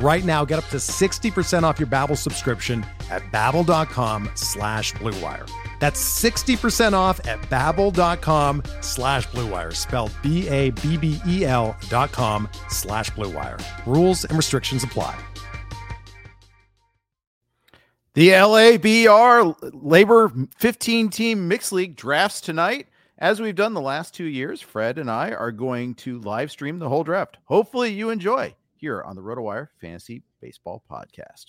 Right now, get up to 60% off your Babbel subscription at babbel.com slash bluewire. That's 60% off at babbel.com slash bluewire, spelled B-A-B-B-E-L dot com slash bluewire. Rules and restrictions apply. The LABR Labor 15 team mixed league drafts tonight. As we've done the last two years, Fred and I are going to live stream the whole draft. Hopefully, you enjoy here on the RotoWire Fantasy Baseball Podcast.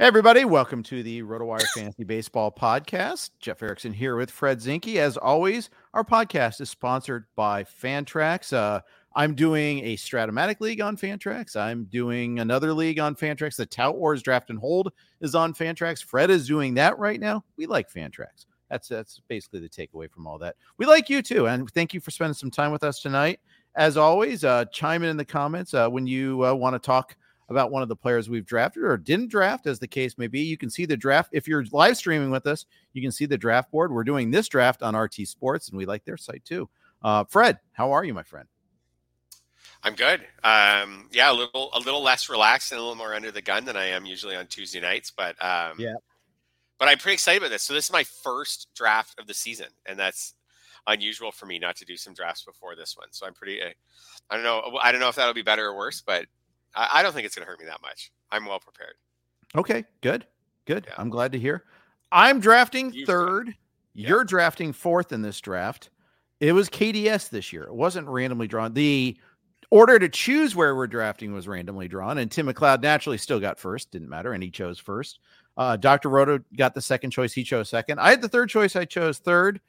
Hey everybody, welcome to the RotoWire Fantasy Baseball Podcast. Jeff Erickson here with Fred Zinkie. As always, our podcast is sponsored by Fantrax. Uh, I'm doing a Strat-O-Matic League on Fantrax. I'm doing another league on Fantrax. The Tout Wars Draft and Hold is on Fantrax. Fred is doing that right now. We like Fantrax. That's that's basically the takeaway from all that. We like you too, and thank you for spending some time with us tonight. As always, uh, chime in in the comments uh, when you uh, want to talk about one of the players we've drafted or didn't draft, as the case may be. You can see the draft. If you're live streaming with us, you can see the draft board. We're doing this draft on RT Sports, and we like their site too. Uh, Fred, how are you, my friend? I'm good. Um, yeah, a little a little less relaxed and a little more under the gun than I am usually on Tuesday nights, but um, yeah. But I'm pretty excited about this. So this is my first draft of the season, and that's unusual for me not to do some drafts before this one. So I'm pretty. Uh, I don't know. I don't know if that'll be better or worse, but I, I don't think it's going to hurt me that much. I'm well prepared. Okay, good, good. Yeah. I'm glad to hear. I'm drafting you third. Yeah. You're drafting fourth in this draft. It was KDS this year. It wasn't randomly drawn. The order to choose where we're drafting was randomly drawn, and Tim McLeod naturally still got first. Didn't matter, and he chose first. Uh, Dr. Roto got the second choice. He chose second. I had the third choice. I chose third.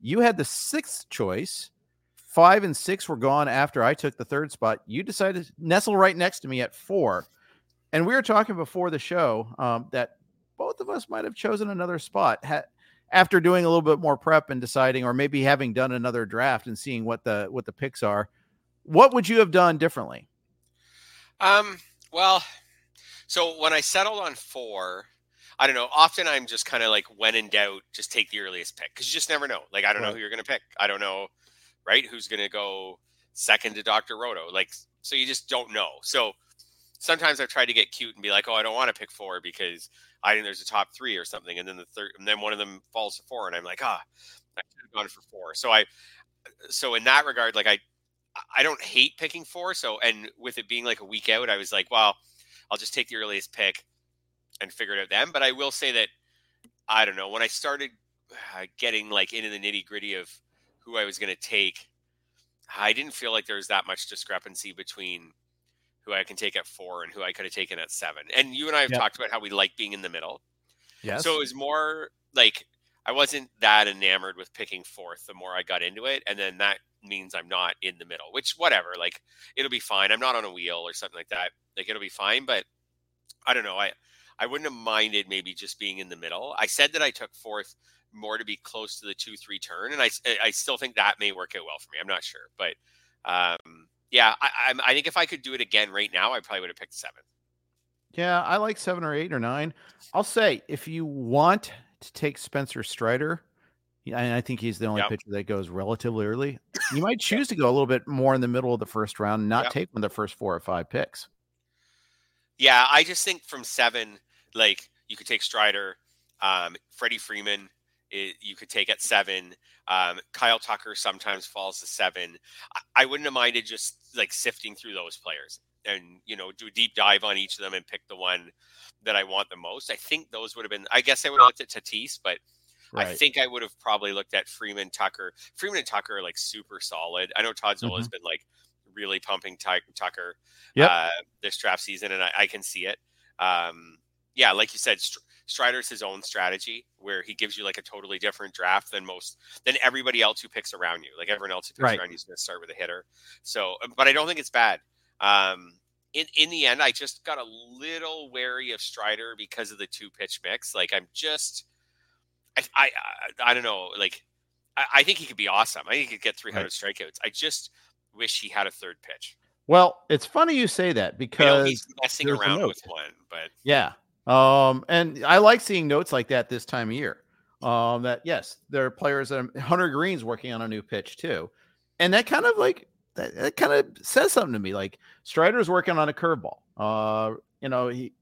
You had the sixth choice. Five and six were gone after I took the third spot. You decided to nestle right next to me at four. And we were talking before the show um, that both of us might have chosen another spot ha- after doing a little bit more prep and deciding, or maybe having done another draft and seeing what the what the picks are. What would you have done differently? Um. Well, so when I settled on four, I don't know. Often I'm just kind of like, when in doubt, just take the earliest pick because you just never know. Like I don't right. know who you're going to pick. I don't know right? Who's going to go second to Dr. Roto? Like, so you just don't know. So sometimes I've tried to get cute and be like, oh, I don't want to pick four because I think there's a top three or something. And then the third, and then one of them falls to four. And I'm like, ah, I should have gone for four. So I, so in that regard, like I, I don't hate picking four. So, and with it being like a week out, I was like, well, I'll just take the earliest pick and figure it out then. But I will say that, I don't know, when I started uh, getting like into the nitty gritty of who I was going to take, I didn't feel like there was that much discrepancy between who I can take at four and who I could have taken at seven. And you and I have yep. talked about how we like being in the middle. Yes. So it was more like I wasn't that enamored with picking fourth the more I got into it. And then that means I'm not in the middle, which whatever, like it'll be fine. I'm not on a wheel or something like that. Like it'll be fine. But I don't know. I I wouldn't have minded maybe just being in the middle. I said that I took fourth more to be close to the two three turn, and I I still think that may work out well for me. I'm not sure, but um, yeah, I, I, think if I could do it again right now, I probably would have picked seven. Yeah, I like seven or eight or nine. I'll say if you want to take Spencer Strider, I think he's the only yep. pitcher that goes relatively early. You might choose to go a little bit more in the middle of the first round, and not yep. take one of the first four or five picks. Yeah, I just think from seven, like you could take Strider, um, Freddie Freeman, it, you could take at seven. Um, Kyle Tucker sometimes falls to seven. I, I, wouldn't have minded just like sifting through those players and you know do a deep dive on each of them and pick the one that I want the most. I think those would have been. I guess I would have looked at Tatis, but Right. I think I would have probably looked at Freeman Tucker. Freeman and Tucker are like super solid. I know Todd Zola mm-hmm. has been like really pumping Ty- Tucker yep. uh, this draft season, and I, I can see it. Um, yeah, like you said, Str- Strider's his own strategy where he gives you like a totally different draft than most than everybody else who picks around you. Like everyone else who picks right. around you is going to start with a hitter. So, but I don't think it's bad. Um, in in the end, I just got a little wary of Strider because of the two pitch mix. Like I'm just I, I, I, don't know. Like, I, I, think he could be awesome. I think he could get 300 right. strikeouts. I just wish he had a third pitch. Well, it's funny you say that because he's messing around with one, but yeah. Um, and I like seeing notes like that this time of year. Um, that yes, there are players that Hunter Greene's working on a new pitch too, and that kind of like that, that kind of says something to me. Like Strider's working on a curveball. Uh, you know, he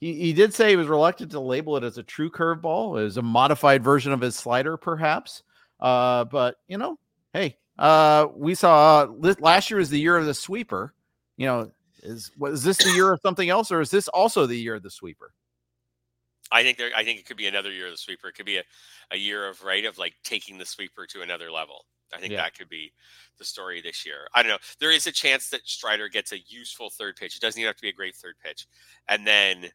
he, he did say he was reluctant to label it as a true curveball, as a modified version of his slider, perhaps. Uh, but you know, hey, uh, we saw last year was the year of the sweeper. You know, is was this the year of something else, or is this also the year of the sweeper? I think there. I think it could be another year of the sweeper. It could be a, a year of right of like taking the sweeper to another level. I think yeah. that could be the story this year. I don't know. There is a chance that Strider gets a useful third pitch. It doesn't even have to be a great third pitch, and then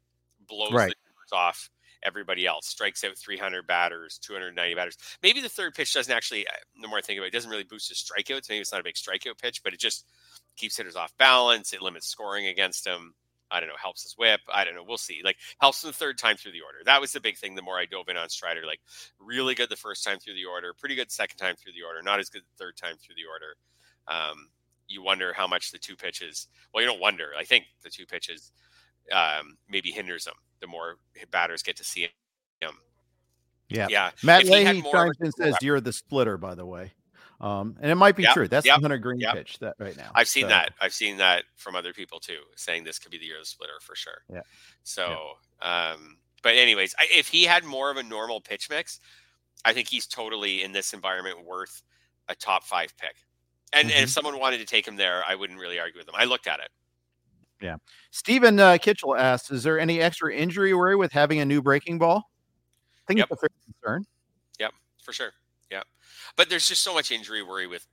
blows right. the off everybody else, strikes out 300 batters, 290 batters. Maybe the third pitch doesn't actually, uh, the more I think about it, it doesn't really boost his strikeouts. Maybe it's not a big strikeout pitch, but it just keeps hitters off balance. It limits scoring against him. I don't know, helps his whip. I don't know. We'll see. Like helps him the third time through the order. That was the big thing. The more I dove in on Strider, like really good the first time through the order, pretty good second time through the order, not as good the third time through the order. Um, you wonder how much the two pitches. Well, you don't wonder. I think the two pitches um, maybe hinders them the more batters get to see him. Yeah, yeah. Matt Leahy chimes says you're the splitter, by the way. Um, and it might be yep, true. That's yep, the Hunter Greene yep. pitch that right now. I've seen so. that. I've seen that from other people too, saying this could be the year of the splitter for sure. Yeah. So, yeah. um, but anyways, I, if he had more of a normal pitch mix, I think he's totally in this environment worth a top five pick. And, mm-hmm. and if mm-hmm. someone wanted to take him there, I wouldn't really argue with them. I looked at it. Yeah. Stephen uh, Kitchell asks, is there any extra injury worry with having a new breaking ball? I think yep. it's a fair concern. Yep, for sure. Yep. But there's just so much injury worry with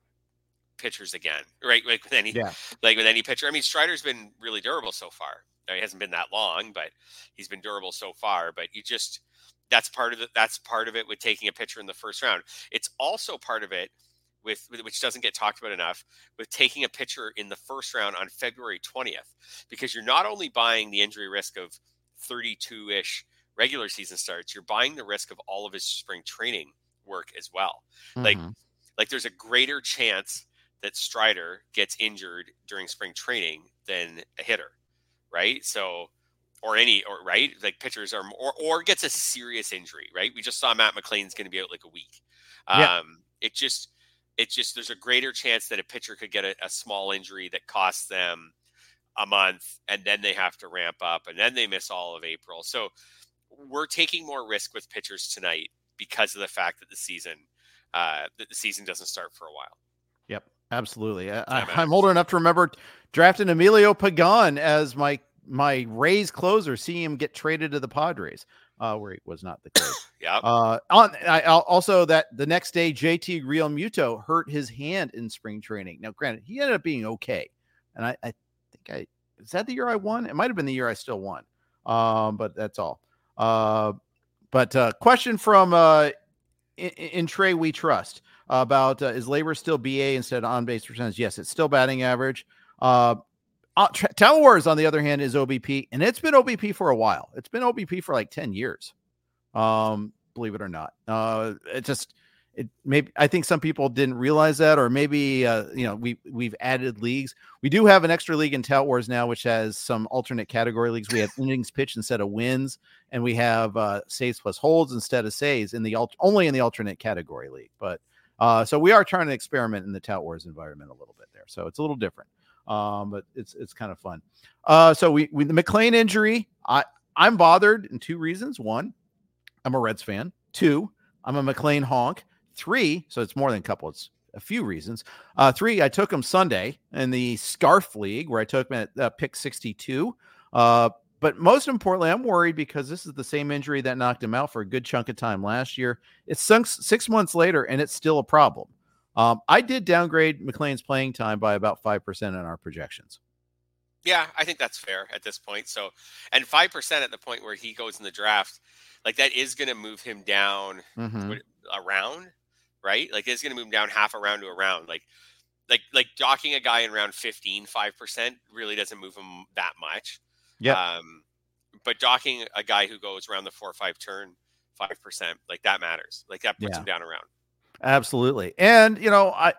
pitchers again, right? Like with any, yeah. like with any pitcher. I mean, Strider's been really durable so far. Now, he hasn't been that long, but he's been durable so far. But you just that's part of it. That's part of it with taking a pitcher in the first round. It's also part of it with, which doesn't get talked about enough with taking a pitcher in the first round on February 20th because you're not only buying the injury risk of 32-ish regular season starts you're buying the risk of all of his spring training work as well. Mm-hmm. like like there's a greater chance that Strider gets injured during spring training than a hitter right? So or any or right? Like pitchers are or or gets a serious injury right? We just saw Matt McLain's going to be out like a week. Um yeah. it just it's just there's a greater chance that a pitcher could get a, a, small injury that costs them a month and then they have to ramp up and then they miss all of April. So we're taking more risk with pitchers tonight because of the fact that the season uh, that the season doesn't start for a while. Yep, absolutely. I, am old enough to remember drafting Emilio Pagan as my my Rays closer, seeing him get traded to the Padres uh, where he was not the case. yeah. Uh, on I, also that the next day, JT Realmuto hurt his hand in spring training. Now, granted, he ended up being okay, and I, I think I is that the year I won? It might have been the year I still won. Um, but that's all. Uh, but uh, question from uh, in, in Trey We Trust about uh, is LABR still BA instead of on base percentage? Yes, it's still batting average. Uh, uh, Wars, on the other hand, is OBP, and it's been OBP for a while. It's been OBP for like 10 years. Um, believe it or not. Uh, it just it maybe I think some people didn't realize that, or maybe uh, you know, we we've added leagues. We do have an extra league in Tout Wars now, which has some alternate category leagues. We have innings pitched instead of wins, and we have uh saves plus holds instead of saves in the alt- only in the alternate category league. But uh, so we are trying to experiment in the Tout Wars environment a little bit there. So it's a little different. Um, but it's it's kind of fun. Uh, so we, we the McLain injury, I I'm bothered in two reasons. One, I'm a Reds fan. Two, I'm a McLain honk. Three, so it's more than a couple. It's a few reasons. Uh, three, I took him Sunday in the Scarf League where I took him at uh, pick 62. Uh, but most importantly, I'm worried because this is the same injury that knocked him out for a good chunk of time last year. It's sunk six months later, and it's still a problem. Um, I did downgrade McLain's playing time by about 5% in our projections. Yeah, I think that's fair at this point. So, and 5% at the point where he goes in the draft, like that is going to move him down mm-hmm. around, right? Like it's going to move him down half a round to a round. Like, like, like docking a guy in round 15, 5% really doesn't move him that much. Yeah. Um, but docking a guy who goes around the four or five turn, 5%, like that matters. Like that puts yeah. him down around. Absolutely. And, you know, I,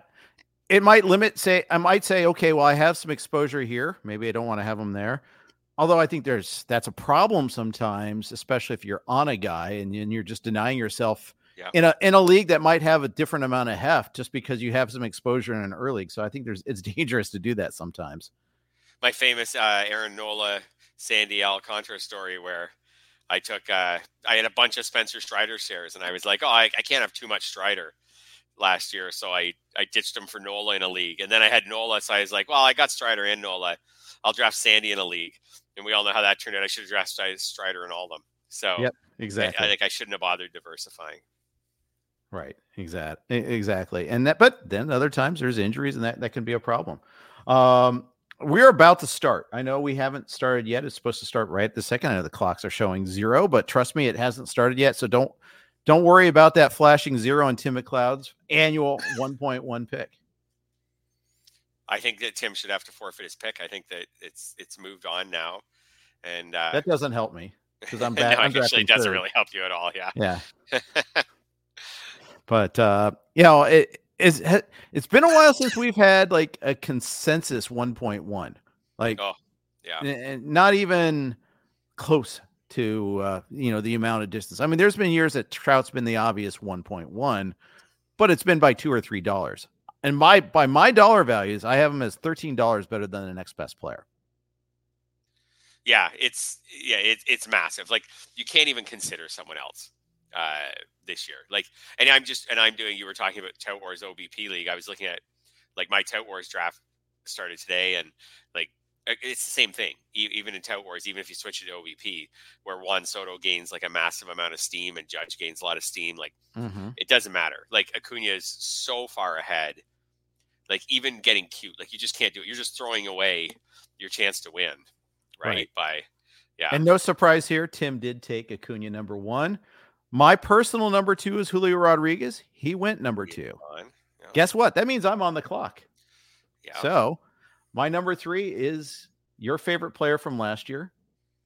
it might limit, say, I might say, okay, well, I have some exposure here. Maybe I don't want to have them there. Although I think there's, that's a problem sometimes, especially if you're on a guy and, and you're just denying yourself yeah. in a, in a league that might have a different amount of heft just because you have some exposure in an early league. So I think there's, it's dangerous to do that sometimes. My famous uh, Aaron Nola, Sandy Alcantara story where I took, uh, I had a bunch of Spencer Strider shares and I was like, oh, I, I can't have too much Strider last year, so I I ditched him for Nola in a league, and then I had Nola, so I was like, well, I got Strider and Nola, I'll draft Sandy in a league, and we all know how that turned out. I should have drafted Strider in all of them. So yep, exactly. I, I think I shouldn't have bothered diversifying. Right, exactly, exactly, and that. But then other times there's injuries, and that that can be a problem. Um, we're about to start. I know we haven't started yet. It's supposed to start right at the second. I know the clocks are showing zero, but trust me, it hasn't started yet. So don't don't worry about that flashing zero on Tim McLeod's annual 1.1 pick. I think that Tim should have to forfeit his pick. I think that it's it's moved on now, and uh, that doesn't help me because I'm bad. no, I'm actually doesn't third. really help you at all. Yeah, yeah. but uh, you know, it is. It's been a while since we've had like a consensus 1.1. Like, oh, yeah, and not even close to uh, you know the amount of distance. I mean, there's been years that Trout's been the obvious 1.1, but it's been by two or three dollars. And my by my dollar values, I have him as thirteen dollars better than the next best player. Yeah, it's yeah, it, it's massive. Like you can't even consider someone else uh, this year. Like, and I'm just and I'm doing. You were talking about Tout Wars OBP League. I was looking at like my Tout Wars draft started today, and like it's the same thing. even in Tout Wars, even if you switch it to OBP, where Juan Soto gains like a massive amount of steam and Judge gains a lot of steam, like mm-hmm. it doesn't matter. Like Acuna is so far ahead. Like even getting cute, like you just can't do it. You're just throwing away your chance to win, right? right. By yeah. And no surprise here, Tim did take Acuna number one. My personal number two is Julio Rodriguez. He went number two. Yeah. Guess what? That means I'm on the clock. Yeah. So my number three is your favorite player from last year,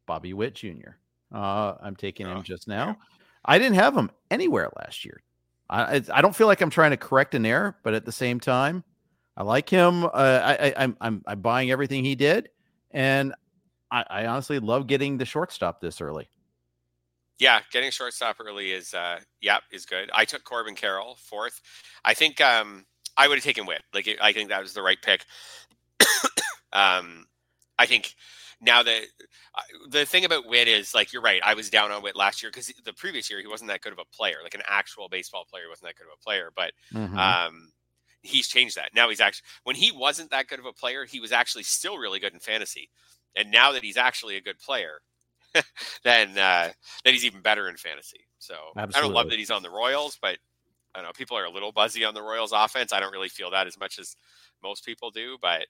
Bobby Witt Jr. Uh, I'm taking him oh, just now. Yeah. I didn't have him anywhere last year. I, I don't feel like I'm trying to correct an error, but at the same time, I like him. Uh, I, I, I'm I'm I'm buying everything he did, and I, I honestly love getting the shortstop this early. Yeah, getting shortstop early is uh yeah is good. I took Corbin Carroll fourth. I think um I would have taken Witt. Like I think that was the right pick. um, I think now that uh, the thing about Witt is like you're right. I was down on Witt last year because the previous year he wasn't that good of a player, like an actual baseball player wasn't that good of a player. But mm-hmm. um, he's changed that. Now he's actually when he wasn't that good of a player, he was actually still really good in fantasy. And now that he's actually a good player, then uh, then he's even better in fantasy. So Absolutely. I don't love that he's on the Royals, but I don't know people are a little buzzy on the Royals offense. I don't really feel that as much as most people do, but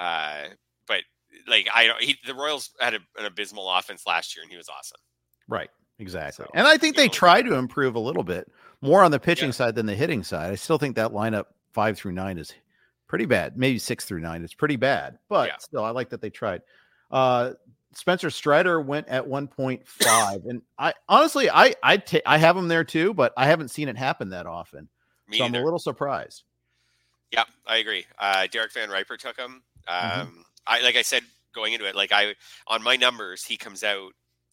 uh, but like I don't, he, the Royals had a, an abysmal offense last year, and he was awesome. Right. Exactly. So, and I think they try to improve a little bit more on the pitching yeah. side than the hitting side. I still think that lineup five through nine is pretty bad. Maybe six through nine. It's pretty bad, but yeah. still, I like that they tried. Uh, Spencer Strider went at 1.5. and I honestly, I, I, t- I have him there too, but I haven't seen it happen that often. Me so either. I'm a little surprised. Yeah, I agree. Uh, Derek Van Riper took him. Mm-hmm. Um. I like I said going into it, like I on my numbers, he comes out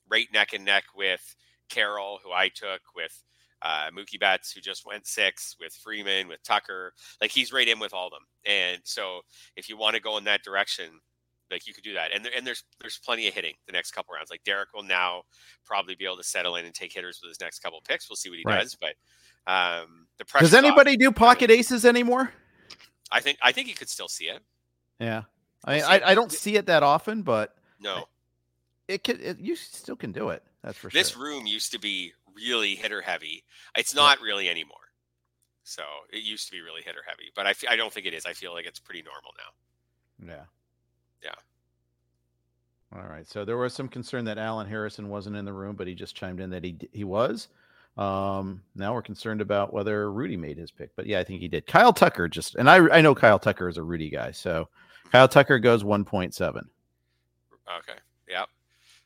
right neck and neck with Carroll, who I took, with uh, Mookie Betts, who just went six, with Freeman, with Tucker. Like he's right in with all of them. And so if you want to go in that direction, Like you could do that, and there, and there's there's plenty of hitting the next couple rounds. Like Derek will now probably be able to settle in and take hitters with his next couple picks. We'll see what he right. does, but um, the does anybody do pocket aces anymore? I think I think you could still see it. Yeah, I mean, I, I don't see it that often, but no, it could. It, you still can do it. That's for this sure. This room used to be really hitter heavy. It's not really anymore. So it used to be really hitter heavy, but I f- I don't think it is. I feel like it's pretty normal now. Yeah. Yeah. All right. So there was some concern that Alan Harrison wasn't in the room, but he just chimed in that he he was. Um, now we're concerned about whether Rudy made his pick, but yeah, I think he did. Kyle Tucker just, and I I know Kyle Tucker is a Rudy guy, so Kyle Tucker goes one point seven. Okay. Yeah.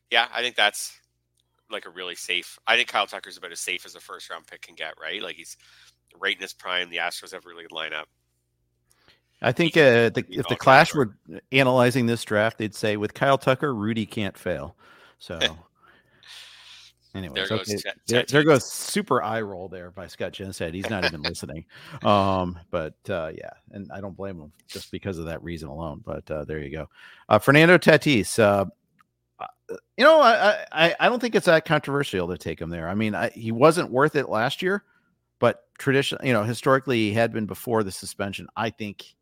Yeah, I think that's like a really safe. I think Kyle Tucker's about as safe as a first round pick can get, right? Like he's right in his prime. The Astros have a really good lineup. I think uh, the, if the Clash were analyzing this draft, they'd say with Kyle Tucker, Rudy can't fail. So, anyway, there, okay. goes there, there, goes super eye roll there by Scott Jensen. He's not even listening. Um, but uh, yeah, and I don't blame him just because of that reason alone. But uh, there you go. Uh, Fernando Tatis. Uh, uh, you know, I, I I don't think it's that controversial to take him there. I mean, I, he wasn't worth it last year, but tradition, you know, historically he had been before the suspension. I think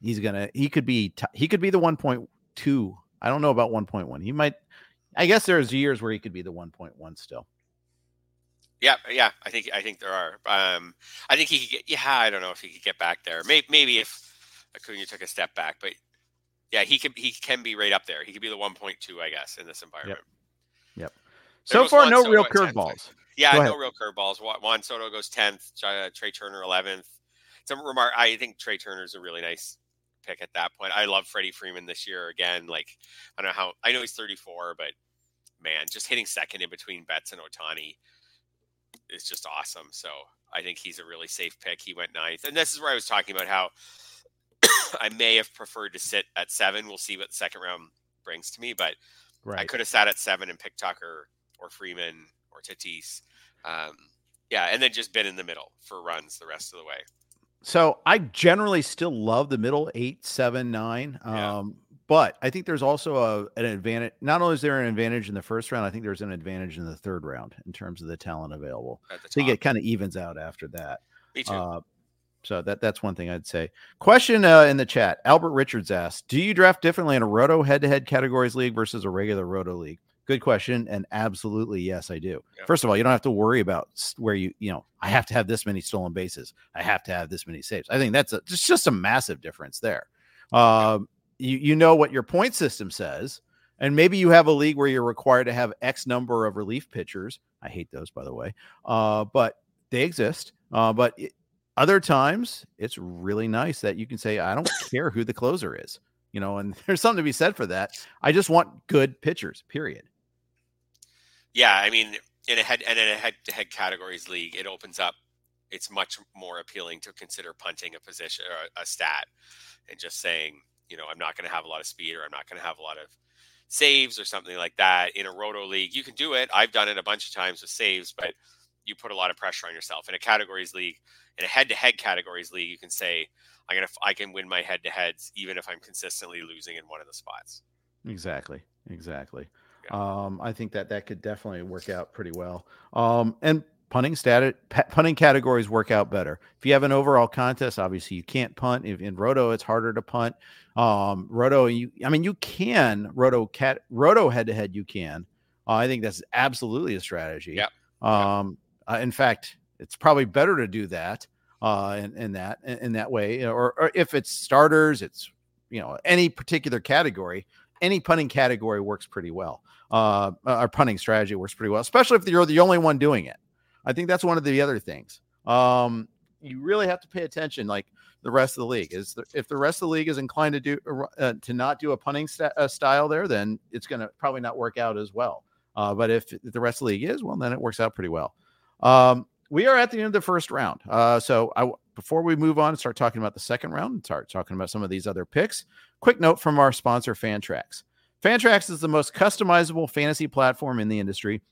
he's gonna he could be t- he could be the 1.2. I don't know about 1.1. He might. I guess there's years where he could be the 1.1 still. Yeah, yeah, I think I think there are. Um, I think he could get. Yeah, I don't know if he could get back there. Maybe, maybe if Acuna took a step back, but yeah, he can he can be right up there. He could be the 1.2, I guess, in this environment. Yep. yep. So far, no real curveballs. Yeah, no real curveballs. Juan Soto goes tenth. Trea Turner eleventh. Some remark. I think Trea Turner's a really nice pick at that point. I love Freddie Freeman this year again. Like I don't know how. I know he's 34, but man, just hitting second in between Betts and Ohtani is just awesome. So I think he's a really safe pick. He went ninth, and this is where I was talking about how I may have preferred to sit at seven. We'll see what the second round brings to me, but right. I could have sat at seven and picked Tucker or Freeman or Tatis. Um, yeah, and then just been in the middle for runs the rest of the way. So I generally still love the middle eight, seven, nine. Yeah. Um, but I think there's also a, an advantage. Not only is there an advantage in the first round, I think there's an advantage in the third round in terms of the talent available. I think it kind of evens out after that. Me too. Uh, so that that's one thing I'd say. Question uh, in the chat: Albert Richards asked, "Do you draft differently in a roto head-to-head categories league versus a regular roto league?" Good question, and absolutely yes, I do. Yeah. First of all, you don't have to worry about where you you know I have to have this many stolen bases. I have to have this many saves. I think that's a, just just a massive difference there. Um, you you know what your point system says, and maybe you have a league where you're required to have X number of relief pitchers. I hate those, by the way, uh, but they exist. Uh, but it, other times, it's really nice that you can say, I don't care who the closer is, you know, and there's something to be said for that. I just want good pitchers, period. Yeah. I mean, in a head and in a head to head categories league, it opens up. It's much more appealing to consider punting a position or a, a stat and just saying, you know, I'm not going to have a lot of speed or I'm not going to have a lot of saves or something like that. In a roto league, you can do it. I've done it a bunch of times with saves, but you put a lot of pressure on yourself. In a categories league, in a head-to-head categories league, you can say I'm gonna I can win my head-to-heads even if I'm consistently losing in one of the spots. Exactly. Exactly. Um, I think that that could definitely work out pretty well. Um, and punting stat punting categories work out better. If you have an overall contest, obviously you can't punt. If in roto, it's harder to punt. Um, roto, you I mean you can roto cat roto head to head. You can. Uh, I think that's absolutely a strategy. Yeah. Um, uh, in fact, it's probably better to do that uh, in, in that in, in that way. Or, or if it's starters, it's you know any particular category, any punting category works pretty well. Uh, our punting strategy works pretty well, especially if you're the only one doing it. I think that's one of the other things. Um, you really have to pay attention, like the rest of the league is. If the rest of the league is inclined to do uh, to not do a punting st- uh, style there, then it's going to probably not work out as well. Uh, but if, if the rest of the league is, well, then it works out pretty well. Um, we are at the end of the first round. Uh, so I, before we move on and start talking about the second round and start talking about some of these other picks, quick note from our sponsor, Fantrax. Fantrax is the most customizable fantasy platform in the industry,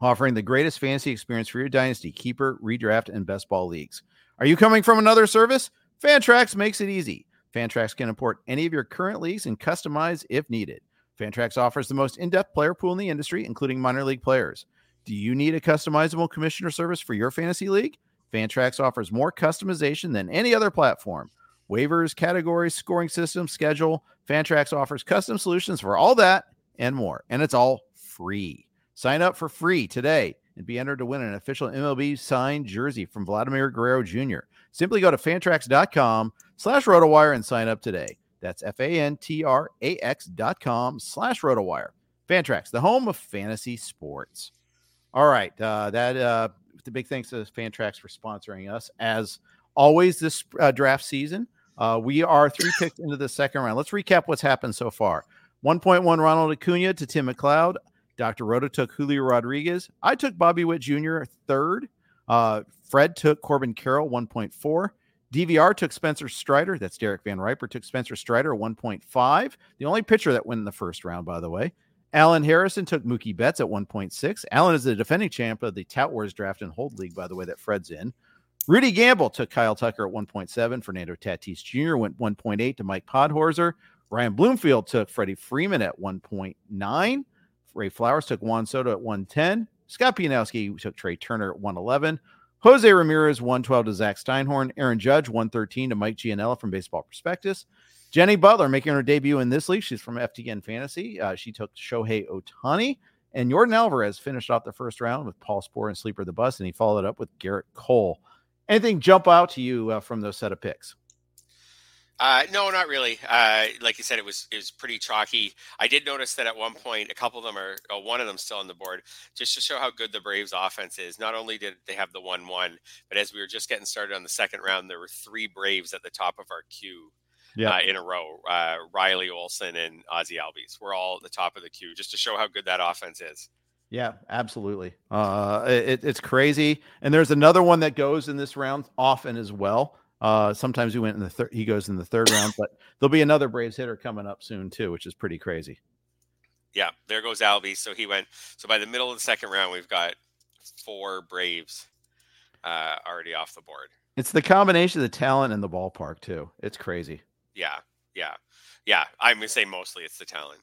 offering the greatest fantasy experience for your dynasty, keeper, redraft, and best ball leagues. Are you coming from another service? Fantrax makes it easy. Fantrax can import any of your current leagues and customize if needed. Fantrax offers the most in depth player pool in the industry, including minor league players. Do you need a customizable commissioner service for your fantasy league? Fantrax offers more customization than any other platform. Waivers, categories, scoring system, schedule. Fantrax offers custom solutions for all that and more. And it's all free. Sign up for free today and be entered to win an official MLB signed jersey from Vladimir Guerrero Jr. Simply go to fantrax.com slash rotowire and sign up today. That's F-A-N-T-R-A-X dot com slash rotowire. Fantrax, the home of fantasy sports. All right. Uh, that uh, the big thanks to Fantrax for sponsoring us. As always, this uh, draft season, uh, we are three picks into the second round. Let's recap what's happened so far. 1.1 Ronald Acuna to Tim McLeod. Dr. Roto took Julio Rodriguez. I took Bobby Witt Jr. third. Uh, Fred took Corbin Carroll 1.4. DVR took Spencer Strider. That's Derek Van Riper took Spencer Strider 1.5. The only pitcher that went in the first round, by the way. Alan Harrison took Mookie Betts at 1.6. Alan is the defending champ of the Tout Wars draft and hold league, by the way, that Fred's in. Rudy Gamble took Kyle Tucker at 1.7. Fernando Tatis Jr. went 1.8 to Mike Podhorzer. Ryan Bloomfield took Freddie Freeman at 1.9. Ray Flowers took Juan Soto at 110. Scott Pianowski took Trea Turner at 111. Jose Ramirez 112 to Zach Steinhorn. Aaron Judge 113 to Mike Gianella from Baseball Prospectus. Jenny Butler making her debut in this league. She's from FTN Fantasy. Uh, she took Shohei Ohtani. And Yordan Alvarez finished off the first round with Paul Sporer and Sleeper the Bus, and he followed up with Gerrit Cole. Anything jump out to you uh, from those set of picks? Uh, no, not really. Uh, like you said, it was it was pretty chalky. I did notice that at one point, a couple of them are, oh, one of them still on the board, just to show how good the Braves' offense is. Not only did they have the one-one, but as we were just getting started on the second round, there were three Braves at the top of our queue. Yep. Uh, in a row, uh, Riley Olson and Ozzie Albies were all at the top of the queue, just to show how good that offense is. Yeah, absolutely. Uh, it, it's crazy. And there's another one that goes in this round often as well. Uh, sometimes he went in the third, he goes in the third round, but there'll be another Braves hitter coming up soon too, which is pretty crazy. Yeah, there goes Albies. So he went. So by the middle of the second round, we've got four Braves uh, already off the board. It's the combination of the talent and the ballpark too. It's crazy. Yeah, yeah, yeah. I'm gonna say mostly it's the talent.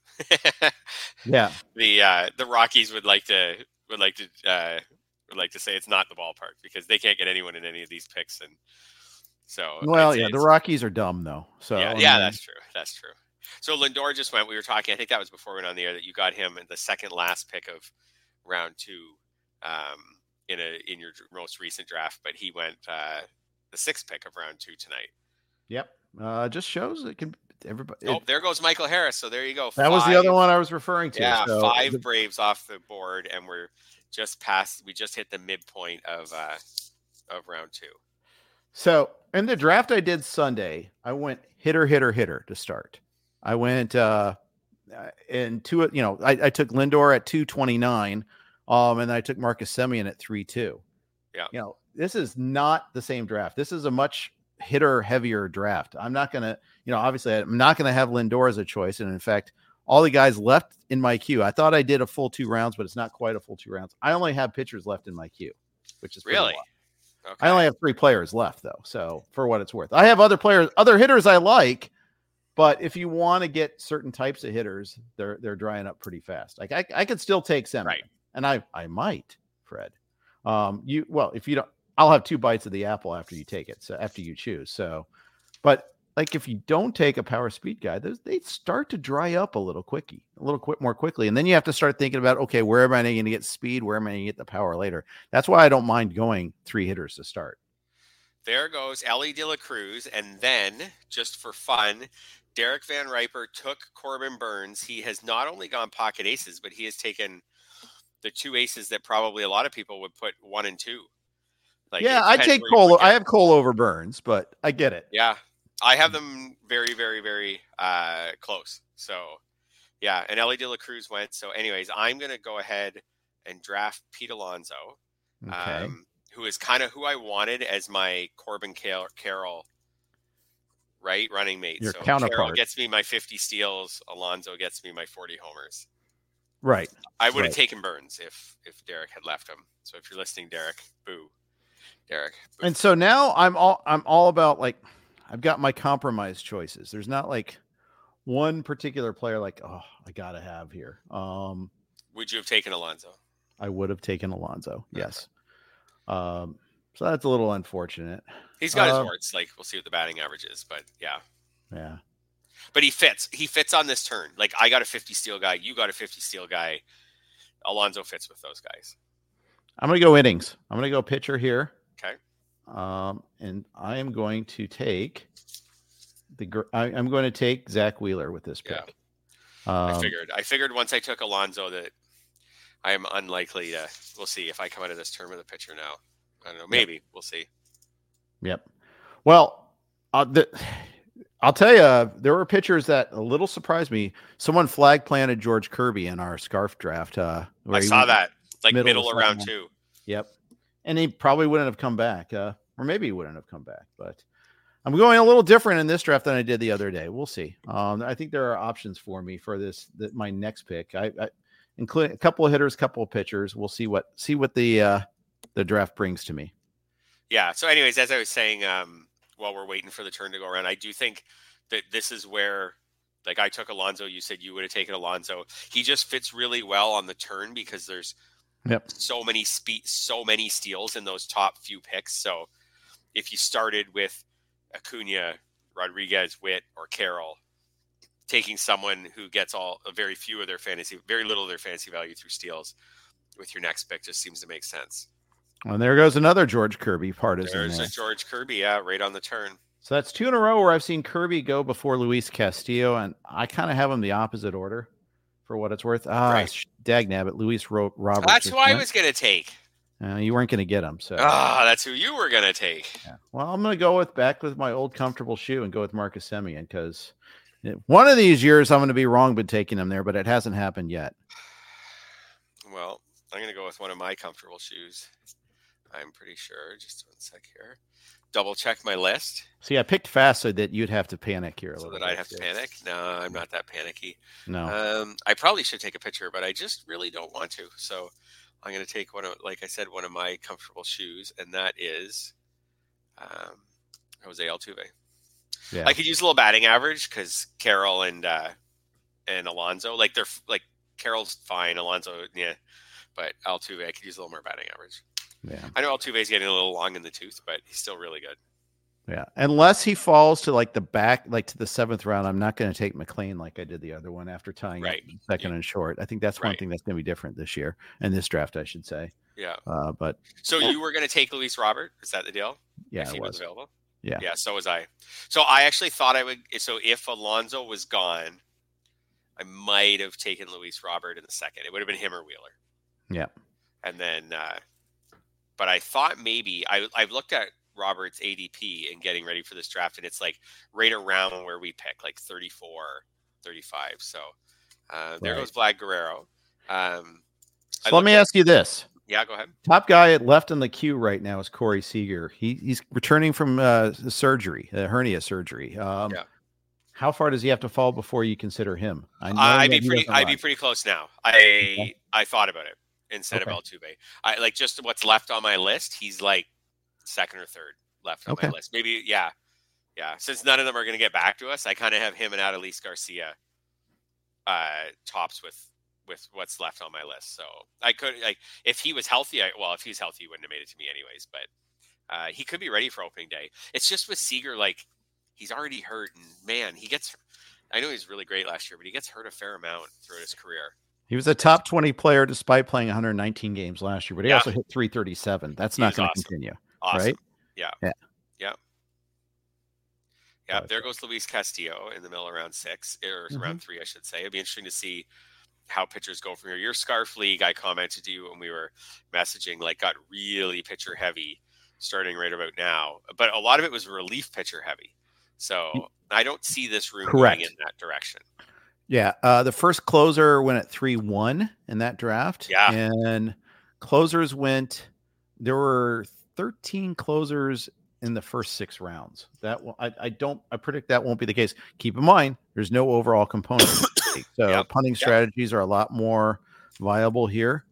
yeah. The uh, the Rockies would like to would like to uh, would like to say it's not the ballpark because they can't get anyone in any of these picks and so well, yeah, the Rockies are dumb though. So yeah, yeah, that's true. That's true. So Lindor just went. We were talking. I think that was before we went on the air that you got him in the second last pick of round two, um, in a in your most recent draft. But he went uh, the sixth pick of round two tonight. Yep. Uh, just shows it can everybody. Oh, there goes Michael Harris. So there you go. That five, was the other one I was referring to. Yeah, so five Braves off the board, and we're just past. We just hit the midpoint of uh, of round two. So in the draft I did Sunday, I went hitter, hitter, hitter to start. I went uh into it, you know, I, I took Lindor at 229, um, and I took Marcus Semien at 3-2. Yeah. You know, this is not the same draft. This is a much hitter heavier draft. I'm not gonna, you know, obviously I'm not gonna have Lindor as a choice. And in fact, all the guys left in my queue. I thought I did a full two rounds, but it's not quite a full two rounds. I only have pitchers left in my queue, which is really Okay. I only have three players left though, so for what it's worth, I have other players, other hitters I like, but if you want to get certain types of hitters, they're they're drying up pretty fast. Like I, I could still take Semien, right. and I I might, Fred. Um, you well, if you don't, I'll have two bites of the apple after you take it. So after you choose, so, but like if you don't take a power speed guy, those they start to dry up a little quickie, a little quick more quickly, and then you have to start thinking about okay, where am I going to get speed? Where am I going to get the power later? That's why I don't mind going three hitters to start. There goes Elly De La Cruz, and then just for fun, Derek Van Riper took Corbin Burnes. He has not only gone pocket aces, but he has taken the two aces that probably a lot of people would put one and two. Like yeah, I take Cole. I have Cole over Burnes, but I get it. Yeah, I have them very, very, very uh, close. So, yeah, and Elly De La Cruz went. So, anyways, I'm going to go ahead and draft Pete Alonso, okay. um, who is kind of who I wanted as my Corbin Carroll, right, running mate. Your so counterpart Carroll gets me my 50 steals. Alonso gets me my 40 homers. Right. I would have right. taken Burnes if if Derek had left him. So if you're listening, Derek, boo, Derek. And so now I'm all I'm all about like I've got my compromise choices. There's not like one particular player like, oh, I gotta have here. Um, would you have taken Alonso? I would have taken Alonso. Yes. Um, so that's a little unfortunate. He's got uh, his warts. Like we'll see what the batting average is, but yeah, yeah. But he fits. He fits on this turn. Like I got a 50 steal guy. You got a 50 steal guy. Alonso fits with those guys. I'm gonna go innings. I'm gonna go pitcher here. Okay. Um, and I am going to take the. I, am going to take Zack Wheeler with this pick. Yeah. Um, I figured. I figured once I took Alonso that I am unlikely to. We'll see if I come out of this term with a pitcher now. I don't know. Maybe yep. we'll see. Yep. Well, uh, the, I'll tell you, there were pitchers that a little surprised me. Someone flag planted George Kirby in our scarf draft. Uh, I saw that, like middle, middle around two. Yep, and he probably wouldn't have come back, uh, or maybe he wouldn't have come back. But I'm going a little different in this draft than I did the other day. We'll see. Um, I think there are options for me for this. That my next pick. I, I include a couple of hitters, couple of pitchers. We'll see what see what the uh, the draft brings to me. Yeah. So, anyways, as I was saying, um, while we're waiting for the turn to go around, I do think that this is where, like, I took Alonso. You said you would have taken Alonso. He just fits really well on the turn because there's yep. so many speed, so many steals in those top few picks. So, if you started with Acuna, Rodriguez, Witt, or Carroll, taking someone who gets all a very few of their fantasy, very little of their fantasy value through steals with your next pick just seems to make sense. And there goes another George Kirby partisan. There's there. a George Kirby, yeah, right on the turn. So that's two in a row where I've seen Kirby go before Luis Castillo, and I kind of have them the opposite order for what it's worth. Ah, right. dag nabbit, Luis Ro- Roberts. That's who I was going to take. Uh, you weren't going to get him, so ah, that's who you were going to take. Yeah. Well, I'm going to go with back with my old comfortable shoe and go with Marcus Semien because one of these years I'm going to be wrong, but taking him there, but it hasn't happened yet. Well, I'm going to go with one of my comfortable shoes. I'm pretty sure. Just one sec here. Double check my list. See, I picked fast so that you'd have to panic here a so little. that I'd have to panic. No, I'm not that panicky. No. Um, I probably should take a picture, but I just really don't want to. So I'm going to take one of, like I said, one of my comfortable shoes, and that is um, Jose Altuve. Yeah. I could use a little batting average because Carroll and uh, and Alonso, like they're like Carroll's fine, Alonso, yeah, but Altuve, I could use a little more batting average. Yeah. I know Altuve's getting a little long in the tooth, but he's still really good. Yeah. Unless he falls to like the back, like to the seventh round, I'm not going to take McLain like I did the other one after tying right. second yeah. and short. I think that's right. one thing that's going to be different this year and this draft, I should say. Yeah. Uh, but so you were going to take Luis Robert? Is that the deal? Yeah. If he was. was available? Yeah. Yeah. So was I. So I actually thought I would. So if Alonso was gone, I might have taken Luis Robert in the second. It would have been him or Wheeler. Yeah. And then, uh, but I thought maybe I I've looked at Robert's ADP and getting ready for this draft, and it's like right around where we pick, like 34, 35. So uh, there right. goes Vlad Guerrero. Um, so let me at, ask you this. Yeah, go ahead. Top guy left in the queue right now is Corey Seager. He, he's returning from uh, surgery, uh, hernia surgery. Um, yeah. How far does he have to fall before you consider him? I would be pretty. I'd be pretty close now. I okay. I thought about it instead okay. of Altuve. I like just what's left on my list. He's like second or third left on okay. my list. Maybe yeah, yeah. Since none of them are going to get back to us, I kind of have him and Adolis Garcia uh, tops with with what's left on my list. So I could like if he was healthy. I, well, if he's healthy, he wouldn't have made it to me anyways. But uh, he could be ready for opening day. It's just with Seager, like he's already hurt, and man, he gets. I know he's really great last year, but he gets hurt a fair amount throughout his career. He was a top 20 player despite playing 119 games last year, but he yeah. also hit 337. That's not going to awesome. continue. Awesome. Right? Yeah. Yeah. Yeah. Yeah. There goes Luis Castillo in the middle around six, or mm-hmm. around three, I should say. It'd be interesting to see how pitchers go from here. Your scarf league, I commented to you when we were messaging, like got really pitcher heavy starting right about now. But a lot of it was relief pitcher heavy. So I don't see this room Correct. going in that direction. Yeah. Uh, the first closer went at 3 1 in that draft. Yeah. And closers went, there were 13 closers in the first six rounds. That I, I don't I predict that won't be the case. Keep in mind, there's no overall component. so yep. punting strategies yep. are a lot more viable here.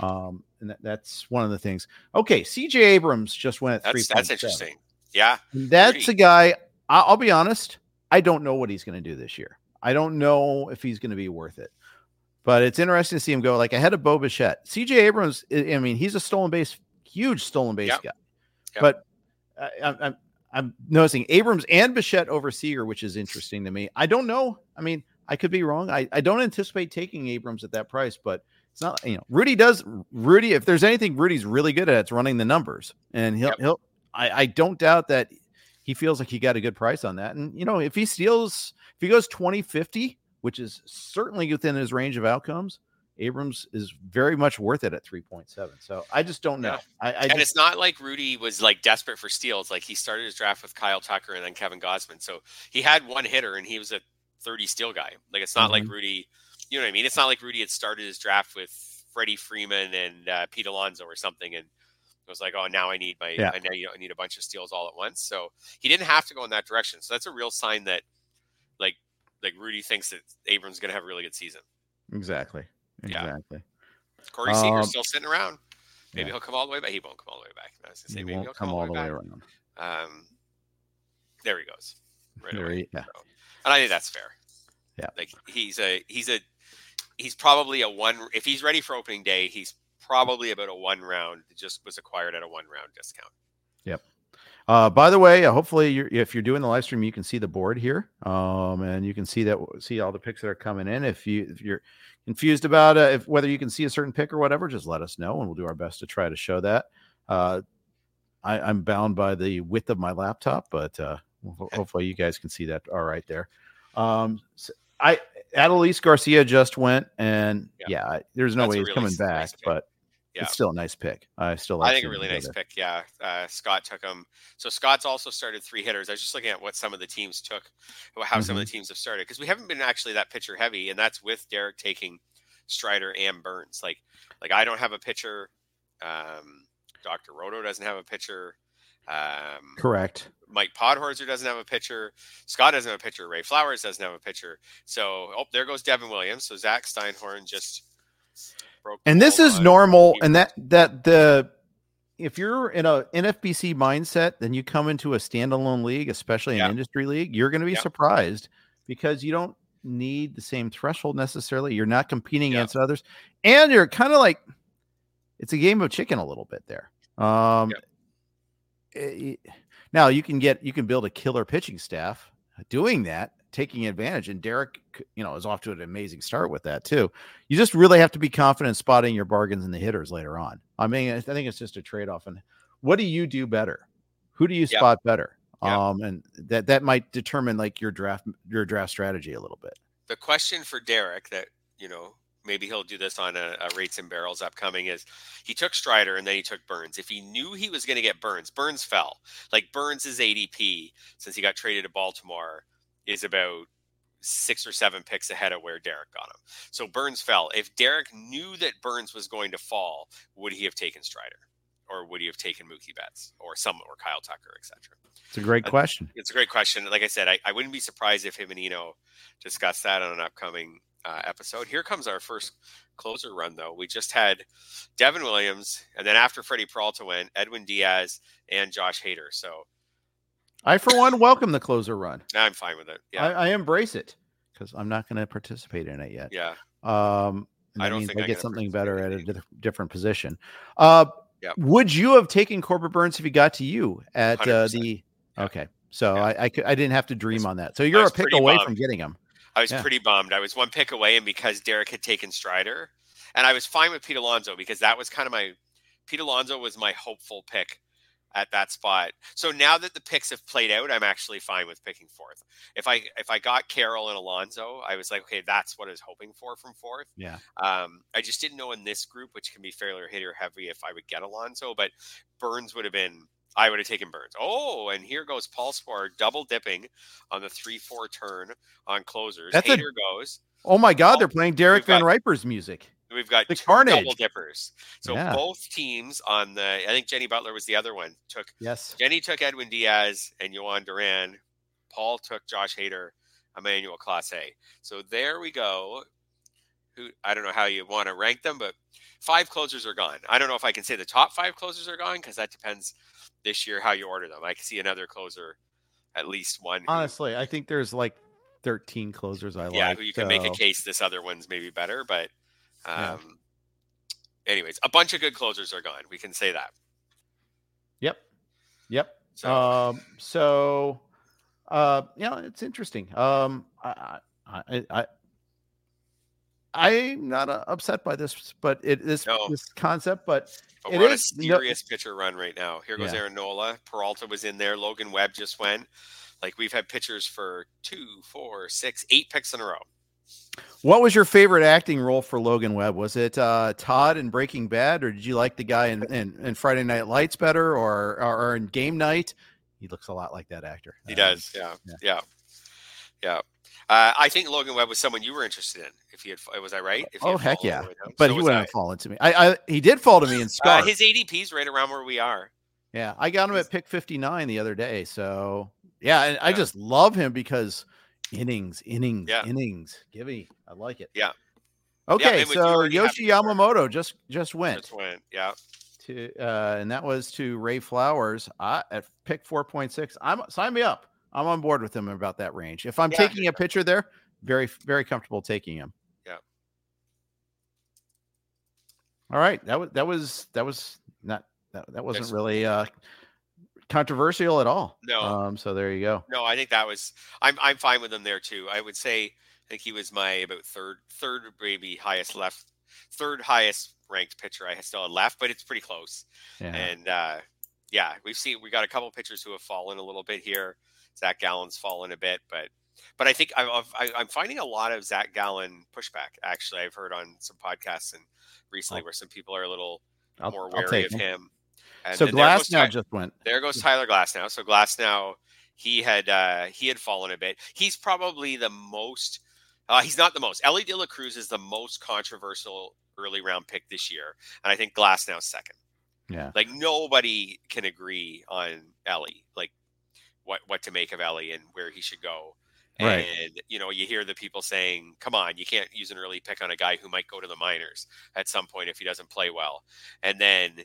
Um, and that, that's one of the things. Okay, CJ Abrams just went at three. That's interesting. Yeah, that's a guy I'll be honest. I don't know what he's going to do this year. I don't know if he's going to be worth it. But it's interesting to see him go like ahead of Bo Bichette. CJ Abrams, I mean, he's a stolen base, huge stolen base yep. guy. Yep. But I, I'm, I'm noticing Abrams and Bichette over Seager, which is interesting to me. I don't know. I mean, I could be wrong. I, I don't anticipate taking Abrams at that price, but it's not, you know, Rudy does Rudy. If there's anything Rudy's really good at, it's running the numbers. And he'll, yep. he'll, I, I don't doubt that he feels like he got a good price on that. And, you know, if he steals, if he goes 20 50, which is certainly within his range of outcomes. Abrams is very much worth it at 3.7. So I just don't know. Yeah. I, I and just, it's not like Rudy was like desperate for steals. Like he started his draft with Kyle Tucker and then Kevin Gausman. So he had one hitter and he was a 30 steal guy. Like it's not mm-hmm. like Rudy, you know what I mean? It's not like Rudy had started his draft with Freddie Freeman and uh, Pete Alonso or something. And it was like, oh, now I need my, yeah. I, know, you know, I need a bunch of steals all at once. So he didn't have to go in that direction. So that's a real sign that like Rudy thinks that Abrams is going to have a really good season. Exactly. Exactly. Yeah. Corey Seager's um, still sitting around. Maybe yeah. he'll come all the way back. He won't come all the way back. I was say, he maybe won't he'll come, come all the way, way around. Um, there he goes. Right there away. He, yeah. So, and I think that's fair. Yeah. Like he's a he's a he's probably a one if he's ready for opening day, he's probably about a one round. Just was acquired at a one round discount. Yep. Uh, by the way, uh, hopefully, you're, if you're doing the live stream, you can see the board here, um, and you can see that see all the picks that are coming in. If you if you're confused about uh, if whether you can see a certain pick or whatever, just let us know, and we'll do our best to try to show that. Uh, I, am bound by the width of my laptop, but uh, hopefully, you guys can see that all right there. Um, so I Adolis Garcia just went, and yeah, yeah there's no That's way he's really coming back, but yeah. it's still a nice pick. I still like I think a really nice pick. Yeah. Uh, Scott took him. So Scott's also started three hitters. I was just looking at what some of the teams took, how mm-hmm. some of the mm-hmm. teams have started because we haven't been actually that pitcher heavy, and that's with Derek taking Strider and Burnes. Like, like I don't have a pitcher. Um, Dr. Roto doesn't have a pitcher. Um, Correct. Mike Podhorzer doesn't have a pitcher. Scott doesn't have a pitcher. Ray Flowers doesn't have a pitcher. So, oh, there goes Devin Williams. So Zach Steinhorn just and this is normal. And that that the if you're in a NFBC mindset, then you come into a standalone league, especially an yeah. industry league, you're going to be yeah. surprised because you don't need the same threshold necessarily. You're not competing yeah. against others, and you're kind of like it's a game of chicken a little bit there. Um, it, eh, now you can get you can build a killer pitching staff doing that taking advantage. And Derek, you know, is off to an amazing start with that too. You just really have to be confident spotting your bargains and the hitters later on. I mean, I think it's just a trade off. And what do you do better? Who do you spot better? Um, and that that might determine like your draft your draft strategy a little bit. The question for Derek that you know maybe he'll do this on a, a, rates and barrels upcoming is he took Strider and then he took Burnes. If he knew he was going to get Burnes, Burnes fell. Like Burnes' is ADP since he got traded to Baltimore is about six or seven picks ahead of where Derek got him. So Burnes fell. If Derek knew that Burnes was going to fall, would he have taken Strider? Or would he have taken Mookie Betts or some or Kyle Tucker, etc.? It's a great question. It's a great question. Like I said, I, I wouldn't be surprised if him and Eno discuss that on an upcoming uh, episode. Here comes our first closer run, though. We just had Devin Williams, and then after Freddie Peralta went, Edwin Diaz and Josh Hader. So I, for one, welcome the closer run. I'm fine with it. Yeah, I, I embrace it because I'm not going to participate in it yet. Yeah. Um, I don't think I get something better at a different position. Uh, yep. Would you have taken Corbin Burnes if he got to you at uh, the? Yeah. Okay, so yeah. I, I, I didn't have to dream on that. So you're a pick away bummed. from getting him. I was yeah. pretty bummed. I was one pick away, and because Derek had taken Strider, and I was fine with Pete Alonso because that was kind of my Pete Alonso was my hopeful pick at that spot. So now that the picks have played out, I'm actually fine with picking fourth. If I if I got Carroll and Alonso, I was like, okay, that's what I was hoping for from fourth. Yeah. Um, I just didn't know in this group, which can be fairly hitter heavy, if I would get Alonso, but Burnes would have been. I would have taken Burnes. Oh, and here goes Paul Sporer double dipping on the three four turn on closers. That's Hader a, goes. Oh my God, they're playing Derek Van Riper's music. We've got the carnage. double dippers. So yeah. both teams on the I think Jenny Butler was the other one. Took yes. Jenny took Edwin Diaz and Jhoan Duran. Paul took Josh Hader, Emmanuel Clase. So there we go. Who I don't know how you want to rank them, but five closers are gone. I don't know if I can say the top five closers are gone because that depends this year how you order them. I can see another closer at least one. who- Honestly, I think there's like 13 closers I yeah, like. who you can make a case this other one's maybe better, but Yeah. um, anyways, a bunch of good closers are gone. We can say that. Yep. Yep. So Um, so, uh, know, it's interesting. Um, I, I, I, I I'm not uh, upset by this, but it this No. this concept, but but it we're on a is- no- serious pitcher run right now. Here goes Yeah. Aaron Nola. Peralta was in there. Logan Webb just went. Like we've had pitchers for two, four, six, eight picks in a row. What was your favorite acting role for Logan Webb? Was it uh, Todd in Breaking Bad, or did you like the guy in, in, in Friday Night Lights better, or, or or in Game Night? He looks a lot like that actor. He Um, does. Yeah. yeah. Yeah. Yeah. Uh, I think Logan Webb was someone you were interested in. If he had, was I right? Oh heck yeah! all the way down. But So he wouldn't I. have fallen to me. I, I he did fall to me in Uh, Scar. his ADP's right around where we are. Yeah, I got him at pick 59 the other day. So, yeah, and I just love him because innings, innings, Yeah. innings. Give me. I like it. Yeah. Okay, you so Yoshi. Yamamoto just just went Just went. Yeah. to uh and that was to Ray Flowers uh, at pick 4.6. I'm sign me up. I'm on board with him about that range. If I'm Yeah. taking a pitcher there, very very comfortable taking him. Yeah. All right, that was that was that was not that, that wasn't really uh controversial at all. No. Um so there you go. No, I think that was. I'm I'm fine with him there too. I would say I think he was my about third third maybe highest left third highest ranked pitcher I still had left, but it's pretty close. Yeah. And uh, yeah, we've seen we got a couple pitchers who have fallen a little bit here. Zach Gallen's fallen a bit, but but I think I, I've- I, I'm finding a lot of Zach Gallen pushback. Actually, I've heard on some podcasts and recently where some people are a little I'll, more wary of him. him. And So Glasnow Ty- just went. there goes Tyler Glasnow. So Glasnow he had uh he had fallen a bit. He's probably the most uh he's not the most. Elly De La Cruz is the most controversial early round pick this year. And I think Glasnow second. Yeah. Like nobody can agree on Elly, like what what to make of Elly and where he should go. Right. And you know, you hear the people saying, "Come on, you can't use an early pick on a guy who might go to the minors at some point if he doesn't play well." And then,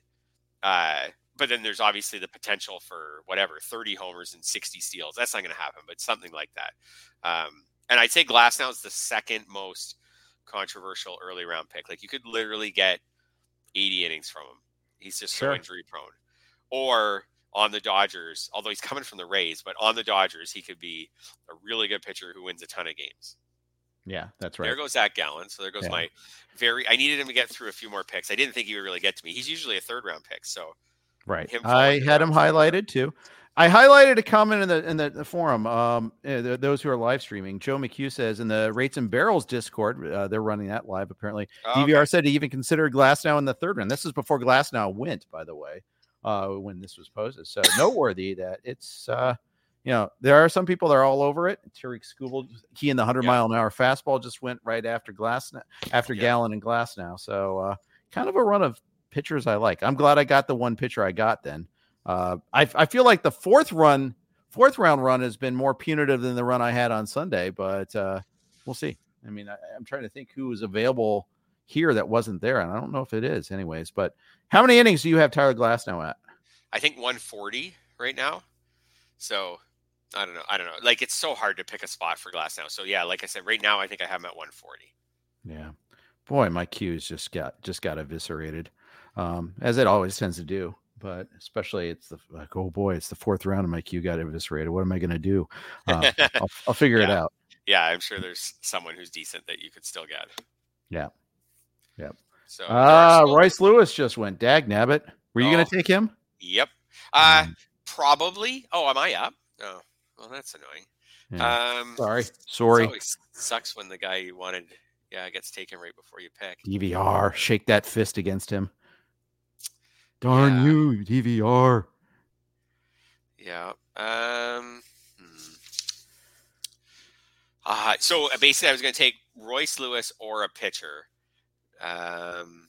uh, but then there's obviously the potential for whatever 30 homers and 60 steals. That's not going to happen, but something like that. Um, and I'd say Glasnow is the second most controversial early round pick. Like you could literally get 80 innings from him. He's just Sure. so injury prone. Or on the Dodgers, although he's coming from the Rays, but on the Dodgers, he could be a really good pitcher who wins a ton of games. Yeah, that's right. There goes Zach Gallen. So there goes Yeah. my very. I needed him to get through a few more picks. I didn't think he would really get to me. He's usually a third round pick. So Right. I had him highlighted too. I highlighted a comment in the in the, the forum. Um, uh, those who are live streaming, Joe McHugh says in the Rates and Barrels Discord, uh, they're running that live. Apparently, Oh, DVR said he even considered Glasnow in the third round. This is before Glasnow went, by the way, uh, when this was posted. So noteworthy that it's uh, you know there are some people that are all over it. Tarik Skubal, he in the hundred Yeah. mile an hour fastball just went right after Glass after Yeah. Gallen and Glasnow. So uh, kind of a run of pitchers I like. I'm glad I got the one pitcher I got then. Uh, I, I feel like the fourth run, fourth round run has been more punitive than the run I had on Sunday, but uh, we'll see. I mean, I, I'm trying to think who was available here that wasn't there, and I don't know if it is, anyways. But how many innings do you have Tyler Glasnow at? I think 140 right now. So I don't know. I don't know. Like it's so hard to pick a spot for Glasnow. So yeah, like I said, right now I think I have him at 140. Yeah, boy, my Q's just got just got eviscerated, um, as it always tends to do. But especially, it's the like, oh boy, it's the fourth round, and my Q got eviscerated. What am I going to do? Uh, I'll, I'll figure it out. yeah, I'm sure there's someone who's decent that you could still get. Yeah. Yep. So still- Royce Lewis just went. Dag nabbit. Were you going Oh. to take him? Yep. Uh, Mm, probably. Oh, am I up? Oh, well, that's annoying. yeah. Um, Sorry. Sorry. always sucks when the guy you wanted, yeah, gets taken right before you pick. DVR. Shake that fist against him. Darn Yeah. you, DVR. Yeah. Um. hmm. Uh, so uh, basically, I was going to take Royce Lewis or a pitcher. Um.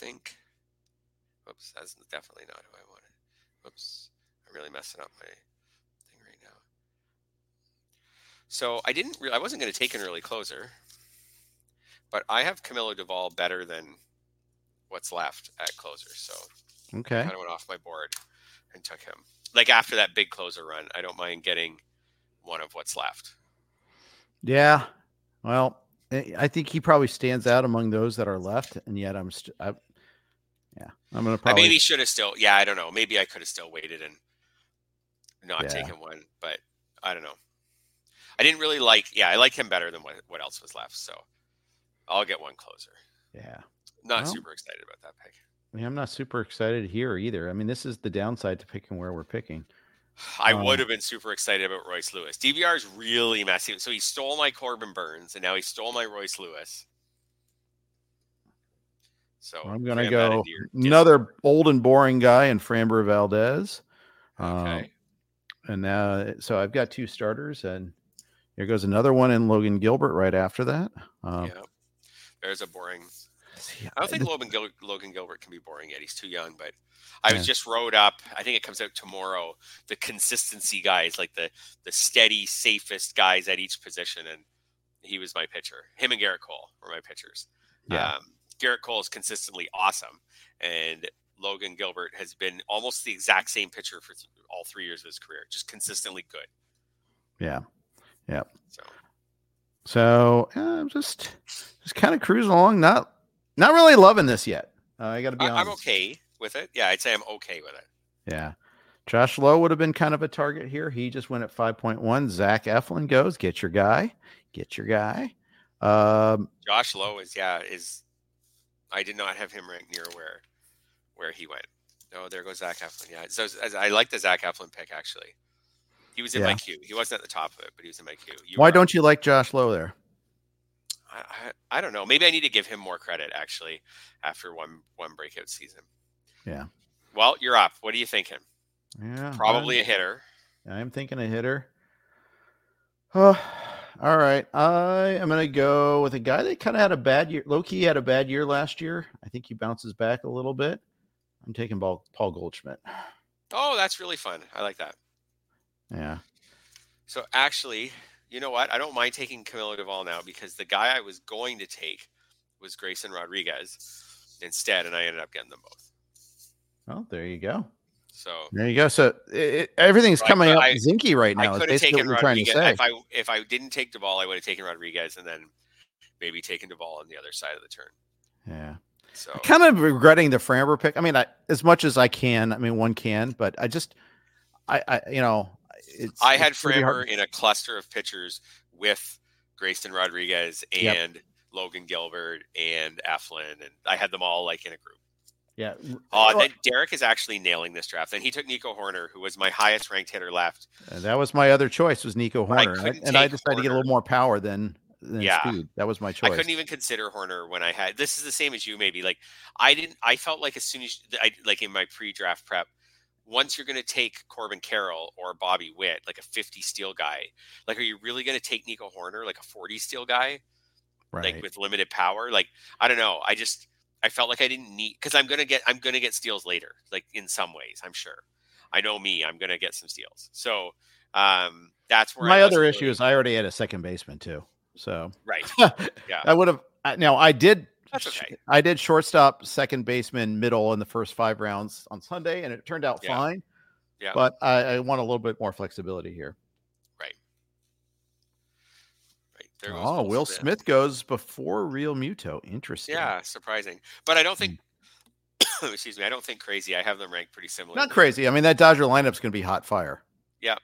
Think. Whoops, that's definitely not who I wanted. Whoops, I'm really messing up my thing right now. So I didn't. Re- I wasn't going to take an early closer. but I have Camilo Doval better than what's left at closer. So okay, kind of went off my board and took him. Like after that big closer run, I don't mind getting one of what's left. Yeah, well, eh, I think he probably stands out among those that are left, and yet I'm, st- I, yeah, I'm gonna probably. I maybe should have still. Yeah, I don't know. Maybe I could have still waited and not yeah. taken one, but I don't know. I didn't really like. Yeah, I like him better than what what else was left. So I'll get one closer. Yeah. Not well, super excited about that pick. I mean, I'm not super excited here either. I mean, this is the downside to picking where we're picking. I um, would have been super excited about Royce Lewis. DVR is really messy. So he stole my Corbin Burnes, and now he stole my Royce Lewis. So I'm going to go another old and boring guy in Framber Valdez. Okay. Um, and now, so I've got two starters, and here goes another one in Logan Gilbert right after that. Um, yeah, there's a boring. I don't think Logan, Gil- Logan Gilbert can be boring yet. He's too young, but I was just wrote up. I think it comes out tomorrow. The consistency guys, like the the steady, safest guys at each position, and he was my pitcher. Him and Gerrit Cole were my pitchers. Yeah. Um, Gerrit Cole is consistently awesome, and Logan Gilbert has been almost the exact same pitcher for all three years of his career, just consistently good. Yeah, yeah. So, so I'm just just kind of cruising along, not not really loving this yet. Uh, I got to be honest. I'm okay with it. Yeah, I'd say I'm okay with it. Yeah. Josh Lowe would have been kind of a target here. He just went at 5.1. Zach Eflin goes, get your guy, get your guy. Um, Josh Lowe is, yeah, is, I did not have him ranked near where, where he went. Oh, there goes Zach Eflin. Yeah. So I like the Zach Eflin pick actually. He was in yeah. my queue. He wasn't at the top of it, but he was in my queue. You Why don't you like Josh Lowe there? I, I, I don't know. Maybe I need to give him more credit actually after one one breakout season. Yeah. Well, you're up. What are you thinking? Yeah. Probably I'm, a hitter. I'm thinking a hitter. Oh, all right. I am going to go with a guy that kind of had a bad year. Low key had a bad year last year. I think he bounces back a little bit. I'm taking Paul, Paul Goldschmidt. Oh, that's really fun. I like that. Yeah. So actually, you know what? I don't mind taking Camilo Doval now because the guy I was going to take was Grayson Rodriguez instead, and I ended up getting them both. Oh, there you go. So there you go. So it, everything's coming up Zinkie right now. I could have taken Rodriguez. If I if I didn't take Doval, I would have taken Rodriguez and then maybe taken Doval on the other side of the turn. Yeah. So kind of regretting the Framber pick. I mean, I, as much as I can. I mean, one can, but I just, I, I you know, it's. I had Framber in a cluster of pitchers with Grayson Rodriguez and yep. Logan Gilbert and Eflin, and I had them all like in a group. Yeah. Uh, Derek is actually nailing this draft, and he took Nico Hoerner, who was my highest ranked hitter left. And that was my other choice was Nico Hoerner. I and I decided Hoerner. to get a little more power than, than yeah. speed. That was my choice. I couldn't even consider Hoerner when I had. This is the same as you, maybe. Like I didn't. I felt like as soon as I like in my pre-draft prep, once you're going to take Corbin Carroll or Bobby Witt, like a 50 steal guy, like are you really going to take Nico Hoerner, like a 40 steal guy, right. like with limited power? Like I don't know. I just I felt like I didn't need because I'm gonna get I'm gonna get steals later, like in some ways, I'm sure. I know me, I'm gonna get some steals. So um that's where my other really... issue is I already had a second baseman too. So right, yeah, I would have. Now I did. That's okay. I did shortstop, second baseman, middle in the first five rounds on Sunday, and it turned out yeah. fine. Yeah, but I, I want a little bit more flexibility here. There goes oh, Will Smith. Smith. goes before Realmuto. Interesting. Yeah, surprising. But I don't think. Mm. excuse me. I don't think crazy. I have them ranked pretty similar. Not crazy. I mean, that Dodger lineup's going to be hot fire. Yeah.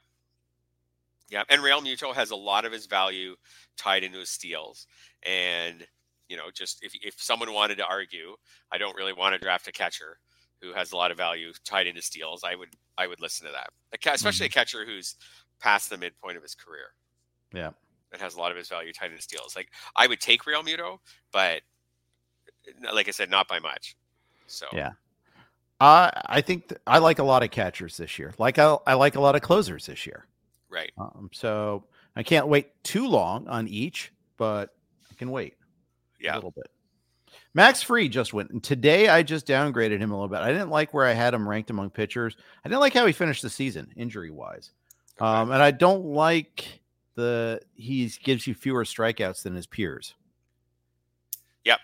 Yeah, and Realmuto has a lot of his value tied into his steals, and you know, just if if someone wanted to argue, I don't really want to draft a catcher who has a lot of value tied into steals. I would I would listen to that, especially mm-hmm. a catcher who's past the midpoint of his career. Yeah that has a lot of his value tied in steals. Like I would take Realmuto, but like I said, not by much. So yeah. Uh, I think th- I like a lot of catchers this year. Like I, I like a lot of closers this year. Right. Um, so I can't wait too long on each, but I can wait. Yeah. A little bit. Max Fried just went. And today I just downgraded him a little bit. I didn't like where I had him ranked among pitchers. I didn't like how he finished the season injury wise. Okay. Um, and I don't like the he gives you fewer strikeouts than his peers. Yep.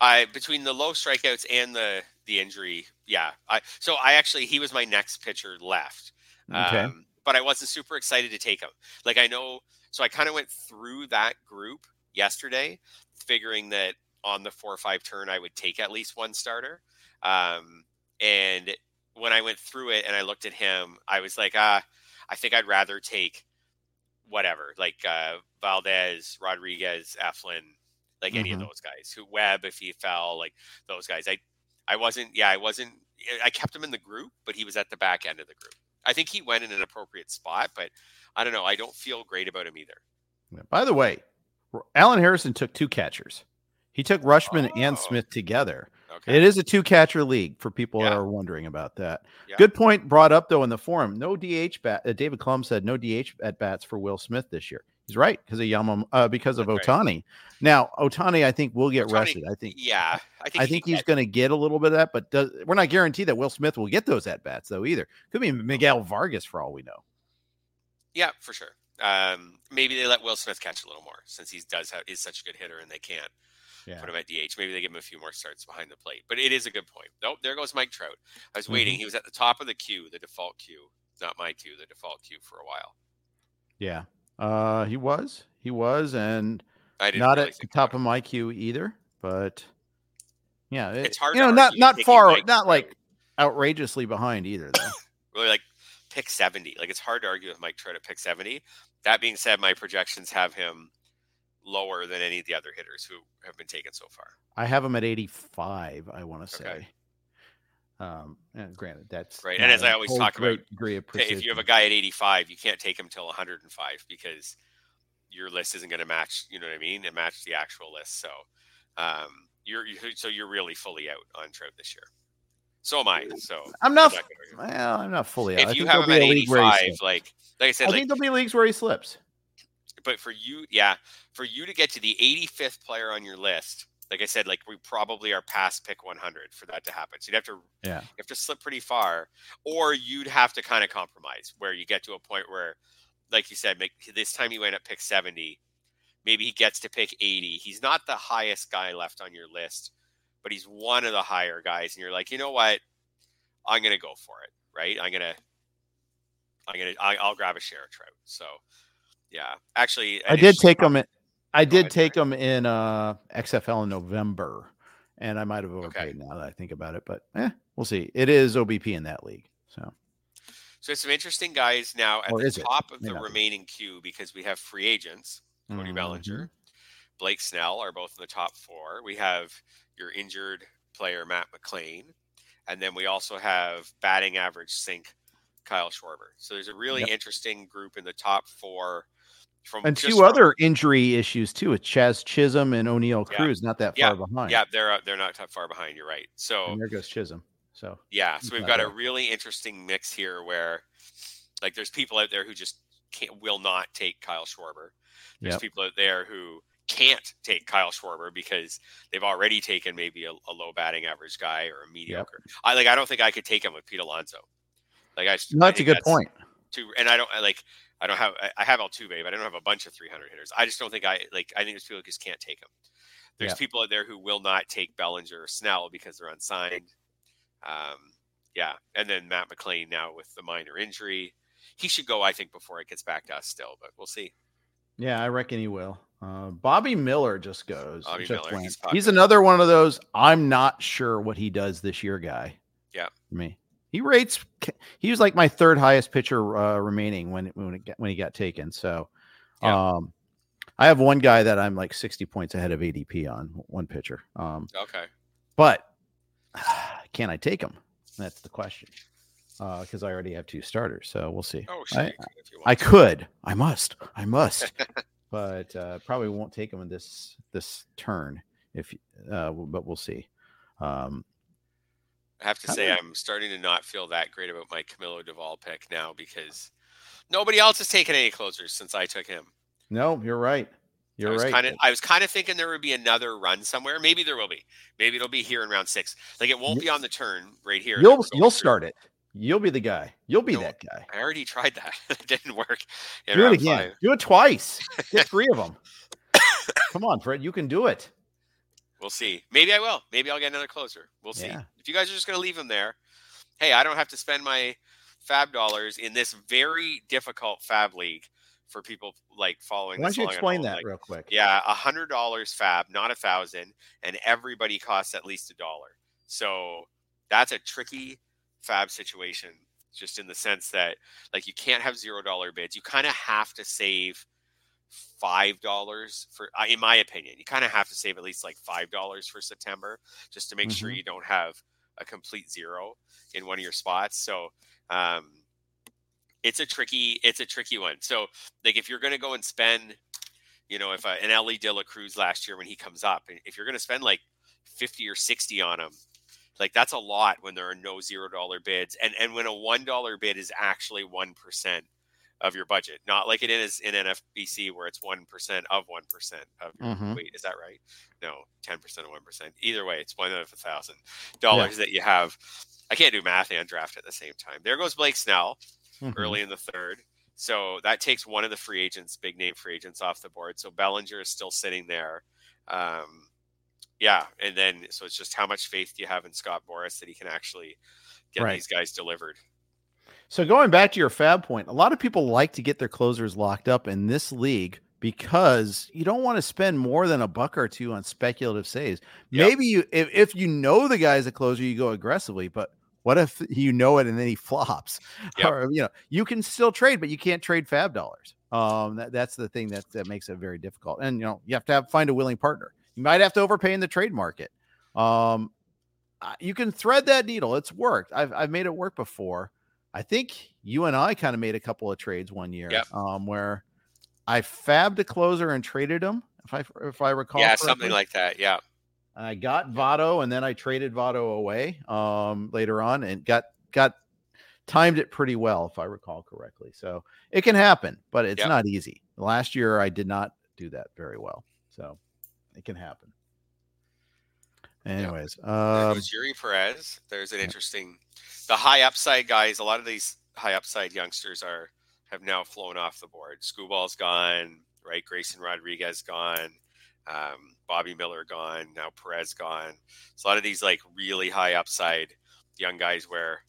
I between the low strikeouts and the the injury, yeah. I so I actually he was my next pitcher left. Okay. Um, but I wasn't super excited to take him. Like I know, so I kind of went through that group yesterday, figuring that on the four or five turn I would take at least one starter. Um, and when I went through it and I looked at him, I was like, ah, I think I'd rather take whatever, like uh, Valdez, Rodriguez, Eflin, like any of Mhm. those guys. Who Webb if he fell, like those guys. I I wasn't. Yeah, I wasn't. I kept him in the group, but he was at the back end of the group. I think he went in an appropriate spot, but I don't know. I don't feel great about him either. By the way, Alan Harrison took two catchers. He took Rutschman and Oh. Smith together. Okay. It is a two catcher league for people that are wondering about that. Yeah. Good point brought up though in the forum. No DH bat. Uh, David Klum said no DH at bats for Will Smith this year. He's right because of Yama, uh, because of That's right. Ohtani. Now Ohtani, I think will get Ohtani- rested. I think. Yeah, I think. I think he's going to get a little bit of that, but does, we're not guaranteed that Will Smith will get those at bats though either. Could be Miguel Vargas for all we know. Yeah, for sure. Um, maybe they let Will Smith catch a little more since he does have, is such a good hitter and they can't Yeah. put him at DH. Maybe they give him a few more starts behind the plate. But it is a good point. Nope, there goes Mike Trout. I was waiting. Mhm. He was at the top of the queue, the default queue, not my queue, the default queue for a while. Yeah. Uh, he was. He was, and I didn't not really at the top of my queue either. But yeah, it- It's hard You to know, not not far, Mike not Trout. like outrageously behind either. Though. Really like pick 70. Like it's hard to argue with Mike Trout at pick 70. That being said, my projections have him lower than any of the other hitters who have been taken so far. I have him at eighty-five. I want to say. Okay. Um, and granted, that's Right, and as I always talk about, degree of precision. if you have a guy at 85, you can't take him till 105 because your list isn't going to match. You know what I mean? It match the actual list. So, um, you're you, so you're really fully out on Trout this year. So am I. So I'm not. I'm not. Well, I'm not fully. out. If you have him at be a league where he 85, like like I said, I like think there'll be leagues where he slips. But for you, yeah, for you to get to the 85th player on your list, like I said, like we probably are past pick 100 for that to happen. So you'd have to Yeah. you have to slip pretty far, or you'd have to kind of compromise where you get to a point where, like you said, make, this time you end up pick 70. Maybe he gets to pick 80. He's not the highest guy left on your list, but he's one of the higher guys. And you're like, you know what? I'm going to go for it. Right. I'm going to, I'm going to, I'll grab a share of Trout. So, yeah. Actually, I and did take them. in- I did take him in uh, XFL in November, and I might have Okay. overpaid now that I think about it. But eh, we'll see. It is OBP in that league, so So some interesting guys now at Or the is it? top of the remaining queue because we have free agents. Cody Mhm. Bellinger, Blake Snell are both in the top four. We have your injured player Matt McLain, and then we also have batting average sink Kyle Schwarber. So there's a really Yep. interesting group in the top four. From and two from- other injury issues too with Jazz Chisholm and Oneil Yeah. Cruz, not that Yeah. far behind. Yeah, they're uh, they're not that far behind. You're right. So and there goes Chisholm. So Yeah, so we've got a really interesting mix here where like there's people out there who just can't will not take Kyle Schwarber. There's Yep. people out there who can't take Kyle Schwarber because they've already taken maybe a, a low batting average guy or a mediocre. I like I don't think I could take him with Pete Alonso. Like I, no, I that's a think good point. Too, and I don't I like I don't have I- have Altuve, but I don't have a bunch of 300 hitters. I just don't think I like I think there's people who just can't take them. There's Yeah. people out there who will not take Bellinger or Snell because they're unsigned. Um, yeah, and then Matt McLain now with the minor injury, he should go. I think before it gets back to us still, but we'll see. Yeah, I reckon he will. Uh, Bobby Miller just goes. Bobby just Miller, he's He's, another one of those. I'm not sure what he does this year, guy. Yeah. me. He rates. He was like my third highest pitcher uh, remaining when when it when he got taken. So, Yeah. um, I have one guy that I'm like 60 points ahead of ADP on one pitcher. Um, Okay, but can I take him? That's the question. Uh, Because I already have two starters, so we'll see. oh sure, I- you could if you want I to. could. I must. I must. but uh, probably won't take him in this this turn. If uh, but we'll see. Um, I have to say, I'm starting to not feel that great about my Camilo Doval pick now because nobody else has taken any closers since I took him. no, you're right. You're was right. kind of I was kind of thinking there would be another run somewhere. Maybe there will be. Maybe it'll be here in round six. Like it won't be on the turn right here. you'll you'll through. start it. You'll be the guy. You'll be No, that guy. I already tried that. it didn't work. Do it again. five. Do it twice. Get three of them. Come on, Fred. You can do it. We'll see. Maybe I will. Maybe I'll get another closer. We'll see. Yeah. If you guys are just going to leave him there, hey, I don't have to spend my fab dollars in this very difficult fab league for people like following. Why don't you explain that Like, real quick? yeah, a hundred dollars fab, not a thousand, and everybody costs at least a dollar. So that's a tricky fab situation, just in the sense that like you can't have zero dollar bids. You kind of have to save five dollars for, uh, in my opinion, you kind of have to save at least like five dollars for September just to make sure Mhm. you don't have a complete zero in one of your spots. So um, it's a tricky, it's a tricky one. So like if you're going to go and spend you know, if uh, an Ellie De La Cruz last year when he comes up, if you're going to spend like 50 or 60 on him, like that's a lot when there are no zero dollar bids. And, and when a $1 bid is actually 1% of your budget, not like it is in NFBC where it's 1% of 1% of your Mhm. wait. Is that right? No, 10% of 1%. Either way, it's one of a thousand dollars that you have. I can't do math and draft at the same time. There goes Blake Snell Mhm. early in the third. So that takes one of the free agents, big name free agents, off the board. So Bellinger is still sitting there. Um, yeah, and then so it's just how much faith do you have in Scott Boras that he can actually get Right. these guys delivered? So going back to your fab point, a lot of people like to get their closers locked up in this league because you don't want to spend more than a buck or two on speculative saves. Yep. Maybe you if, if you know the guy's a closer, you go aggressively, but what if you know it and then he flops? Yep. Or you know, you can still trade, but you can't trade fab dollars. Um, that, that's the thing that, that makes it very difficult. And you know, you have to have find a willing partner. You might have to overpay in the trade market. Um, you can thread that needle. It's worked. I've I've made it work before. I think you and I kind of made a couple of trades one year, Yep. um, where I fabbed a closer and traded him. If I if I recall, yeah, correctly. something like that. Yeah, I got Votto and then I traded Votto away um, later on and got got timed it pretty well if I recall correctly. So it can happen, but it's Yep. not easy. Last year I did not do that very well, so it can happen. Anyways, there um, goes Eury Perez. There's an interesting, the high upside guys. A lot of these high upside youngsters are have now flown off the board. Skubal's gone, right? Grayson Rodriguez gone. Um, Bobby Miller gone. Now Perez gone. So a lot of these like really high upside young guys where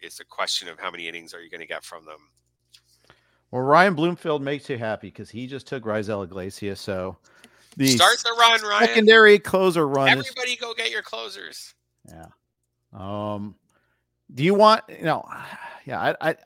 it's a question of how many innings are you going to get from them. well, Ryan Bloomfield makes you happy because he just took Raisel Iglesias. So the Start the run, Ryan. secondary closer run Everybody go get your closers. Yeah. Um, do you want you know? Yeah, I, I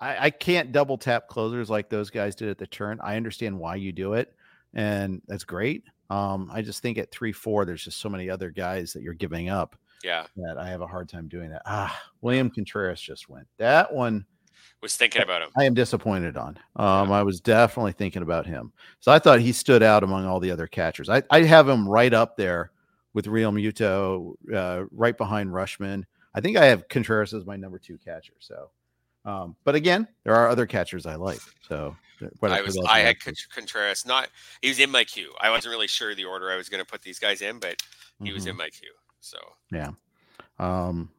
I I can't double tap closers like those guys did at the turn. I understand why you do it, and that's great. Um, I just think at three four, there's just so many other guys that you're giving up Yeah, that I have a hard time doing that. Ah, William Contreras just went. That one was thinking about him. I am disappointed on. Um, I was definitely thinking about him. So I thought he stood out among all the other catchers. I, I have him right up there with Realmuto, uh, right behind Rutschman. I think I have Contreras as my number two catcher. So, um, but again, there are other catchers I like. So, what I was I had Cont- Contreras not he was in my queue. I wasn't really sure the order I was going to put these guys in, but he was Mhm. in my queue. So yeah. Um,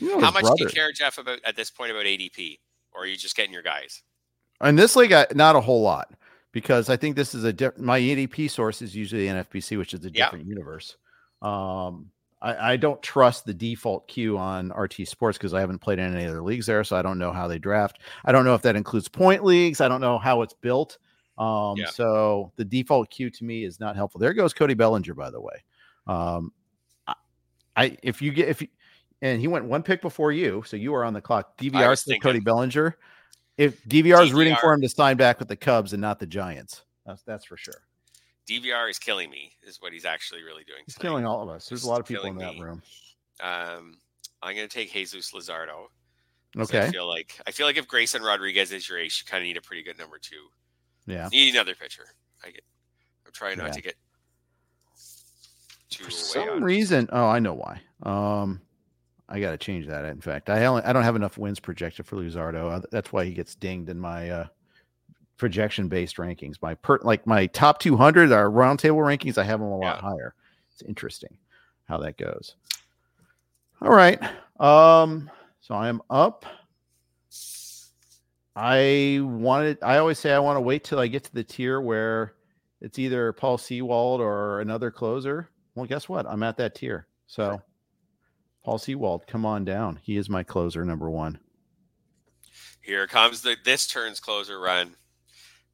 you know, how much do you care, Jeff, about at this point about ADP, or are you just getting your guys? In this league, I, not a whole lot because I think this is a different. My ADP source is usually NFBC, which is a Yeah. different universe. Um, I, I don't trust the default queue on RT Sports because I haven't played in any other leagues there, so I don't know how they draft. I don't know if that includes point leagues. I don't know how it's built. Um, Yeah. so the default queue to me is not helpful. There goes Cody Bellinger, by the way. Um, I, I if you get if you, and he went one pick before you, so you are on the clock. DVR was Cody Bellinger. If DVR is rooting for him to sign back with the Cubs and not the Giants, that's that's for sure. DVR is killing me, is what he's actually really doing. He's tonight. killing all of us. There's a lot of people in that me. room. Um, I'm going to take Jesus Luzardo. Okay. I feel like I feel like if Grayson Rodriguez is your ace, you kind of need a pretty good number two. Yeah. You need another pitcher. I get. I'm trying not Yeah. to get too For some on- reason, oh, I know why. Um, I got to change that. In fact, I only I don't have enough wins projected for Luzardo. That's why he gets dinged in my uh, projection based rankings. My per like my top 200 our roundtable rankings. I have them a lot Yeah. higher. It's interesting how that goes. All right. Um, so I am up. I wanted. I always say I want to wait till I get to the tier where it's either Paul Sewald or another closer, well, guess what? I'm at that tier. So, Paul Sewald, come on down. He is my closer number one. Here comes the this turn's closer run.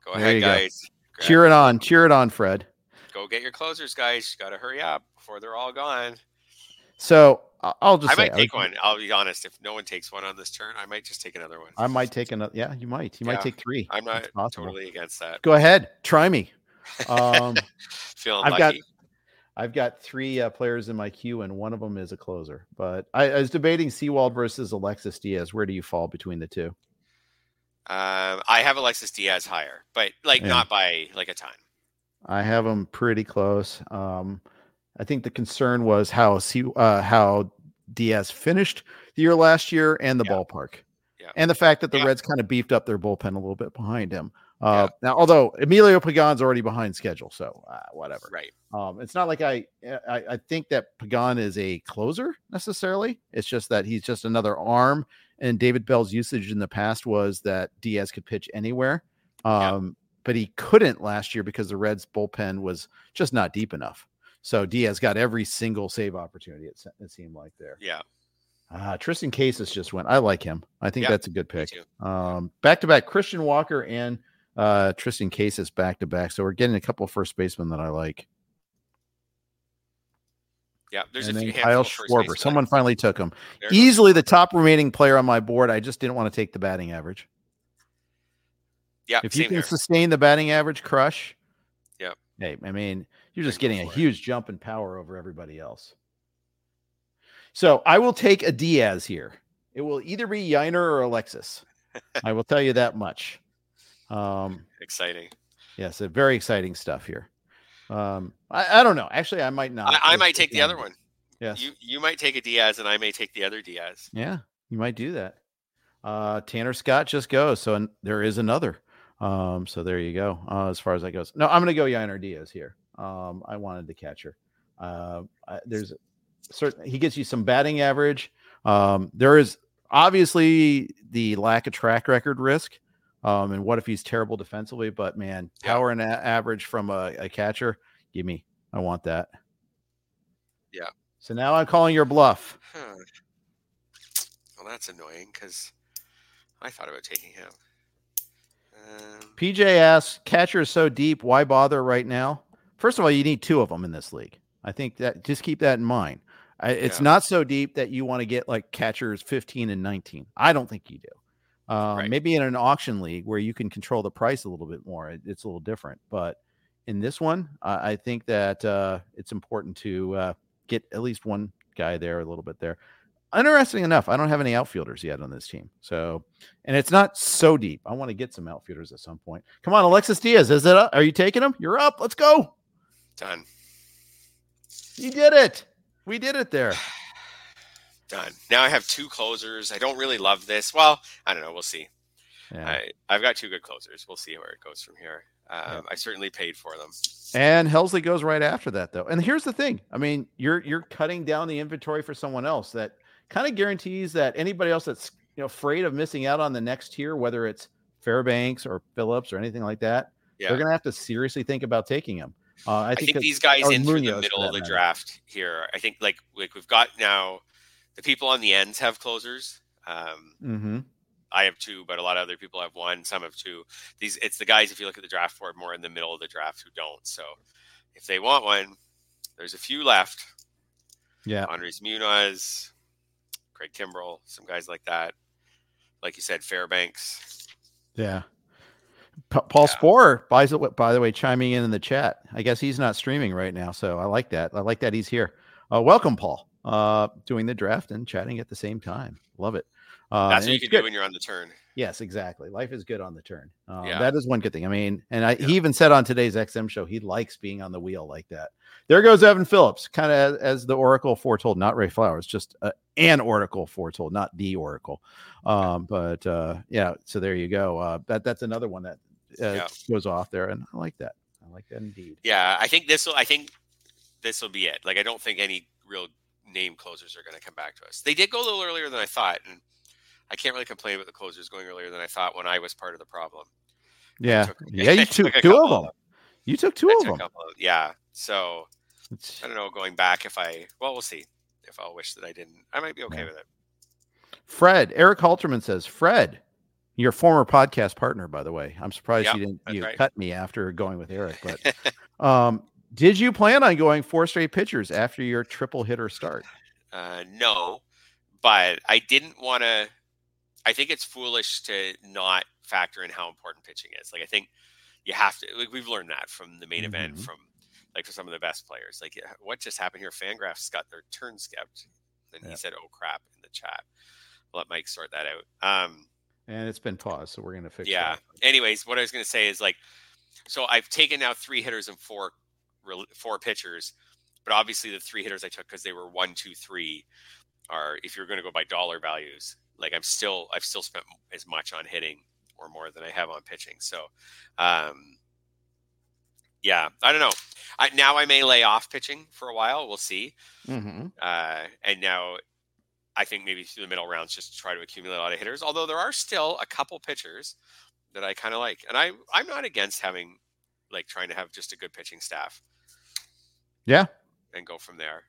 Go there ahead, guys. Go. Cheer it on. Cheer it on, Fred. Go get your closers, guys. Got to hurry up before they're all gone. So I'll just. I say, might take one. I'll be honest. If no one takes one on this turn, I might just take another one. I might take another. Yeah, you might. You yeah, might take three. I'm not totally against that. Go ahead. Try me. Um, Feeling I've lucky. got. I've got three uh, players in my queue, and one of them is a closer. But I, I was debating Sewald versus Alexis Diaz. Where do you fall between the two? Um, I have Alexis Diaz higher, but like yeah. not by like a ton. I have them pretty close. Um, I think the concern was how uh, how Diaz finished the year last year and the yeah. ballpark, yeah. and the fact that the Reds kind of beefed up their bullpen a little bit behind him. Uh, now, although Emilio Pagan's already behind schedule, so uh, whatever. Right. Um, it's not like I, I I think that Pagan is a closer necessarily. It's just that he's just another arm and David Bell's usage in the past was that Diaz could pitch anywhere. Um, yeah. But he couldn't last year because the Reds bullpen was just not deep enough. So Diaz got every single save opportunity. It, it seemed like there. Yeah. Uh, Triston Casas just went. I like him. I think yeah, that's a good pick. Um, back to back, Christian Walker and uh, Triston Casas back to back. So we're getting a couple first basemen that I like. Yeah, there's and a few Kyle Schwarber. Someone finally took him. There Easily the top remaining player on my board. I just didn't want to take the batting average. Yeah, if you can here. sustain the batting average crush, yeah. Hey, I mean, you're just getting a huge jump in power over everybody else. So I will take a Diaz here. It will either be Yainer or Alexis. I will tell you that much. Um, exciting. Yes, yeah, very exciting stuff here. Um, I, I don't know. Actually, I might not. I, I might take the other one. Yes. You you might take a Diaz, and I may take the other Diaz. Yeah, you might do that. Uh, Tanner Scott just goes, so an, there is another. Um, so there you go. Uh, as far as that goes, no, I'm going to go Yainer Diaz here. Um, I wanted the catcher. Uh, I, there's certain he gets you some batting average. Um, there is obviously the lack of track record risk. Um, and what if he's terrible defensively? But man, power and a- average from a, a, catcher, give me. I want that. Yeah. So now I'm calling your bluff. Huh. Well, that's annoying because I thought about taking him. Um, PJ asks, catcher is so deep. Why bother right now? First of all, you need two of them in this league. I think that just keep that in mind. I, it's yeah. not so deep that you want to get like catchers 15 and 19. I don't think you do. Um, right. Maybe in an auction league where you can control the price a little bit more, it, it's a little different. But in this one, uh, I think that uh, it's important to uh, get at least one guy there, a little bit there. Interesting enough, I don't have any outfielders yet on this team. So, and it's not so deep. I want to get some outfielders at some point. Come on, Alexis Diaz, is it? Up? Are you taking him? You're up. Let's go. Done. You did it. We did it there. Done. Now I have two closers. I don't really love this. Well, I don't know. We'll see. Yeah. I, I've got two good closers. We'll see where it goes from here. Um, yeah. I certainly paid for them. And Helsley goes right after that, though. And here's the thing: I mean, you're you're cutting down the inventory for someone else that kind of guarantees that anybody else that's you know afraid of missing out on the next tier, whether it's Fairbanks or Phillips or anything like that, yeah. they're going to have to seriously think about taking him. Uh, I, think I, think these guys in through the middle of the matter. draft here. I think like like we've got now the people on the ends have closers. Um, mm-hmm. I have two, but a lot of other people have one. Some have two. These it's the guys if you look at the draft board more in the middle of the draft who don't. So if they want one, there's a few left. Yeah, Andres Munoz, Craig Kimbrel, some guys like that. Like you said, Fairbanks. Yeah. Paul yeah. Sporer, by the, way, by the way, chiming in in the chat. I guess he's not streaming right now, so I like that. I like that he's here. Uh, welcome, Paul uh, doing the draft and chatting at the same time. Love it. Uh, That's what you can good. do when you're on the turn. Yes, exactly. Life is good on the turn. Uh, yeah. That is one good thing. I mean, and I, yeah. he even said on today's XM show he likes being on the wheel like that. There goes Evan Phillips, kind of as, as, the Oracle foretold, not Ray Flowers, just uh, an Oracle foretold, not the Oracle. Um, but uh, yeah, so there you go. Uh, that that's another one that uh, yeah. goes off there, and I like that. I like that indeed. Yeah, I think this will. I think this will be it. Like, I don't think any real name closers are going to come back to us. They did go a little earlier than I thought, and I can't really complain about the closers going earlier than I thought when I was part of the problem. Yeah, yeah, you took two of them. You took two of took them. of- yeah. So I don't know. Going back, if I well, we'll see. If I'll wish that I didn't, I might be okay Yeah. with it. Fred, Eric Halterman says, Fred, your former podcast partner, by the way. I'm surprised Yep, you didn't you right. cut me after going with Eric. But um, did you plan on going four straight pitchers after your triple hitter start? Uh, no, but I didn't want to. I think it's foolish to not factor in how important pitching is. Like I think you have to. Like we've learned that from the main event, Mhm. from like for some of the best players. Like what just happened here? Fangraphs got their turn skipped, and Yeah. he said, "Oh crap!" in the chat. I'll let Mike sort that out. Um, And it's been paused, so we're gonna fix yeah. that. Anyways, what I was going to say is like, so I've taken now three hitters and four four pitchers, but obviously the three hitters I took because they were one, two, three, are if you're going to go by dollar values, like I'm still I've still spent as much on hitting or more than I have on pitching. So, um, yeah, I don't know. I, now I may lay off pitching for a while. We'll see. Mhm. Uh, and now I think maybe through the middle rounds just to try to accumulate a lot of hitters. Although there are still a couple pitchers that I kind of like, and I I'm not against having like trying to have just a good pitching staff Yeah. and go from there.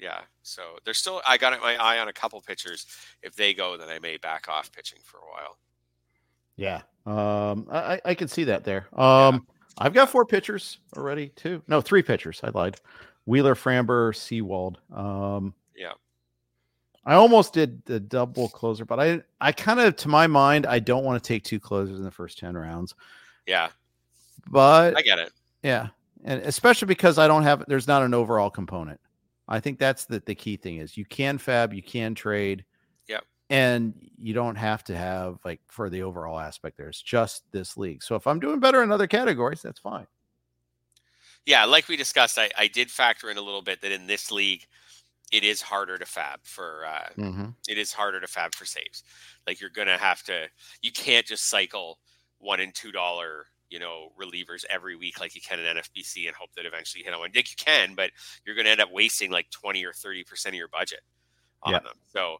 Yeah. So there's still I got my eye on a couple pitchers. If they go, then I may back off pitching for a while. Yeah. Um, I, I- I can see that there. Um, I've got four pitchers already, too. No, three pitchers. I lied. Wheeler, Framber, Sewald. Um, Yeah. I almost did the double closer, but I, I kind of, to my mind, I don't want to take two closers in the first 10 rounds. Yeah. But I get it. yeah, and especially because I don't have, there's not an overall component. I think that's the, the key thing is you can fab, you can trade. Yep. And you don't have to have like for the overall aspect, there's just this league. So if I'm doing better in other categories, that's fine. Yeah, like we discussed, I, I did factor in a little bit that in this league, it is harder to fab for uh, Mm-hmm. it is harder to fab for saves. Like you're gonna have to you can't just cycle one and two dollar, you know, relievers every week like you can in NFBC and hope that eventually you hit on one. Dick you can, but you're gonna end up wasting like twenty or thirty percent of your budget on Yeah. them. So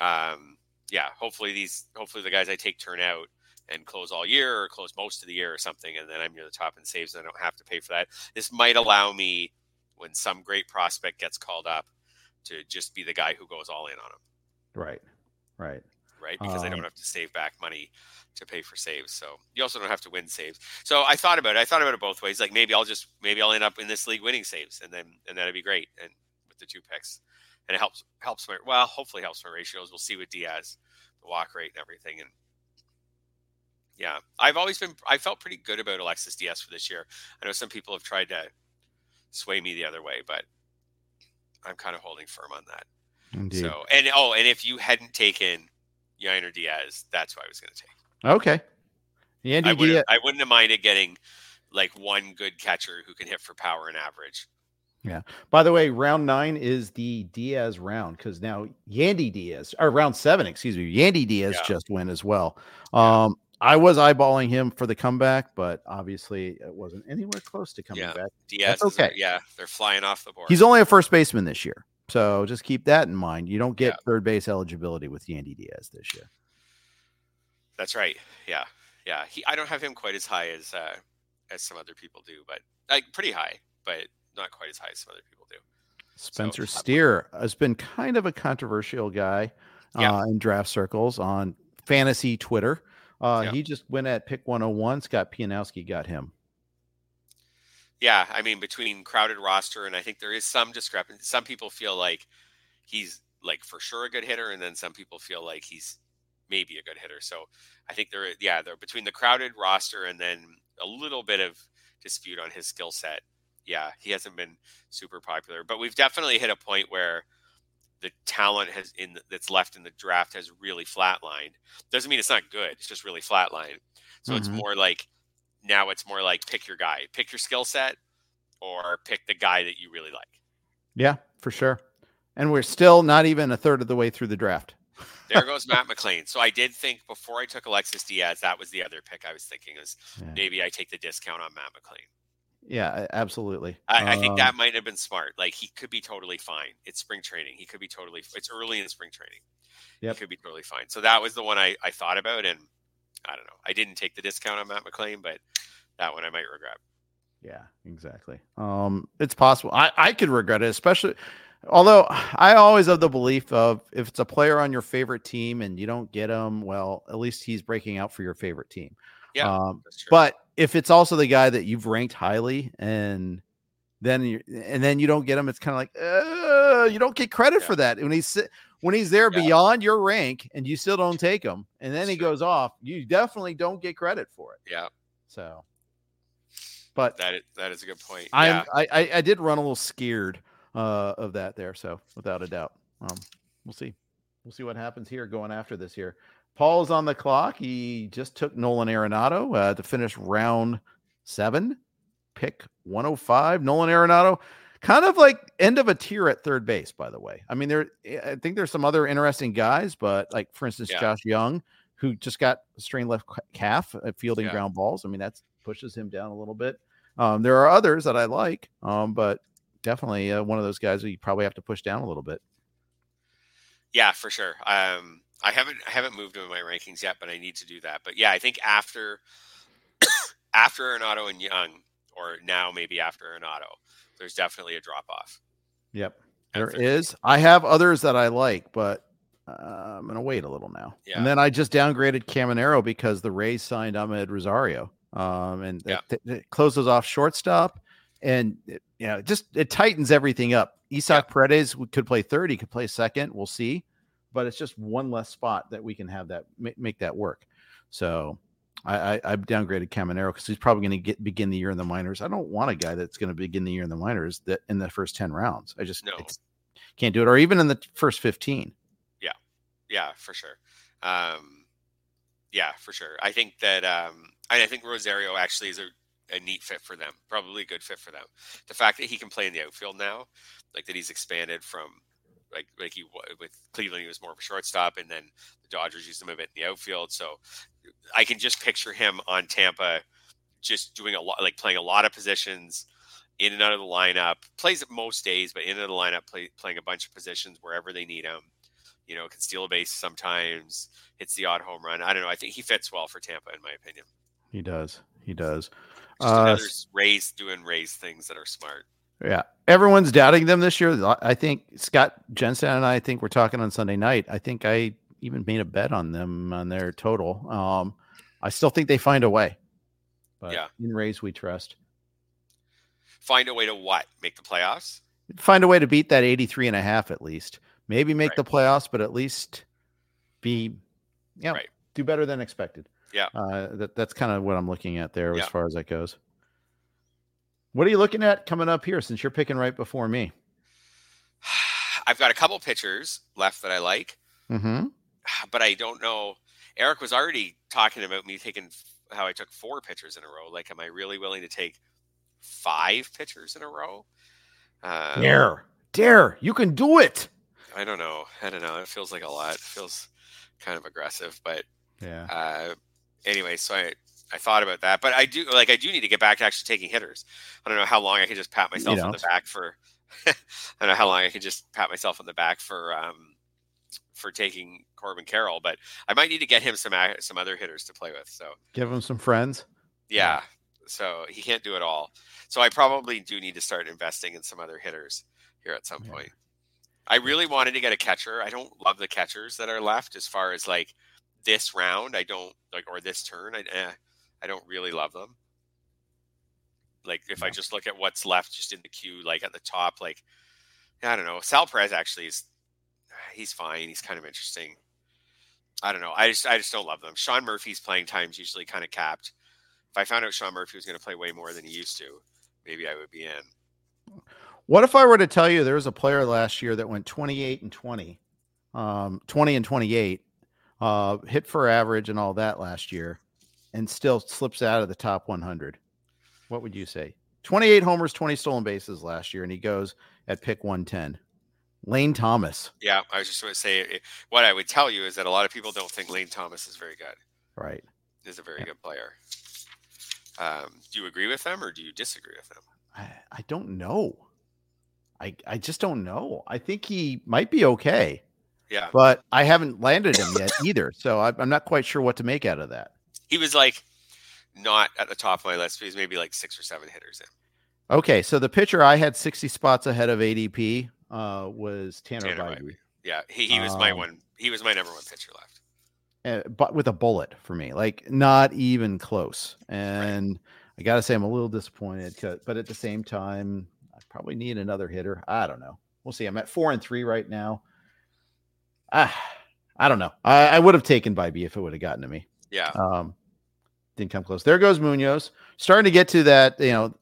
um yeah, hopefully these hopefully the guys I take turn out and close all year or close most of the year or something, and then I'm near the top in saves and I don't have to pay for that. This might allow me when some great prospect gets called up to just be the guy who goes all in on him Right. Right. Right? Because I Um, don't have to save back money to pay for saves. So you also don't have to win saves. So I thought about it. I thought about it both ways. Like maybe I'll just maybe I'll end up in this league winning saves, and then and that'd be great. And with the two picks, and it helps helps my well, hopefully helps my ratios. We'll see with Diaz, the walk rate and everything. And yeah, I've always been I felt pretty good about Alexis Diaz for this year. I know some people have tried to sway me the other way, but I'm kind of holding firm on that. Indeed. So and oh, and if you hadn't taken Yainer Diaz, that's what I was going to take. okay. Andy I wouldn't, Diaz. I wouldn't have minded getting like one good catcher who can hit for power and average. Yeah. By the way, round nine is the Diaz round because now Yandy Diaz, or round seven, excuse me, Yandy Diaz Yeah. just went as well. Um, I was eyeballing him for the comeback, but obviously it wasn't anywhere close to coming Yeah. back. Diaz, That's is okay. yeah, they're flying off the board. He's only a first baseman this year. So just keep that in mind. You don't get Yeah. third base eligibility with Yandy Diaz this year. That's right. Yeah, yeah. He, I don't have him quite as high as uh, as some other people do, but like pretty high, but not quite as high as some other people do. Spencer So- Steer has been kind of a controversial guy Yeah. uh, in draft circles on fantasy Twitter. Uh, Yeah. He just went at pick 101. Scott Pianowski got him. Yeah, I mean between crowded roster and I think there is some discrepancy. Some people feel like he's like for sure a good hitter, and then some people feel like he's maybe a good hitter. So I think there, yeah, they're between the crowded roster and then a little bit of dispute on his skill set. Yeah, he hasn't been super popular, but we've definitely hit a point where the talent has in the, that's left in the draft has really flatlined. Doesn't mean it's not good; it's just really flatlined. So it's Mhm. more like now it's more like pick your guy, pick your skill set, or pick the guy that you really like. Yeah, for sure. And we're still not even a third of the way through the draft. There goes Matt McLain. So I did think before I took Alexis Diaz, that was the other pick I was thinking is Yeah, maybe I take the discount on Matt McLain. yeah absolutely. I, I think Um, that might have been smart. Like he could be totally fine. It's spring training. He could be totally. It's early in spring training. Yep. He could be totally fine. So that was the one I, I thought about, and I don't know. I didn't take the discount on Matt McLain, but that one I might regret. Yeah, exactly. Um, it's possible. I, I could regret it, especially although I always have the belief of if it's a player on your favorite team and you don't get him, well, at least he's breaking out for your favorite team. Yeah, um, but if it's also the guy that you've ranked highly and then you and then you don't get him, it's kind of like uh, you don't get credit yeah. for that when he's when he's there yeah. beyond your rank and you still don't take him, and then That's he true. goes off. You definitely don't get credit for it. Yeah. So but that is, that is a good point. Yeah. I, I I did run a little scared uh, of that there, so without a doubt, um, we'll see. We'll see what happens here going after this here. Paul's on the clock. He just took Nolan Arenado uh, to finish round seven, pick 105. Nolan Arenado, kind of like end of a tier at third base, by the way. I mean, there, I think there's some other interesting guys, but like for instance, yeah. Josh Jung, who just got a strained left calf at fielding yeah. ground balls. I mean, that pushes him down a little bit. Um, there are others that I like, um, but definitely uh, one of those guys you probably have to push down a little bit. Yeah, for sure. Um, I haven't I haven't moved in my rankings yet, but I need to do that. But yeah, I think after after Arenado and Jung, or now maybe after Arenado, there's definitely a drop off. Yep, there is. I have others that I like, but uh, I'm gonna wait a little now. Yeah. And then I just downgraded Caminero because the Rays signed Amed Rosario um, and yeah. it, it, closes off shortstop, and it, you know, just it tightens everything up. Isaac yeah. Paredes could play third, he could play second. We'll see, but it's just one less spot that we can have that make that work. So I, I, I downgraded Caminero because he's probably going to get begin the year in the minors. I don't want a guy that's going to begin the year in the minors that in the first ten rounds. I just no. can't do it, or even in the first fifteen. Yeah, yeah, for sure. Um, yeah, for sure. I think that um, I think Rosario actually is a, a neat fit for them, probably a good fit for them. The fact that he can play in the outfield now, like that he's expanded from like like he with Cleveland he was more of a shortstop, and then the Dodgers used him a bit in the outfield. So I can just picture him on Tampa, just doing a lot, like playing a lot of positions in and out of the lineup. Plays it most days, but in and out of the lineup, play, playing a bunch of positions wherever they need him. You know, can steal a base sometimes, hits the odd home run. I don't know. I think he fits well for Tampa, in my opinion. He does. He does. Just uh, another Rays doing Rays things that are smart. Yeah. Everyone's doubting them this year. I think Scott Jensen and I think we're talking on Sunday night. I think I even made a bet on them on their total. Um, I still think they find a way. But yeah. in Rays we trust. Find a way to what? Make the playoffs? Find a way to beat that 83 and a half at least. Maybe make right. the playoffs, but at least be yeah, right. do better than expected. Yeah. Uh, that, that's kind of what I'm looking at there yeah. as far as that goes. What are you looking at coming up here since you're picking right before me? I've got a couple pitchers left that I like, mm-hmm. but I don't know. Eric was already talking about me taking how I took four pitchers in a row. Like, am I really willing to take five pitchers in a row? Um, dare, dare, you can do it. I don't know. I don't know. It feels like a lot. It feels kind of aggressive, but yeah. Uh, anyway, so I I thought about that, but I do like I do need to get back to actually taking hitters. I don't know how long I can just pat myself on the back for. I don't know how long I can just pat myself on the back for um for taking Corbin Carroll, but I might need to get him some some other hitters to play with. So give him some friends. Yeah, so he can't do it all. So I probably do need to start investing in some other hitters here at some yeah. point. I really wanted to get a catcher. I don't love the catchers that are left as far as like this round, I don't like, or this turn, I, eh, I don't really love them. Like if I just look at what's left just in the queue, like at the top, like I don't know, Sal Perez actually is, he's fine. He's kind of interesting. I don't know. I just I just don't love them. Sean Murphy's playing time time's usually kind of capped. If I found out Sean Murphy was going to play way more than he used to, maybe I would be in. What if I were to tell you there was a player last year that went 28 and 20, um, 20 and 28, uh, hit for average and all that last year, and still slips out of the top 100. What would you say? 28 homers, 20 stolen bases last year, and he goes at pick 110. Lane Thomas. Yeah, I was just going to say eh, what I would tell you is that a lot of people don't think Lane Thomas is very good. Right. Is a very yeah. good player. Um, do you agree with them or do you disagree with them? I, I don't know. I, I just don't know. I think he might be okay. Yeah. But I haven't landed him yet either. So I, I'm not quite sure what to make out of that. He was like not at the top of my list. He's maybe like six or seven hitters in. Okay, so the pitcher I had 60 spots ahead of ADP uh, was Tanner, Tanner Bibee. Yeah, he, he was um, my one. He was my number one pitcher left. Uh, but with a bullet for me, like not even close. And right. I got to say, I'm a little disappointed. But at the same time, I probably need another hitter. I don't know. We'll see. I'm at four and three right now. Ah, I don't know. I, I would have taken Bibee if it would have gotten to me. Yeah. Um, didn't come close. There goes Munoz. Starting to get to that, you know,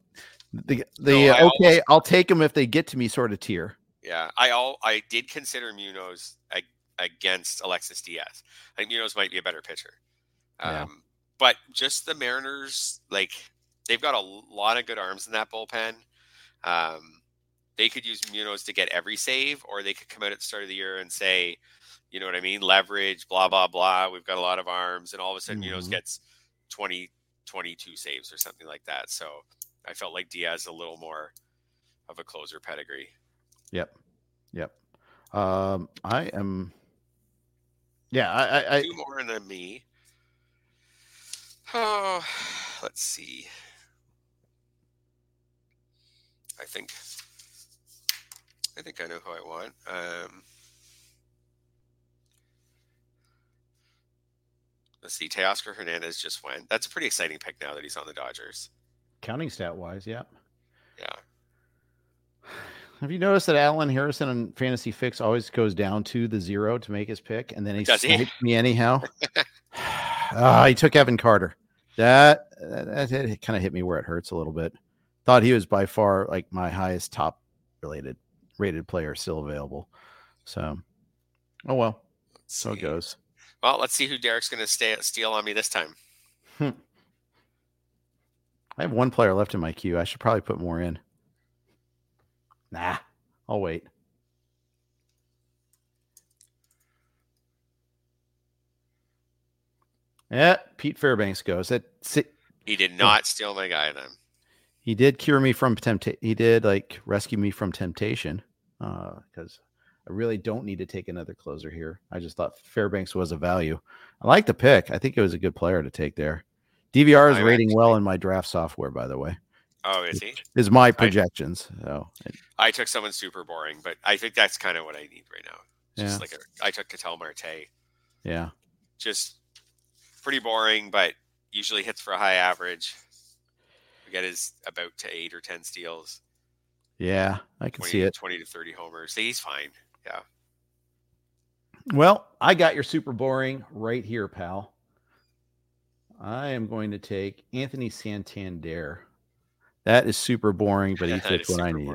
the the no, okay, I'll take them if they get to me sort of tier. Yeah, I all I did consider Munoz against Alexis Diaz. I think Munoz might be a better pitcher. Um, yeah. but just the Mariners, like they've got a lot of good arms in that bullpen. Um, they could use Munoz to get every save, or they could come out at the start of the year and say, you know what I mean, leverage, blah blah blah. We've got a lot of arms, and all of a sudden mm-hmm. Munoz gets 20, 22 saves or something like that. So I felt like Diaz a little more of a closer pedigree. Yep, yep. Um, I am. Yeah, I, I, two more than me. Oh, let's see. I think I think I know who I want. Um, let's see. Teoscar Hernandez just went. That's a pretty exciting pick now that he's on the Dodgers. Counting stat wise, yeah. Yeah. Have you noticed that Alan Harrison on Fantasy Fix always goes down to the zero to make his pick, and then he Does he? me anyhow? uh, he took Evan Carter. That, that, that kind of hit me where it hurts a little bit. Thought he was by far like my highest top related rated player still available. So, oh well, so it goes. Well, let's see who Derek's going to stay steal on me this time. Hmm. I have one player left in my queue. I should probably put more in. Nah, I'll wait. Yeah, Pete Fairbanks goes. That he did not steal my guy then. He did cure me from temptation. He did like rescue me from temptation because uh, I really don't need to take another closer here. I just thought Fairbanks was a value. I like the pick. I think it was a good player to take there. DVR is I rating actually, well in my draft software, by the way. Oh, is he? Is my projections. I, so I took someone super boring, but I think that's kind of what I need right now. Just yeah. like a, I took Ketel Marte. Yeah. Just pretty boring, but usually hits for a high average. We get his about to eight or ten steals. Yeah, I can 20, see it. 20 to 30 homers. He's fine. Yeah. Well, I got your super boring right here, pal. I am going to take Anthony Santander. That is super boring, but he fits what I need.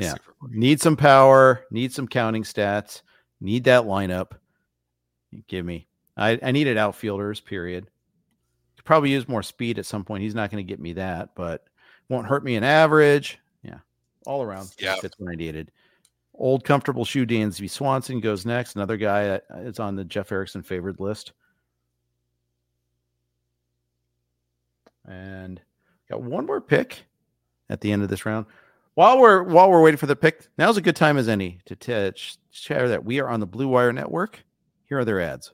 Yeah. Need some power, need some counting stats, need that lineup. Give me. I, I needed outfielders, period. Could probably use more speed at some point. He's not going to get me that, but won't hurt me in average Yeah. all around. Yeah, fits when I needed. Old comfortable shoe Dansby Swanson goes next. Another guy that is on the Jeff Erickson favored list. And got one more pick at the end of this round. While we're while we're waiting for the pick, now's a good time as any to t- share that we are on the Blue Wire Network. Here are their ads.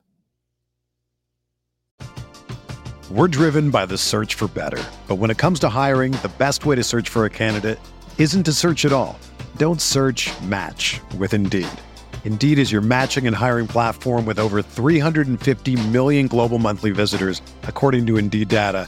We're driven by the search for better, but when it comes to hiring, the best way to search for a candidate isn't to search at all. Don't search match with Indeed. Indeed is your matching and hiring platform with over 350 million global monthly visitors, according to Indeed data,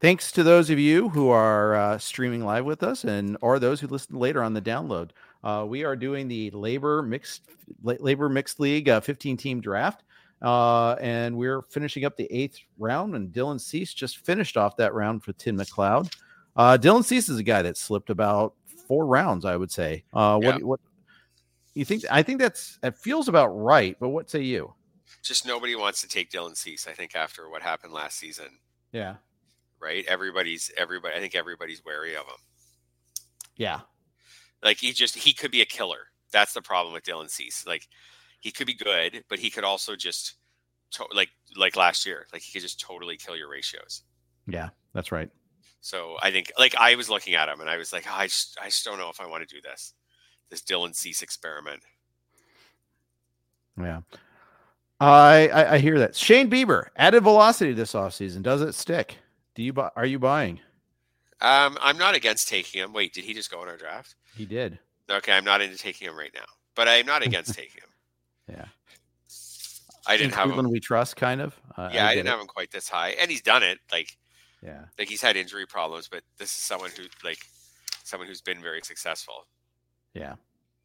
Thanks to those of you who are uh, streaming live with us, and or those who listen later on the download. Uh, we are doing the LABR mixed LABR mixed league uh, 15 team draft, uh, and we're finishing up the eighth round. And Dylan Cease just finished off that round for Tim McLeod. Uh, Dylan Cease is a guy that slipped about four rounds, I would say. Uh, what what you think? I think that's it feels about right. But what say you? Just nobody wants to take Dylan Cease. I think after what happened last season. Yeah right? Everybody's everybody. I think everybody's wary of him. Yeah, like he just he could be a killer. That's the problem with Dylan Cease. Like he could be good, but he could also just to, like like last year, like he could just totally kill your ratios. Yeah, that's right. So I think like I was looking at him and I was like, oh, I just I just don't know if I want to do this this Dylan Cease experiment. Yeah. I, I, I hear that. Shane Bieber added velocity this offseason. Does it stick? Do you buy? Are you buying? Um, I'm not against taking him. Wait, did he just go in our draft? He did. Okay, I'm not into taking him right now, but I'm not against taking him. Yeah. I didn't have him. We trust, kind of. Uh, yeah, I, I didn't it. have him quite this high, and he's done it. Like, yeah, like he's had injury problems, but this is someone who, like, someone who's been very successful. Yeah,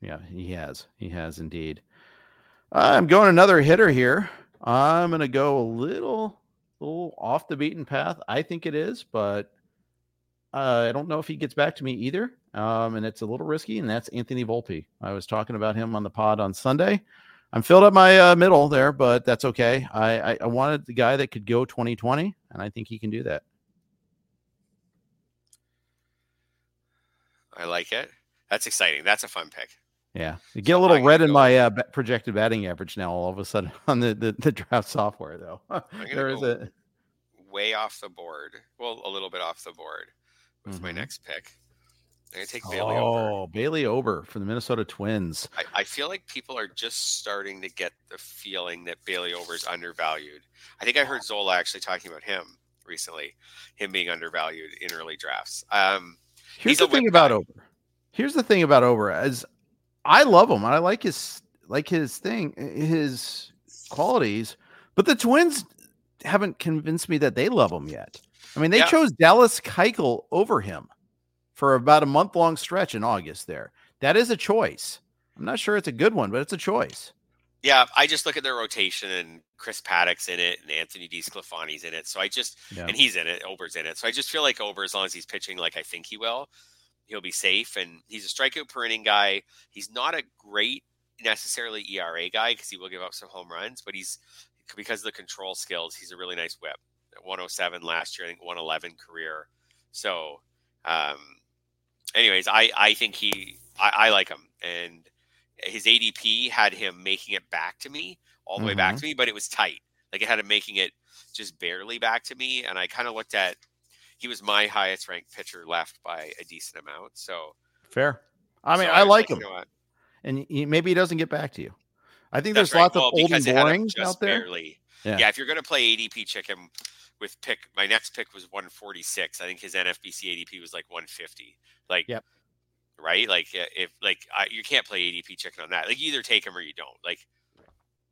yeah, he has. He has indeed. I'm going another hitter here. I'm going to go a little little off the beaten path. I think it is, but uh, I don't know if he gets back to me either. Um, and it's a little risky, and that's Anthony Volpe. I was talking about him on the pod on Sunday. I'm filled up my uh, middle there, but that's okay. I, I, I wanted the guy that could go 2020, and I think he can do that. I like it. That's exciting. That's a fun pick. Yeah, you get a little red in my uh, projected batting average now. All of a sudden on the the, the draft software, though, there is a way off the board. Well, a little bit off the board with mm-hmm. my next pick. I'm gonna take Bailey oh, Ober. Bailey Ober for the Minnesota Twins. I, I, feel like people are just starting to get the feeling that Bailey Ober is undervalued. I think I heard Zola actually talking about him recently, him being undervalued in early drafts. Um, Here's the thing about Ober. Here's the thing about Ober as I love him. I like his like his thing, eh, his qualities. But the Twins haven't convinced me that they love him yet. I mean, they yeah. chose Dallas Keuchel over him for about a month long stretch in August. There, that is a choice. I'm not sure it's a good one, but it's a choice. Yeah, I just look at their rotation and Chris Paddack's in it and Anthony DeSclafani's in it. So I just yeah. and he's in it, Ober's in it. So I just feel like Ober, as long as he's pitching like I think he will, he'll be safe. And he's a strikeout per inning guy. He's not a great necessarily ERA guy because he will give up some home runs, but he's because of the control skills, he's a really nice whip. 107 last year, I think 111 career. So, um, anyways, I I think he I, I like him, and his ADP had him making it back to me all the mm-hmm. way back mm-hmm. to me, but it was tight. Like it had him making it just barely back to me, and I kind of looked at he was my highest ranked pitcher left by a decent amount. So fair. I mean, so I, I like him, and he, maybe he doesn't get back to you. I think That's there's right. lots well, of old and boring out there. Barely. Yeah. yeah, if you're going to play ADP chicken with pick, my next pick was 146. I think his NFBC ADP was like 150. Like, yep. right? Like, if like I, you can't play ADP chicken on that. Like, you either take him or you don't. Like,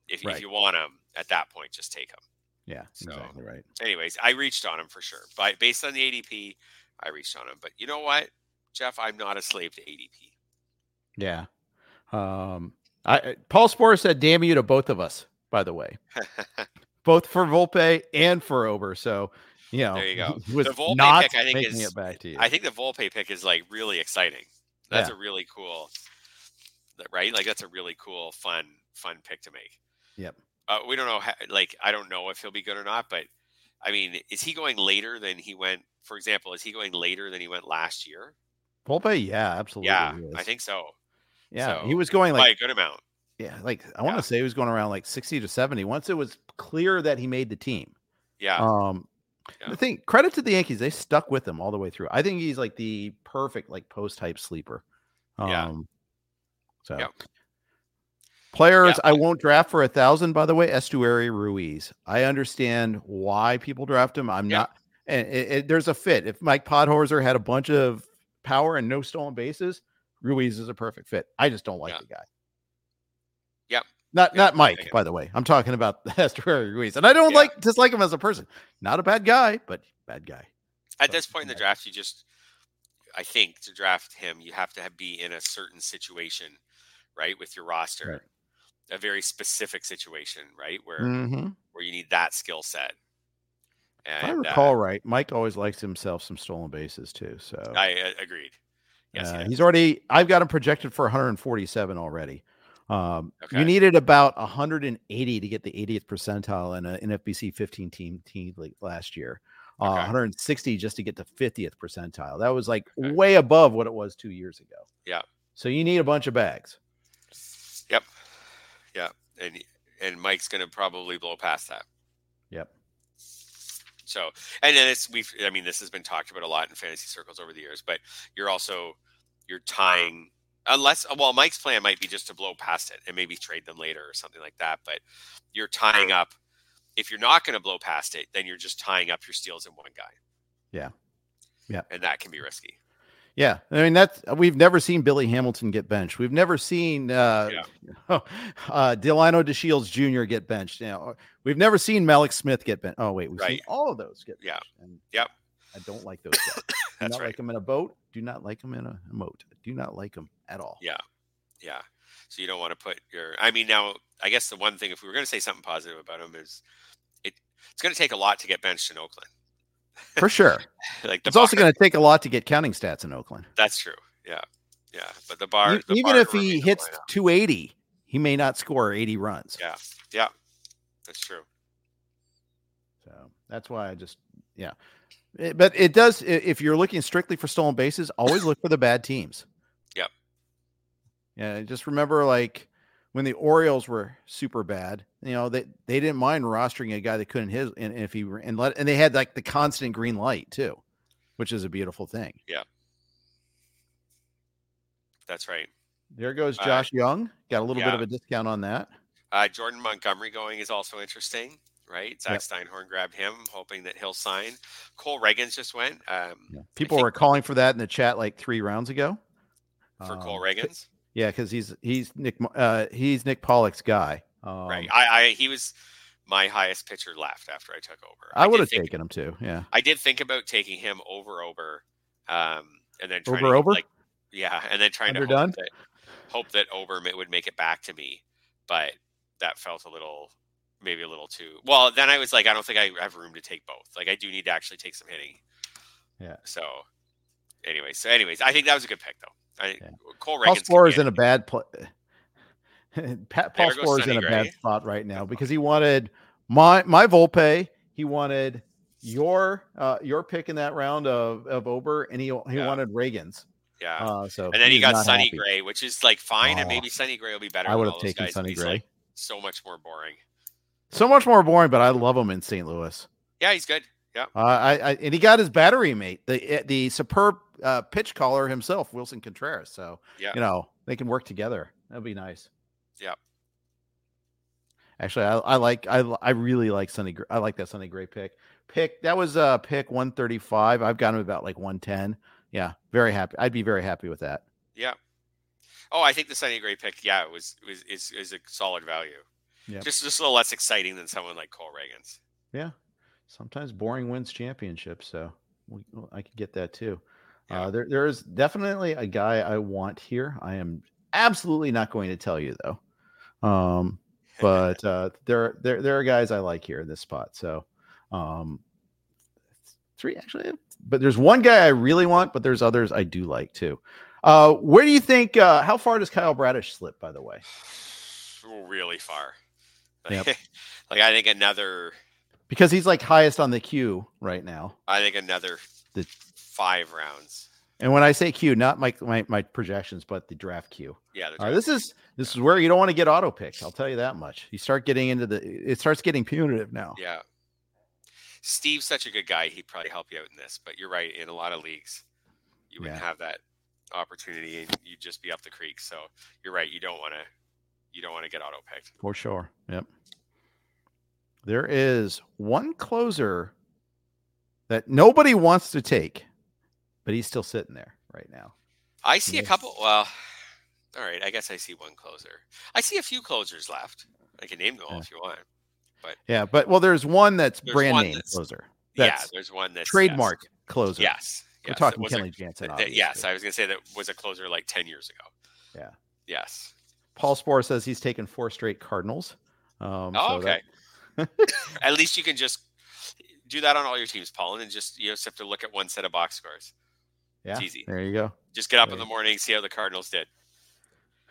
if, right. if you want him at that point, just take him. Yeah, so, exactly right. Anyways, I reached on him for sure. But based on the ADP, I reached on him. But you know what, Jeff? I'm not a slave to ADP. Yeah. Um, I Paul Sporer said, "Damn you to both of us." By the way, both for Volpe and for Ober. So you know, There you go. The Volpe not pick, I think, is- it back to you. I think the Volpe pick is like really exciting. That's Yeah. a really cool, right? Like that's a really cool, fun, fun pick to make. Yep. Uh, we don't know, how, like I don't know if he'll be good or not, but I mean, is he going later than he went? For example, is he going later than he went last year? Volpe, yeah, absolutely. yeah, I think so. Yeah, so, he was going By like a good amount. yeah, like I want Yeah. to say he was going around like sixty to seventy. Once it was clear that he made the team, Yeah. um, Yeah. the thing credit to the Yankees, they stuck with him all the way through. I think he's like the perfect like post type sleeper. Um, Yeah. So Yep. Players, Yeah. I won't draft for a thousand. By the way, Esteury Ruiz. I understand why people draft him. I'm Yeah. not. And it, it- there's a fit. If Mike Podhorzer had a bunch of power and no stolen bases, Ruiz is a perfect fit. I just don't like Yeah. the guy. Yep. Not not Mike, by the way. I'm talking about Esteury Ruiz, and I don't like dislike him as a person. Not a bad guy, but bad guy. At So, this point in the draft, you just, I think, to draft him, you have to have, be in a certain situation, right, with your roster, Right. A very specific situation, right, where Mhm. where you need that skill set. If I recall uh, right, Mike always likes himself some stolen bases too. So I uh, agreed. Yes, uh, he's already. I've got him projected for 147 already. Um, You needed about 180 to get the 80th percentile in an NFBC 15 team team league last year. Uh, Okay. 160 just to get the 50th percentile. That was like Okay. way above what it was two years ago. Yeah. So you need a bunch of bags. Yeah. And and Mike's going to probably blow past that. Yep. So, and then it's we've I mean this has been talked about a lot in fantasy circles over the years, but you're also you're tying unless well Mike's plan might be just to blow past it and maybe trade them later or something like that, but you're tying up if you're not going to blow past it, then you're just tying up your steals in one guy. Yeah. Yeah. And that can be risky. Yeah, I mean that's we've never seen Billy Hamilton get benched. We've never seen uh, uh, Delino DeShields Jr. get benched. You know, we've never seen Mallex Smith get benched. Oh wait, we've seen all of those get Yeah. benched. And Yep. I don't like those guys. Do That's not right. like them in a boat. Do not like them in a moat. Do not like them at all. Yeah. Yeah. So you don't want to put your I mean now I guess the one thing if we were going to say something positive about him is it it's going to take a lot to get benched in Oakland. For sure. like the it's also going to take a lot to get counting stats in Oakland. That's true. Yeah. Yeah, but the bar E- the Even bar if he hits lineup. 280, he may not score 80 runs. Yeah. Yeah. That's true. So that's why I just, yeah. Eh, But it does, if you're looking strictly for stolen bases, always look for the bad teams. Yep. Yeah. Just remember, like, when the Orioles were super bad, you know, they, they didn't mind rostering a guy that couldn't hit, and if he, and let, and they had like the constant green light too, which is a beautiful thing. Yeah. That's right. There goes Uh, Josh Jung. Got a little bit of a discount on that. Uh, Jordan Montgomery going is also interesting, right? Zach Yep. Steinhorn grabbed him, hoping that he'll sign. Cole Ragans just went um, Yeah. People think- were calling for that in the chat like three rounds ago. for Um, Cole Ragans, Yeah, because he's he's Nick uh he's Nick Pollack's guy. Um, right? I, I he was my highest pitcher left after I took over. I would have think- taken him too. Yeah. I did think about taking him over over, um, and then trying Over to, Ober? like, yeah, and then trying Underdone? to hope that, hope that Ober would make it back to me, but that felt a little, maybe a little too. Well, then I was like, I don't think I have room to take both. Like, I do need to actually take some hitting. Yeah. So, anyways, so anyways, I think that was a good pick though. I, Yeah. Cole Paul Sporer is in a bad place. Pat Paul Sporer is in a Sonny bad spot right now because he wanted my my Volpe, he wanted your uh your pick in that round of of Ober, and he he Yeah. wanted Ragans. Yeah. Uh, so and then he's got Sonny happy. Gray, which is like fine, and Oh. maybe Sonny Gray will be better. I would have taken but Gray. like, so much more boring. So much more boring, but I love him in St. Louis. Yeah, he's good. Yeah. Uh, I, I and he got his battery mate, the the superb uh, pitch caller himself, Willson Contreras. So Yeah. you know they can work together. That'd be nice. Yep. Actually, I, I like I I really like Sonny. I like that Sonny Gray pick. Pick that was uh pick one thirty five. I've got him about like one ten. Yeah, very happy. I'd be very happy with that. Yeah. Oh, I think the Sonny Gray pick, yeah, it was was is, is a solid value. Yeah. Just just a little less exciting than someone like Cole Ragans. Yeah. Sometimes boring wins championships, so we, well, I could get that too. Yeah. Uh, there, there is definitely a guy I want here. I am absolutely not going to tell you though. Um, but uh, there, there, there are guys I like here in this spot. So, um, three actually. But there's one guy I really want, but there's others I do like too. Uh, where do you think? Uh, how far does Kyle Bradish slip? By the way, really far. Yep. like I think another. because he's like highest on the queue right now. I think another The- five rounds. And when I say queue, not my my, my projections, but the draft queue. Yeah. right, this is this is where you don't want to get auto picked. I'll tell you that much. You start getting into the it starts getting punitive now. Yeah. Steve's such a good guy. He'd probably help you out in this, but you're right. In a lot of leagues, you wouldn't Yeah. have that opportunity, and you'd just be up the creek. So you're right. You don't want to. You don't want to get auto picked. For sure. Yep. There is one closer that nobody wants to take, but he's still sitting there right now. I see a couple. Well, all right. I guess I see one closer. I see a few closers left. I can name them all Yeah. if you want. But Yeah, but well, there's one that's There's brand one name that's- closer. yeah, there's one that's trademark closer. Yes. We're talking it was a- Kenley Jansen. that- yes. I was gonna say that was a closer like ten years ago. Yeah. Yes. Paul Sporer says he's taken four straight Cardinals. Um, Oh, so okay. that- At least you can just do that on all your teams, Paul, and just you just have to look at one set of box scores. Yeah, easy. there you go. Just get up in the morning, see how the Cardinals did.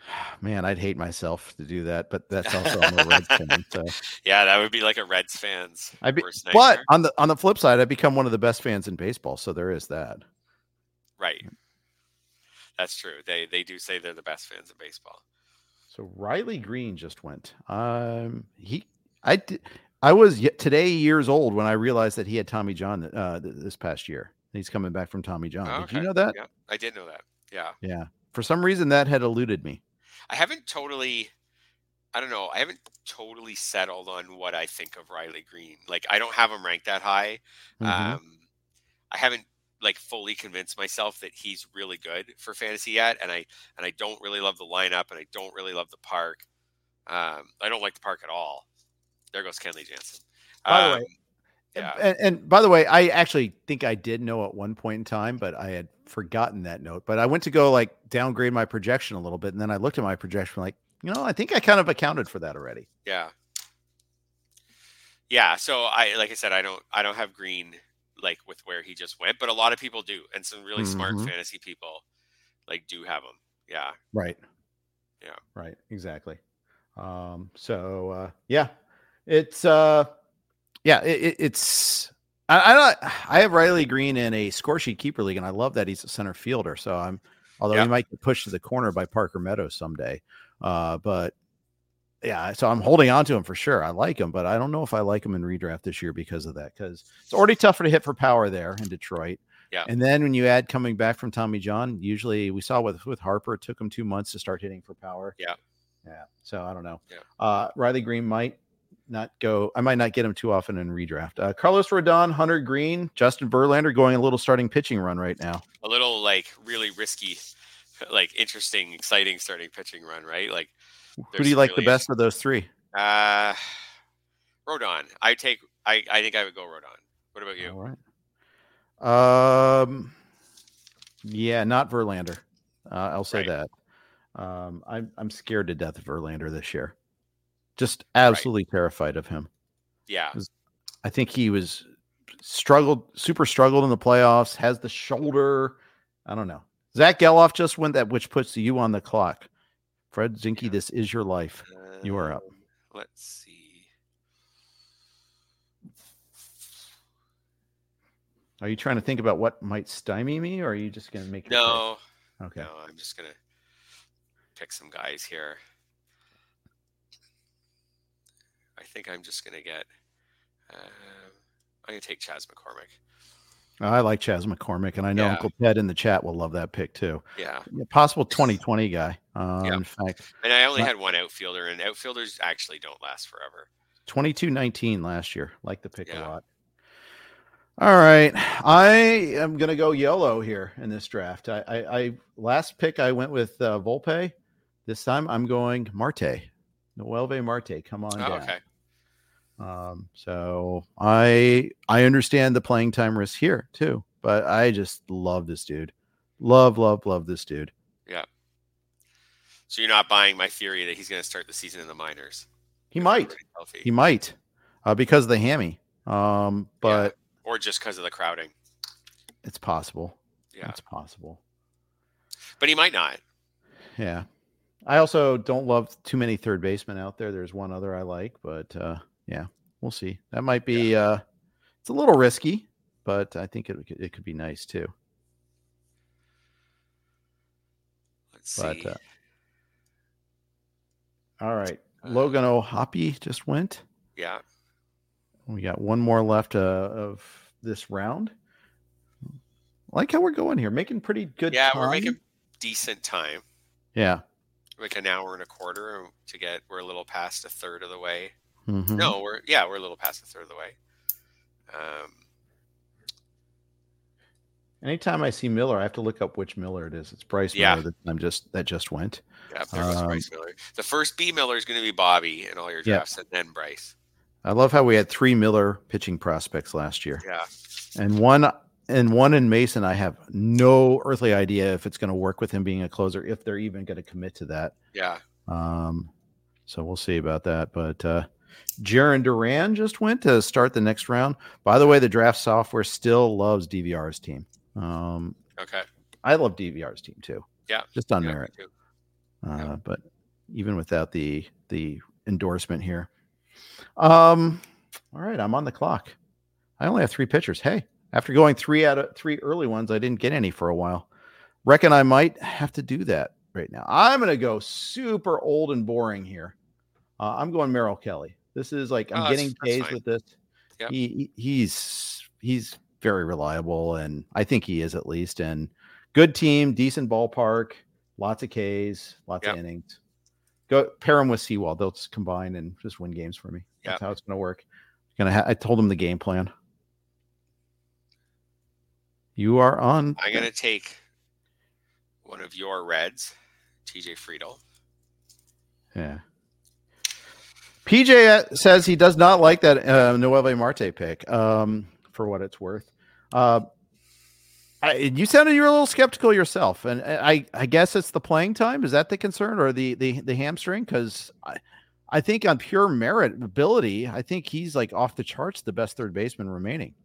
Man, I'd hate myself to do that, but that's also I'm a Reds fan. So Yeah, that would be like a Reds fans. I'd be, but on the on the flip side, I've become one of the best fans in baseball. So there is that. right. That's true. They they do say they're the best fans in baseball. So Riley Greene just went. Um, he, I, di- I was today years old when I realized that he had Tommy John uh, this past year. He's coming back from Tommy John. Oh, Did you know that? Yeah, I did know that. Yeah. Yeah. For some reason, that had eluded me. I haven't totally I don't know. I haven't totally settled on what I think of Riley Greene. Like I don't have him ranked that high. Mhm. Um I haven't like fully convinced myself that he's really good for fantasy yet and I and I don't really love the lineup and I don't really love the park. Um I don't like the park at all. There goes Kenley Jansen. By the way, Um, And- yeah. And, and by the way, I actually think I did know at one point in time, but I had forgotten that note. But I went to go like downgrade my projection a little bit, and then I looked at my projection like, you know, I think I kind of accounted for that already. Yeah. Yeah, so I like I said I don't I don't have Greene like with where he just went, but a lot of people do and some really smart Mhm. fantasy people like do have them. Yeah. Right. Yeah. Right. Exactly. Um, so uh yeah. It's uh yeah, it, it, it's I, I don't I have Riley Greene in a score sheet keeper league, and I love that he's a center fielder. So I'm although Yeah. he might get pushed to the corner by Parker Meadows someday. Uh, but yeah, so I'm holding on to him for sure. I like him, but I don't know if I like him in redraft this year because of that. Because it's already tougher to hit for power there in Detroit. Yeah. And then when you add coming back from Tommy John, usually we saw with with Harper, it took him two months to start hitting for power. Yeah. Yeah. So I don't know. Yeah. Uh, Riley Greene might not go. I might not get him too often in redraft. Uh, Carlos Rodon, Hunter Greene, Justin Verlander going a little starting pitching run right now. A little like really risky like interesting, exciting starting pitching run, right? Like Who do you like the best of those three? Uh Rodon. I take I I think I would go Rodon. What about you? All right. Um. Yeah, not Verlander. Uh, I'll say Right. that. Um, I'm I'm scared to death of Verlander this year. Just absolutely terrified of him. Yeah. I think he was struggled, super struggled in the playoffs. Has the shoulder. I don't know. Zack Gelof just went that, which puts you on the clock. Fred Zinkie, Yeah. this is your life. You are up. Um, Let's see. Are you trying to think about what might stymie me, or are you just going to make your pick? No, Okay. no, I'm just gonna pick some guys here. I think I'm just gonna get. Um, I'm gonna take Chas McCormick. I like Chas McCormick, and I know Yeah. Uncle Ted in the chat will love that pick too. Yeah, Yeah, possible 2020 guy. Um, Yeah. In fact, and I only Not- had one outfielder, and outfielders actually don't last forever. 22 19 last year. Like the pick a lot. All right. I am going to go yellow here in this draft. I, I, I last pick I went with uh, Volpe. This time I'm going Marte. Noelvi Marte. Come on Oh, down. okay. Um, so I I understand the playing time risk here too, but I just love this dude. Love, love, love this dude. Yeah. So you're not buying my theory that he's gonna start the season in the minors. He might. He might. Uh, because of the hammy. Um, but or just because of the crowding. It's possible. Yeah. It's possible. But he might not. Yeah. I also don't love too many third basemen out there. There's one other I like, but uh, yeah, we'll see. That might be uh, it's a little risky, but I think it it could be nice too. Let's But see. uh, all right, Uh, Logan O'Hoppe just went. yeah. We got one more left uh, of this round. I like how we're going here, making pretty good. Yeah, we're making decent time. Yeah. Like an hour and a quarter to get we're a little past a third of the way. Mhm. No, we're yeah, we're a little past a third of the way. Um Anytime I see Miller, I have to look up which Miller it is. It's Bryce Yeah. Miller that I'm just that just went. yeah, there Um, Bryce Miller. The first B Miller is gonna be Bobby in all your Yeah. drafts and then Bryce. I love how we had three Miller pitching prospects last year, Yeah. and one and one in Mason. I have no earthly idea if it's going to work with him being a closer, if they're even going to commit to that. Yeah. Um, so we'll see about that. But uh, Jarren Duran just went to start the next round. By the way, the draft software still loves DVR's team. Um, Okay. I love DVR's team too. Yeah. just on Yeah, merit. Uh, Yeah. But even without the the endorsement here, um, all right, I'm on the clock. I only have three pitchers. Hey, after going three out of three early ones, I didn't get any for a while. Reckon I might have to do that right now. I'm going to go super old and boring here. Uh, I'm going Merrill Kelly. This is like Oh, I'm that's- getting that's K's with this. Yep. He, he- he's he's very reliable, and I think he is at least. And good team, decent ballpark, lots of Ks, lots Yep. of innings. Go pair him with Sewald. They'll just combine and just win games for me. That's Yep. how it's going to work. Gonna. Ha- I told him the game plan. You are on. I'm gonna take one of your reds, TJ Friedl. Yeah. PJ says he does not like that uh, Marte pick. Um, for what it's worth, uh, I, you sounded you were a little skeptical yourself, and I, I guess it's the playing time. Is that the concern, or the the the hamstring? Because I, I think on pure merit ability, I think he's like off the charts, the best third baseman remaining.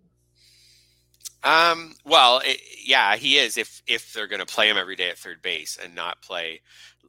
Um, well, it, yeah, he is. If if they're going to play him every day at third base and not play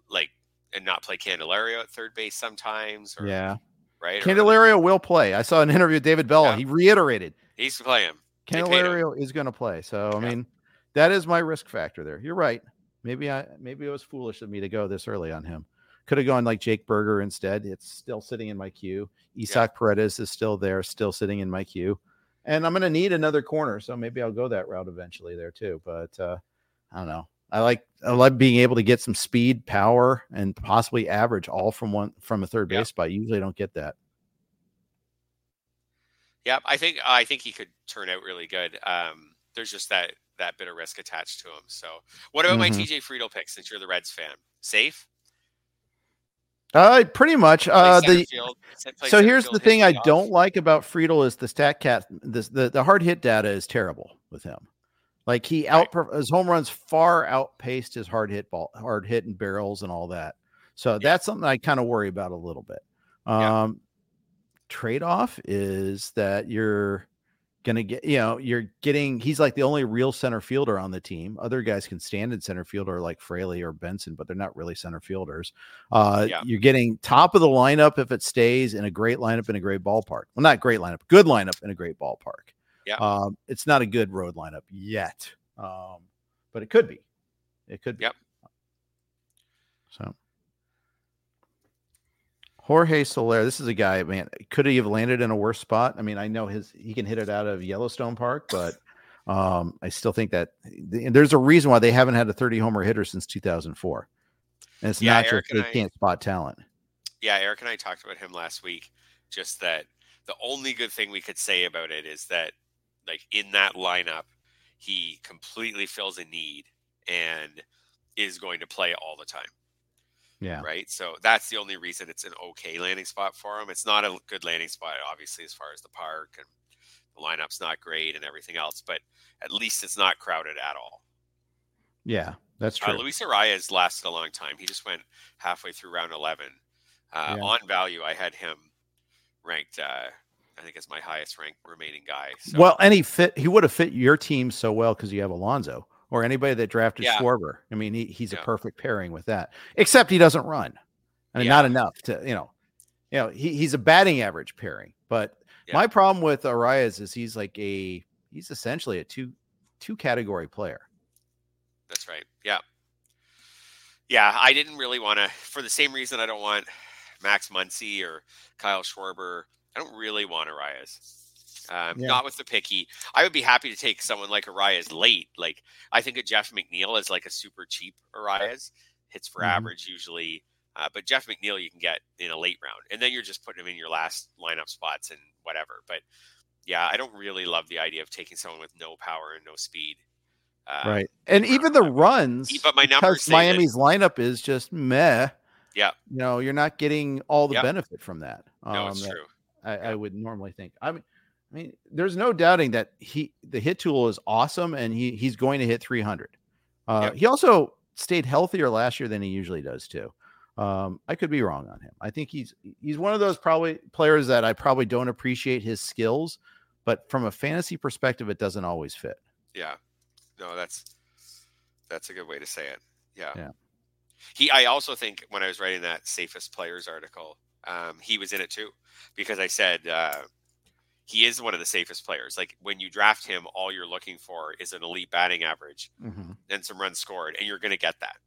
like and not play Candelario at third base sometimes, or Yeah, right, or- Candelario will play. I saw an interview with David Bell. Yeah. He reiterated he's to play him. They him. Candelario is going to play. So I Yeah. mean, that is my risk factor there. You're right. Maybe I maybe it was foolish of me to go this early on him. Could have gone like Jake Burger instead. It's still sitting in my queue. Isaac Paredes is still there, still sitting in my queue. And I'm going to need another corner, so maybe I'll go that route eventually there too. But uh, I don't know. I like I like being able to get some speed, power, and possibly average all from one from a third Yeah. base spot. Usually, I don't get that. Yeah, I think I think he could turn out really good. Um, there's just that that bit of risk attached to him. So, what about my Mhm. TJ Friedl pick? Since you're the Reds fan, safe. Uh, pretty much. Uh, the field- so here's the thing I leadoff. don't like about Friedl is the Statcast. This the, the hard hit data is terrible with him. Like he out his home runs far outpaced his hard hit ball, hard hit and barrels and all that. So that's something I kind of worry about a little bit. Yeah. Um, trade off is that you're gonna get, you know, you're getting. He's like the only real center fielder on the team. Other guys can stand in center field or like Fraley or Benson, but they're not really center fielders. Uh, Yeah. You're getting top of the lineup if it stays in a great lineup in a great ballpark. Well, not great lineup, good lineup in a great ballpark. Yeah. Um, it's not a good road lineup yet, um, but it could be. It could be. Yep. So. Jorge Soler, this is a guy, man. Could he have landed in a worse spot? I mean, I know his he can hit it out of Yellowstone Park, but um, I still think that there's a reason why they haven't had a 30 homer hitter since 2004. And it's Yeah, not Eric just they can't spot talent. Yeah, Eric and I talked about him last week. Just that the only good thing we could say about it is that, like in that lineup, he completely fills a need and is going to play all the time. Yeah. Right. So that's the only reason it's an okay landing spot for him. It's not a good landing spot, obviously, as far as the park and the lineup's not great and everything else, but at least it's not crowded at all. Yeah, that's Uh, true. Luis Arraez lasted a long time. He just went halfway through round 11. Uh, Yeah. On value, I had him ranked uh, I think is my highest ranked remaining guy. So. Well, and he fit. He would have fit your team so well because you have Alonso or anybody that drafted Yeah. Schwarber. I mean, he, he's a perfect pairing with that. Except he doesn't run. I mean, Yeah. not enough to you know. You know, he, he's a batting average pairing. But Yeah. my problem with Arraez is he's like a he's essentially a two two category player. That's right. Yeah. Yeah, I didn't really want to, for the same reason I don't want Max Muncy or Kyle Schwarber. I don't really want Arraez. Um, Yeah. Not with the picky. I would be happy to take someone like Arraez late. Like I think a Jeff McNeil is like a super cheap Arraez. Hits for Mhm. average usually. Uh, but Jeff McNeil you can get in a late round, and then you're just putting him in your last lineup spots and whatever. But yeah, I don't really love the idea of taking someone with no power and no speed. Uh, right. And even the runs, But my numbers because that- Miami's lineup is just meh. Yeah. You know, you're not getting all the Yeah. benefit from that. No, it's that true. I, Yeah. I would normally think. I mean, I mean, there's no doubting that he the hit tool is awesome, and he he's going to hit 300. Uh, Yep. He also stayed healthier last year than he usually does too. Um, I could be wrong on him. I think he's he's one of those probably players that I probably don't appreciate his skills, but from a fantasy perspective, it doesn't always fit. Yeah. No, that's that's a good way to say it. Yeah. Yeah. He I also think when I was writing that safest players article, um, he was in it too. Because I said uh, he is one of the safest players. Like when you draft him, all you're looking for is an elite batting average and some runs scored, and you're gonna get that.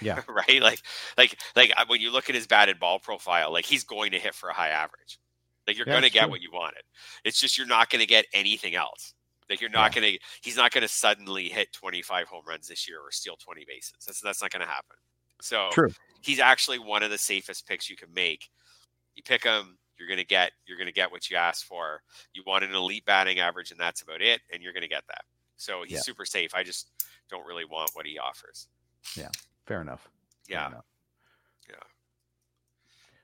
Yeah. right? Like like like uh, when you look at his batted ball profile, like he's going to hit for a high average. Like you're Yeah, gonna get true. what you wanted. It's just you're not gonna get anything else. Like you're not gonna he's not gonna suddenly hit 25 home runs this year or steal 20 bases. That's that's not gonna happen. So True. he's actually one of the safest picks you can make. You pick him, you're gonna get you're gonna get what you asked for. You want an elite batting average, and that's about it, and you're gonna get that. So he's Yeah. super safe. I just don't really want what he offers. Yeah, fair enough. Fair Yeah. enough.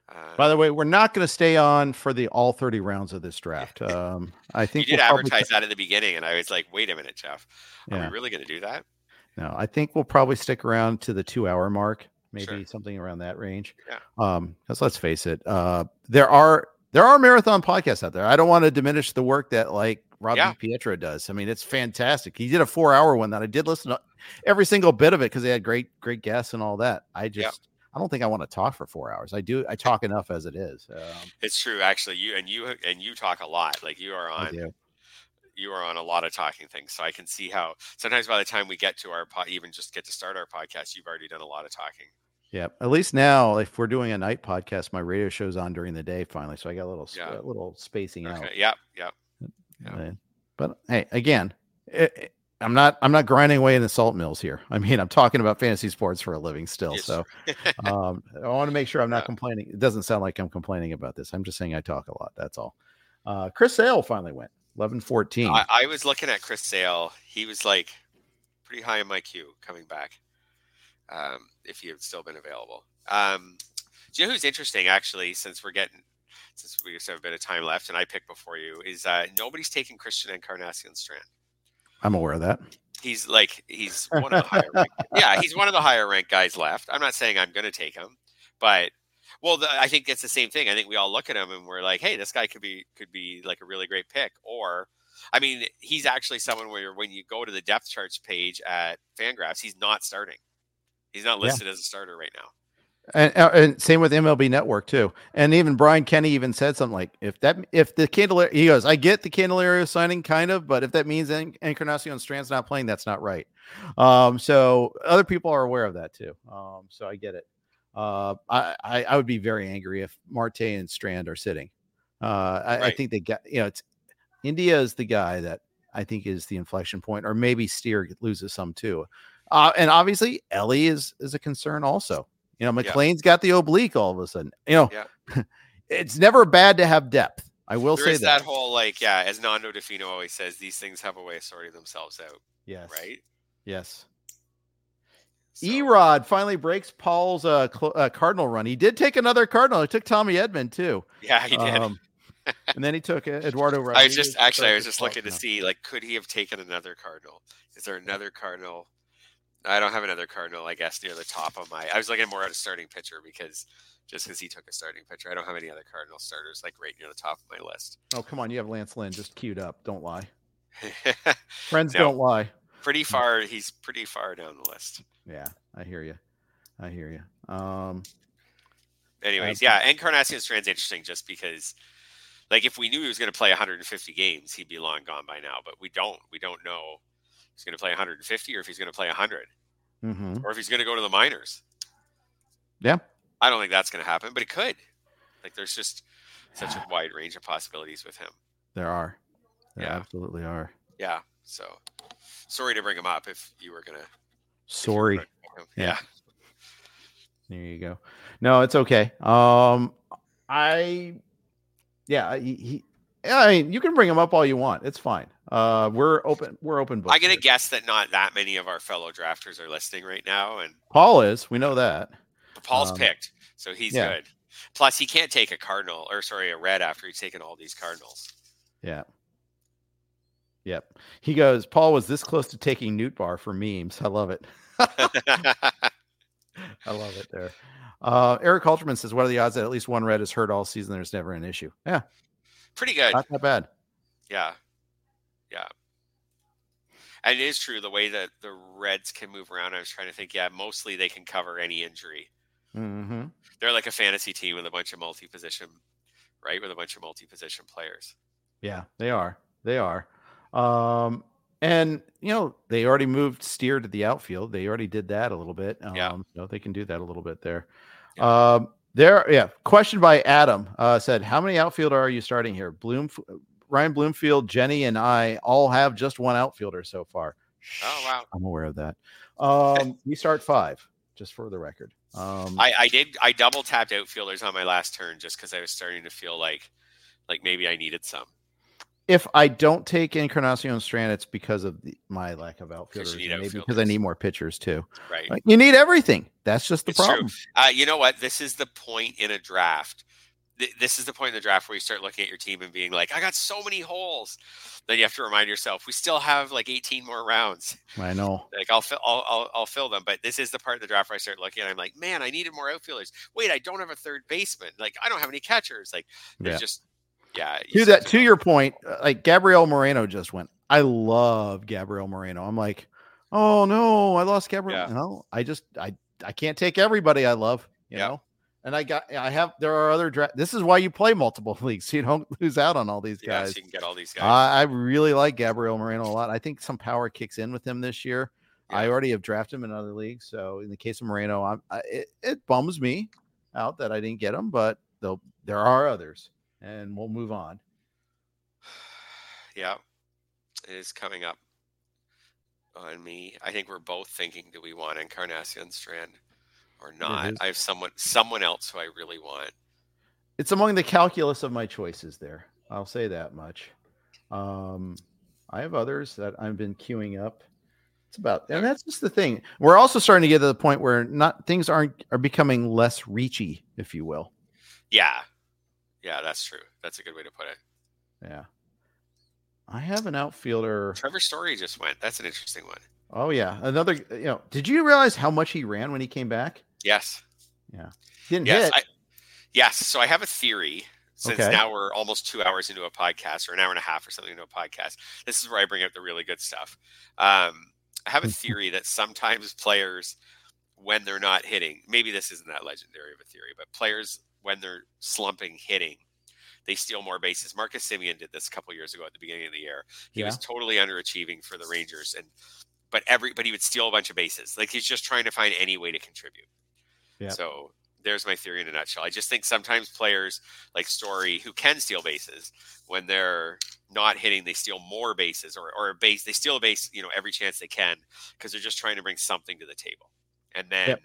Uh, By the way, we're not going to stay on for the all 30 rounds of this draft. Um, I think you did we'll probably advertise that in the beginning, and I was like, "Wait a minute, Jeff, are Yeah. we really going to do that?" No, I think we'll probably stick around to the two hour mark, maybe Sure. something around that range. Yeah. Um, because let's face it, uh, there are there are marathon podcasts out there. I don't want to diminish the work that like Rob Yeah. Pietro does. I mean, it's fantastic. He did a four hour one that I did listen to every single bit of it because they had great great guests and all that. I just I don't think I want to talk for four hours. I do I talk enough as it is. Um, It's true, actually. You and you and you talk a lot. Like you are on. You are on a lot of talking things. So I can see how sometimes by the time we get to our po- even just get to start our podcast, you've already done a lot of talking. Yeah, at least now, if we're doing a night podcast, my radio show's on during the day finally, so I got a little, Yeah. a little spacing out. Okay. Yep. Yep. Yeah. Uh, But hey, again, it, it- I'm not, I'm not grinding away in the salt mills here. I mean, I'm talking about fantasy sports for a living still. Yes, So um, I want to make sure I'm not Yeah. complaining. It doesn't sound like I'm complaining about this. I'm just saying I talk a lot. That's all. Uh, Chris Sale finally went 11, 14. I, I was looking at Chris Sale. He was like pretty high in my queue coming back. Um, if he had still been available. Um, do you know who's interesting actually? Since we're getting, since we just have a bit of time left, and I picked before you, is uh, nobody's taking Christian Encarnacion Strand. I'm aware of that. He's like he's one of the higher. ranked, yeah, he's one of the higher ranked guys left. I'm not saying I'm going to take him, but well, the, I think it's the same thing. I think we all look at him and we're like, hey, this guy could be could be like a really great pick. Or, I mean, he's actually someone where when you go to the depth charts page at Fangraphs, he's not starting. He's not Yeah. listed as a starter right now. And, uh, and same with MLB Network too. And even Brian Kenny even said something like, "If that, if the Candelario, he goes, I get the Candelario signing kind of, but if that means En- Encarnacion Strand's not playing, that's not right." Um, so other people are aware of that too. Um, so I get it. Uh, I, I I would be very angry if Marte and Strand are sitting. Uh, I, I think they got you know, it's India is the guy that I think is the inflection point, or maybe Steer loses some too. Uh, and obviously Elly is is a concern also. You know, Yeah. McLain's got the oblique all of a sudden. You know, Yeah. it's never bad to have depth. I will There say that. that whole like, yeah, as Nando Di Fino always says, these things have a way of sorting themselves out, yes. right? Yes. So- Erod finally breaks Paul's uh, cl- uh, Cardinal run. He did take another Cardinal. He took Tommy Edman too. Yeah, he did. Um, and then he took Eduardo I was Rodriguez. just actually I was just looking to Paul. see like could he have taken another cardinal? Is there another cardinal? I don't have another cardinal, I guess, near the top of my I was looking more at a starting pitcher because just because he took a starting pitcher. I don't have any other Cardinal starters like right near the top of my list. Oh, come on. You have Lance Lynn just queued up. Don't lie. Friends no, don't lie. Pretty far. He's pretty far down the list. Yeah, I hear you. I hear you. Um, Anyways, yeah, Encarnacion Strand's interesting just because, like, if we knew he was going to play 150 games, he'd be long gone by now. But we don't. We don't know he's going to play 150 or if he's going to play 100 mm-hmm. or if he's going to go to the minors. Yeah, I don't think that's going to happen, but it could. Like, there's just such a wide range of possibilities with him. There are. There yeah, absolutely are. Yeah. So, sorry to bring him up if you were going to. Sorry. Yeah. yeah. There you go. No, it's okay. Um, I, yeah, he, he I mean, you can bring him up all you want. It's fine. Uh, we're open. We're open. I get a guess that not that many of our fellow drafters are listening right now, and Paul is. We know that. Paul's um, picked, so he's yeah. good. Plus, he can't take a cardinal or sorry, a red after he's taken all these cardinals. Yeah. Yep. He goes. Paul was this close to taking Nootbaar for memes. I love it. I love it there. Uh, Eric Halterman says, "What are the odds that at least one red is hurt all season? There's never an issue." Yeah, pretty good. Not that bad. Yeah, yeah. And it is true the way that the Reds can move around. I was trying to think. Yeah, mostly they can cover any injury. Mm-hmm. They're like a fantasy team with a bunch of multi-position, right? With a bunch of multi-position players. Yeah, they are. They are. Um, and you know, they already moved Steer to the outfield. They already did that a little bit. Um, yeah. You know, they can do that a little bit there. Yeah. Um, there, yeah. Question by Adam uh, said, "How many outfielder are you starting here?" Bloom, Ryan Bloomfield, Jenny, and I all have just one outfielder so far. Oh wow! I'm aware of that. Um, we start five, just for the record. Um, I, I did. I double tapped outfielders on my last turn just because I was starting to feel like, like maybe I needed some if I don't take Encarnacion Strand, it's because of the, my lack of outfielders. Maybe because I need more pitchers too. Right. Like, you need everything. That's just the it's problem. Uh, you know what? This is the point in a draft. this is the point in the draft where you start looking at your team and being like, I got so many holes. Then you have to remind yourself, we still have like 18 more rounds. I know. Like I'll fill, I'll, I'll, I'll fill them. But this is the part of the draft where I start looking and I'm like, man, I needed more outfielders. Wait, I don't have a third baseman. Like I don't have any catchers. Like there's yeah. just yeah. To that, to your point, uh, like Gabriel Moreno just went. I love Gabriel Moreno. I'm like, oh no, I lost Gabriel. Yeah. No, I just I I can't take everybody I love. You yeah. know. And I got, I have, there are other draft. This is why you play multiple leagues. So you don't lose out on all these guys. You can get all these guys. I, I really like Gabriel Moreno a lot. I think some power kicks in with him this year. Yeah. I already have drafted him in other leagues. So in the case of Moreno, I'm, I, it, it bums me out that I didn't get him, but though there are others and we'll move on. Yeah, it is coming up on me. I think we're both thinking, do we want Encarnacion Strand or not? I have someone someone else who I really want. It's among the calculus of my choices there. I'll say that much. Um, I have others that I've been queuing up. It's about, and that's just the thing. We're also starting to get to the point where not things aren't are becoming less reachy, if you will. Yeah, yeah, that's true. That's a good way to put it. Yeah. I have an outfielder. Trevor Story just went. That's an interesting one. Oh yeah, another. You know, did you realize how much he ran when he came back? Yes. Yeah. Didn't yes, hit. I, yes. So I have a theory. Since okay. now we're almost two hours into a podcast, or an hour and a half, or something into a podcast. This is where I bring up the really good stuff. Um, I have a theory that sometimes players, when they're not hitting, maybe this isn't that legendary of a theory, but players when they're slumping hitting, they steal more bases. Marcus Semien did this a couple years ago at the beginning of the year. He yeah. was totally underachieving for the Rangers, and but every but he would steal a bunch of bases. Like he's just trying to find any way to contribute. Yeah. So there's my theory in a nutshell. I just think sometimes players like Story who can steal bases when they're not hitting, they steal more bases or, or a base. They steal a base, you know, every chance they can because they're just trying to bring something to the table. And then yep.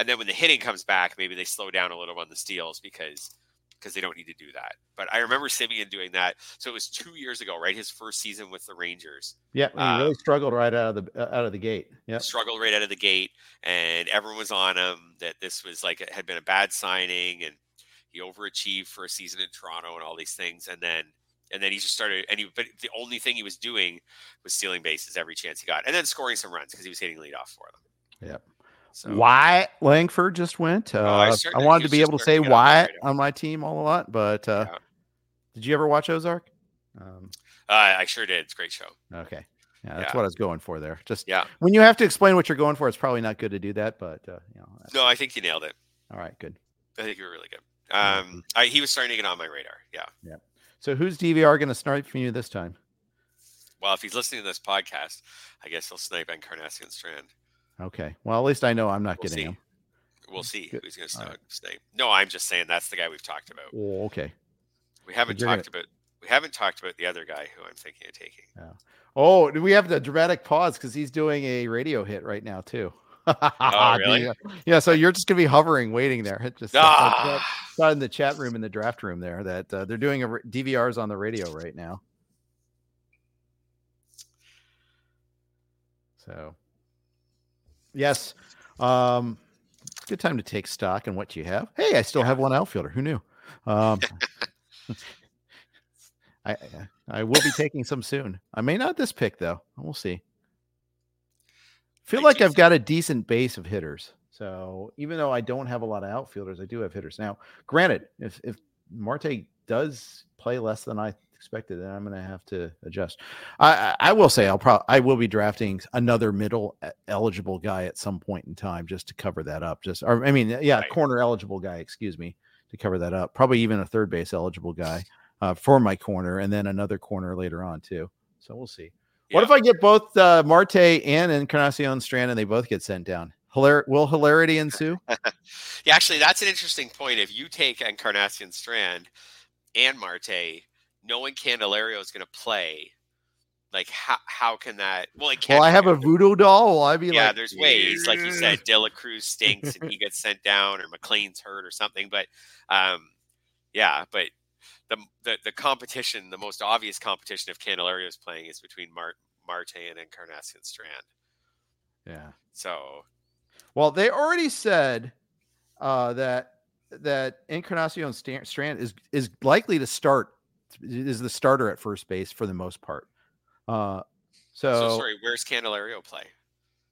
And then when the hitting comes back, maybe they slow down a little on the steals because because they don't need to do that. But I remember Semien doing that. So it was two years ago, right? His first season with the Rangers. Yeah, he um, really struggled right out of the uh, out of the gate. Yeah, struggled right out of the gate, and everyone was on him that this was like it had been a bad signing, and he overachieved for a season in Toronto and all these things, and then and then he just started and he but the only thing he was doing was stealing bases every chance he got, and then scoring some runs because he was hitting lead off for them. Yep. So. Wyatt Langford just went. Uh, oh, I, I, wanted to be able to say Wyatt on, on, my team all a lot, but uh, yeah. did you ever watch Ozark? Um, uh, I sure did. It's a great show. Okay. Yeah, that's yeah. what I was going for there. Just yeah, when you have to explain what you're going for, it's probably not good to do that. But uh, you know, no, I think you nailed it. All right, good. I think you're really good. Um, I, he was starting to get on my radar. Yeah. Yeah. So who's DVR going to snipe from you this time? Well, if he's listening to this podcast, I guess he'll snipe Encarnacion Strand. Okay. Well, at least I know I'm not we'll getting see. him. We'll see Good. who's going to. Right. No, I'm just saying that's the guy we've talked about. Oh, okay. We haven't talked gonna... about we haven't talked about the other guy who I'm thinking of taking. Yeah. Oh, do we have the dramatic pause because he's doing a radio hit right now too? oh, really? Yeah. So you're just gonna be hovering, waiting there. Just ah. in the chat room in the draft room there that uh, they're doing a DVRs on the radio right now. So, yes, um, good time to take stock in what you have. Hey, I still have one outfielder. Who knew? Um, I I will be taking some soon. I may not this pick though. We'll see. Feel like I've got a decent base of hitters. So even though I don't have a lot of outfielders, I do have hitters. Now, granted, if if Marte does play less than I expected, then I'm going to have to adjust. I I will say I'll probably I will be drafting another middle eligible guy at some point in time just to cover that up. Just or I mean, yeah, right. corner eligible guy, excuse me, to cover that up. Probably even a third base eligible guy uh, for my corner, and then another corner later on too. So we'll see. Yeah. What if I get both uh, Marte and Encarnacion Strand, and they both get sent down? Hilar- will hilarity ensue? yeah, actually, that's an interesting point. If you take Encarnacion Strand and Marte, knowing Candelario is going to play, like how how can that? Well, well, I have a voodoo doll. Will I be like yeah, like, there's ways. Like you said, De La Cruz stinks and he gets sent down, or McLain's hurt or something. But um, yeah, but the, the the competition, the most obvious competition of Candelario's playing is between Mart, Marte and Encarnacion Strand. Yeah. So, well, they already said uh, that that Encarnacion Strand is is likely to start is the starter at first base for the most part. Uh, so, so sorry, where's Candelario play?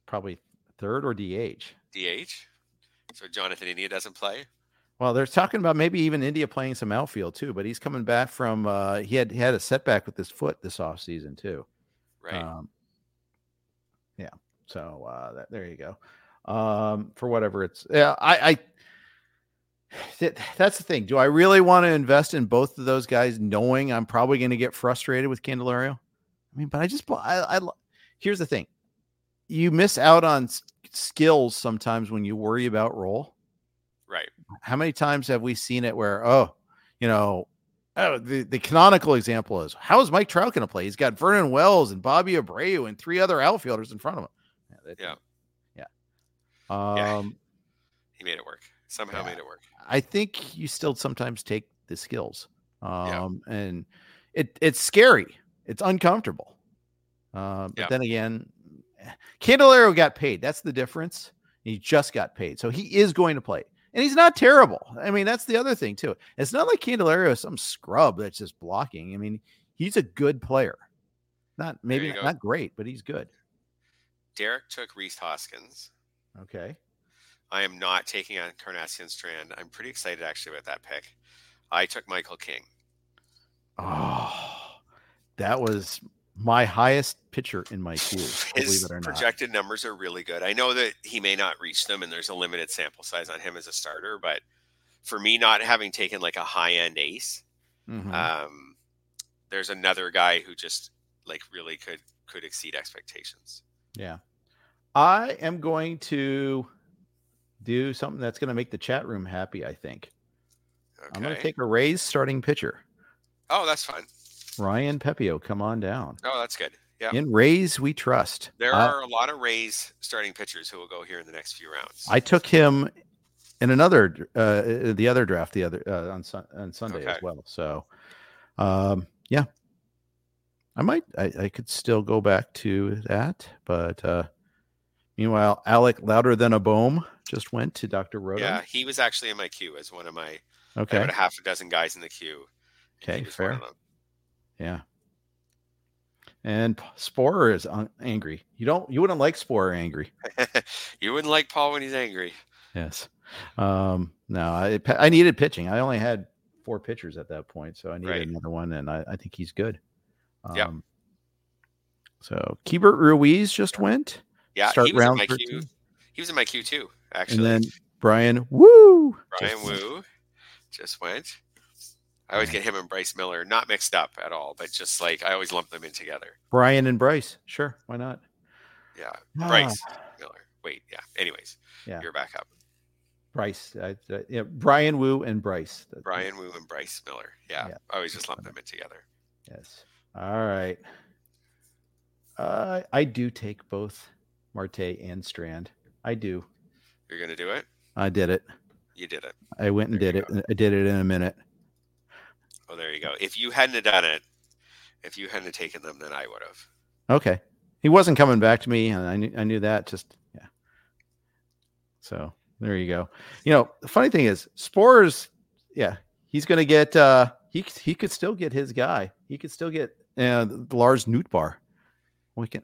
Probably third or DH. DH. So Jonathan India doesn't play. Well, they're talking about maybe even India playing some outfield too, but he's coming back from uh, he had he had a setback with his foot this off season too. Right. Um, yeah. So uh, that, there you go. Um, for whatever it's yeah, I, I that's the thing. Do I really want to invest in both of those guys, knowing I'm probably going to get frustrated with Candelario? I mean, but I just I, I here's the thing: you miss out on skills sometimes when you worry about role. Right. How many times have we seen it where, oh, you know, oh, the, the canonical example is how is Mike Trout going to play? He's got Vernon Wells and Bobby Abreu and three other outfielders in front of him. Yeah. Yeah. Yeah. Um, yeah. He made it work. Somehow yeah. made it work. I think you still sometimes take the skills. Um, yeah. and it it's scary. It's uncomfortable. Uh, but yeah. then again, Candelario got paid. That's the difference. He just got paid. So he is going to play and he's not terrible. I mean, that's the other thing too. It's not like Candelario is some scrub that's just blocking. I mean, he's a good player. Not maybe not, not great, but he's good. Derek took Rhys Hoskins. Okay. I am not taking on Encarnacion Strand. I'm pretty excited actually about that pick. I took Michael King. Oh, that was my highest pitcher in my queue. His projected numbers are really good. I know that he may not reach them, and there's a limited sample size on him as a starter. But for me, not having taken like a high end ace, mm-hmm. um, there's another guy who just like really could could exceed expectations. Yeah, I am going to do something that's going to make the chat room happy. I think okay. I'm going to take a Rays starting pitcher. Oh, that's fine. Ryan Pepiot, come on down. Oh, that's good. Yeah. In Rays, we trust. There uh, are a lot of Rays starting pitchers who will go here in the next few rounds. I took him in another, uh, the other draft, the other uh, on, on Sunday okay. as well. So, um, yeah, I might, I, I, could still go back to that, but uh, meanwhile, Alec louder than a boom just went to Dr. Roto. Yeah, he was actually in my queue as one of my okay about a half a dozen guys in the queue. Okay, fair. Yeah. And Sporer is un- angry. You don't. You wouldn't like Sporer angry. you wouldn't like Paul when he's angry. Yes. Um, no, I I needed pitching. I only had four pitchers at that point, so I needed Right. another one, and I, I think he's good. Um, Yep. So Keibert Ruiz just went, Yeah, Start he was in round my 13. queue. He was in my queue too, actually. and then Bryan Woo. Brian just went. Just went. I always get him and Bryce Miller not mixed up at all, but just like I always lump them in together. Brian and Bryce. Sure, why not? Yeah, Ah, Bryce Miller. Wait, yeah. Anyways, Yeah. you're back up. Bryce. I, I- yeah, Bryan Woo and Bryce. Bryan Woo and Bryce Miller. Yeah, Yeah. I always just lump them in together. Yes. All right. Uh, I do take both Marte and Strand. I do. You're gonna do it. I did it. You did it. I went and There did it. I did it in a minute. Oh, there you go. If you hadn't done it, if you hadn't taken them, then I would have. Okay. He wasn't coming back to me, and I knew I knew that. Just yeah. So there you go. You know, the funny thing is, Spores. Yeah, he's going to get. uh He he could still get his guy. He could still get uh, Lars Nootbaar. We can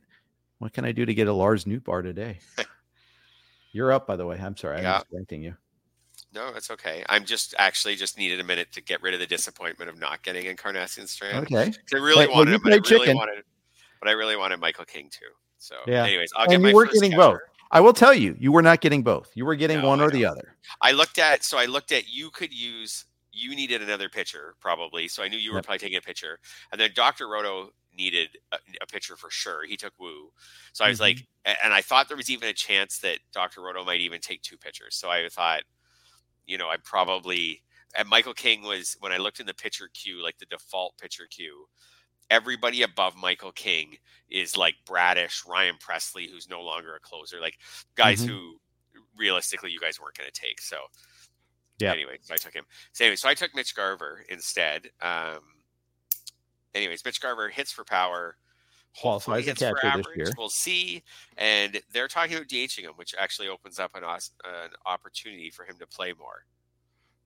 what can I do to get a Lars Nootbaar today? You're up, by the way. I'm sorry. I'm Yeah. distracting you. No, it's okay. I'm just actually just needed a minute to get rid of the disappointment of not getting Encarnacion Strand. Okay. I really well, wanted you him, but I really chicken. wanted, but I really wanted Michael King too. So, Yeah. anyways, I'll And get my you were first getting both. I will tell you, you were not getting both. You were getting No, one or the other. I looked at so I looked at you could use you needed another pitcher probably, so I knew you were Yep. probably taking a pitcher, and then Doctor Roto needed a, a pitcher for sure. He took Woo, so I was Mhm. like, and I thought there was even a chance that Doctor Roto might even take two pitchers. So I thought, you know, I probably and Michael King was when I looked in the pitcher queue, like the default pitcher queue. Everybody above Michael King is like Bradish, Ryan Pressly, who's no longer a closer, like guys Mhm. who realistically you guys weren't going to take. So, Yeah. Anyway, so I took him. So anyway, so I took Mitch Garver instead. Um, anyways, Mitch Garver hits for power. hopefully Qualifies as a hits for average. We'll see. And they're talking about DHing him, which actually opens up an, an opportunity for him to play more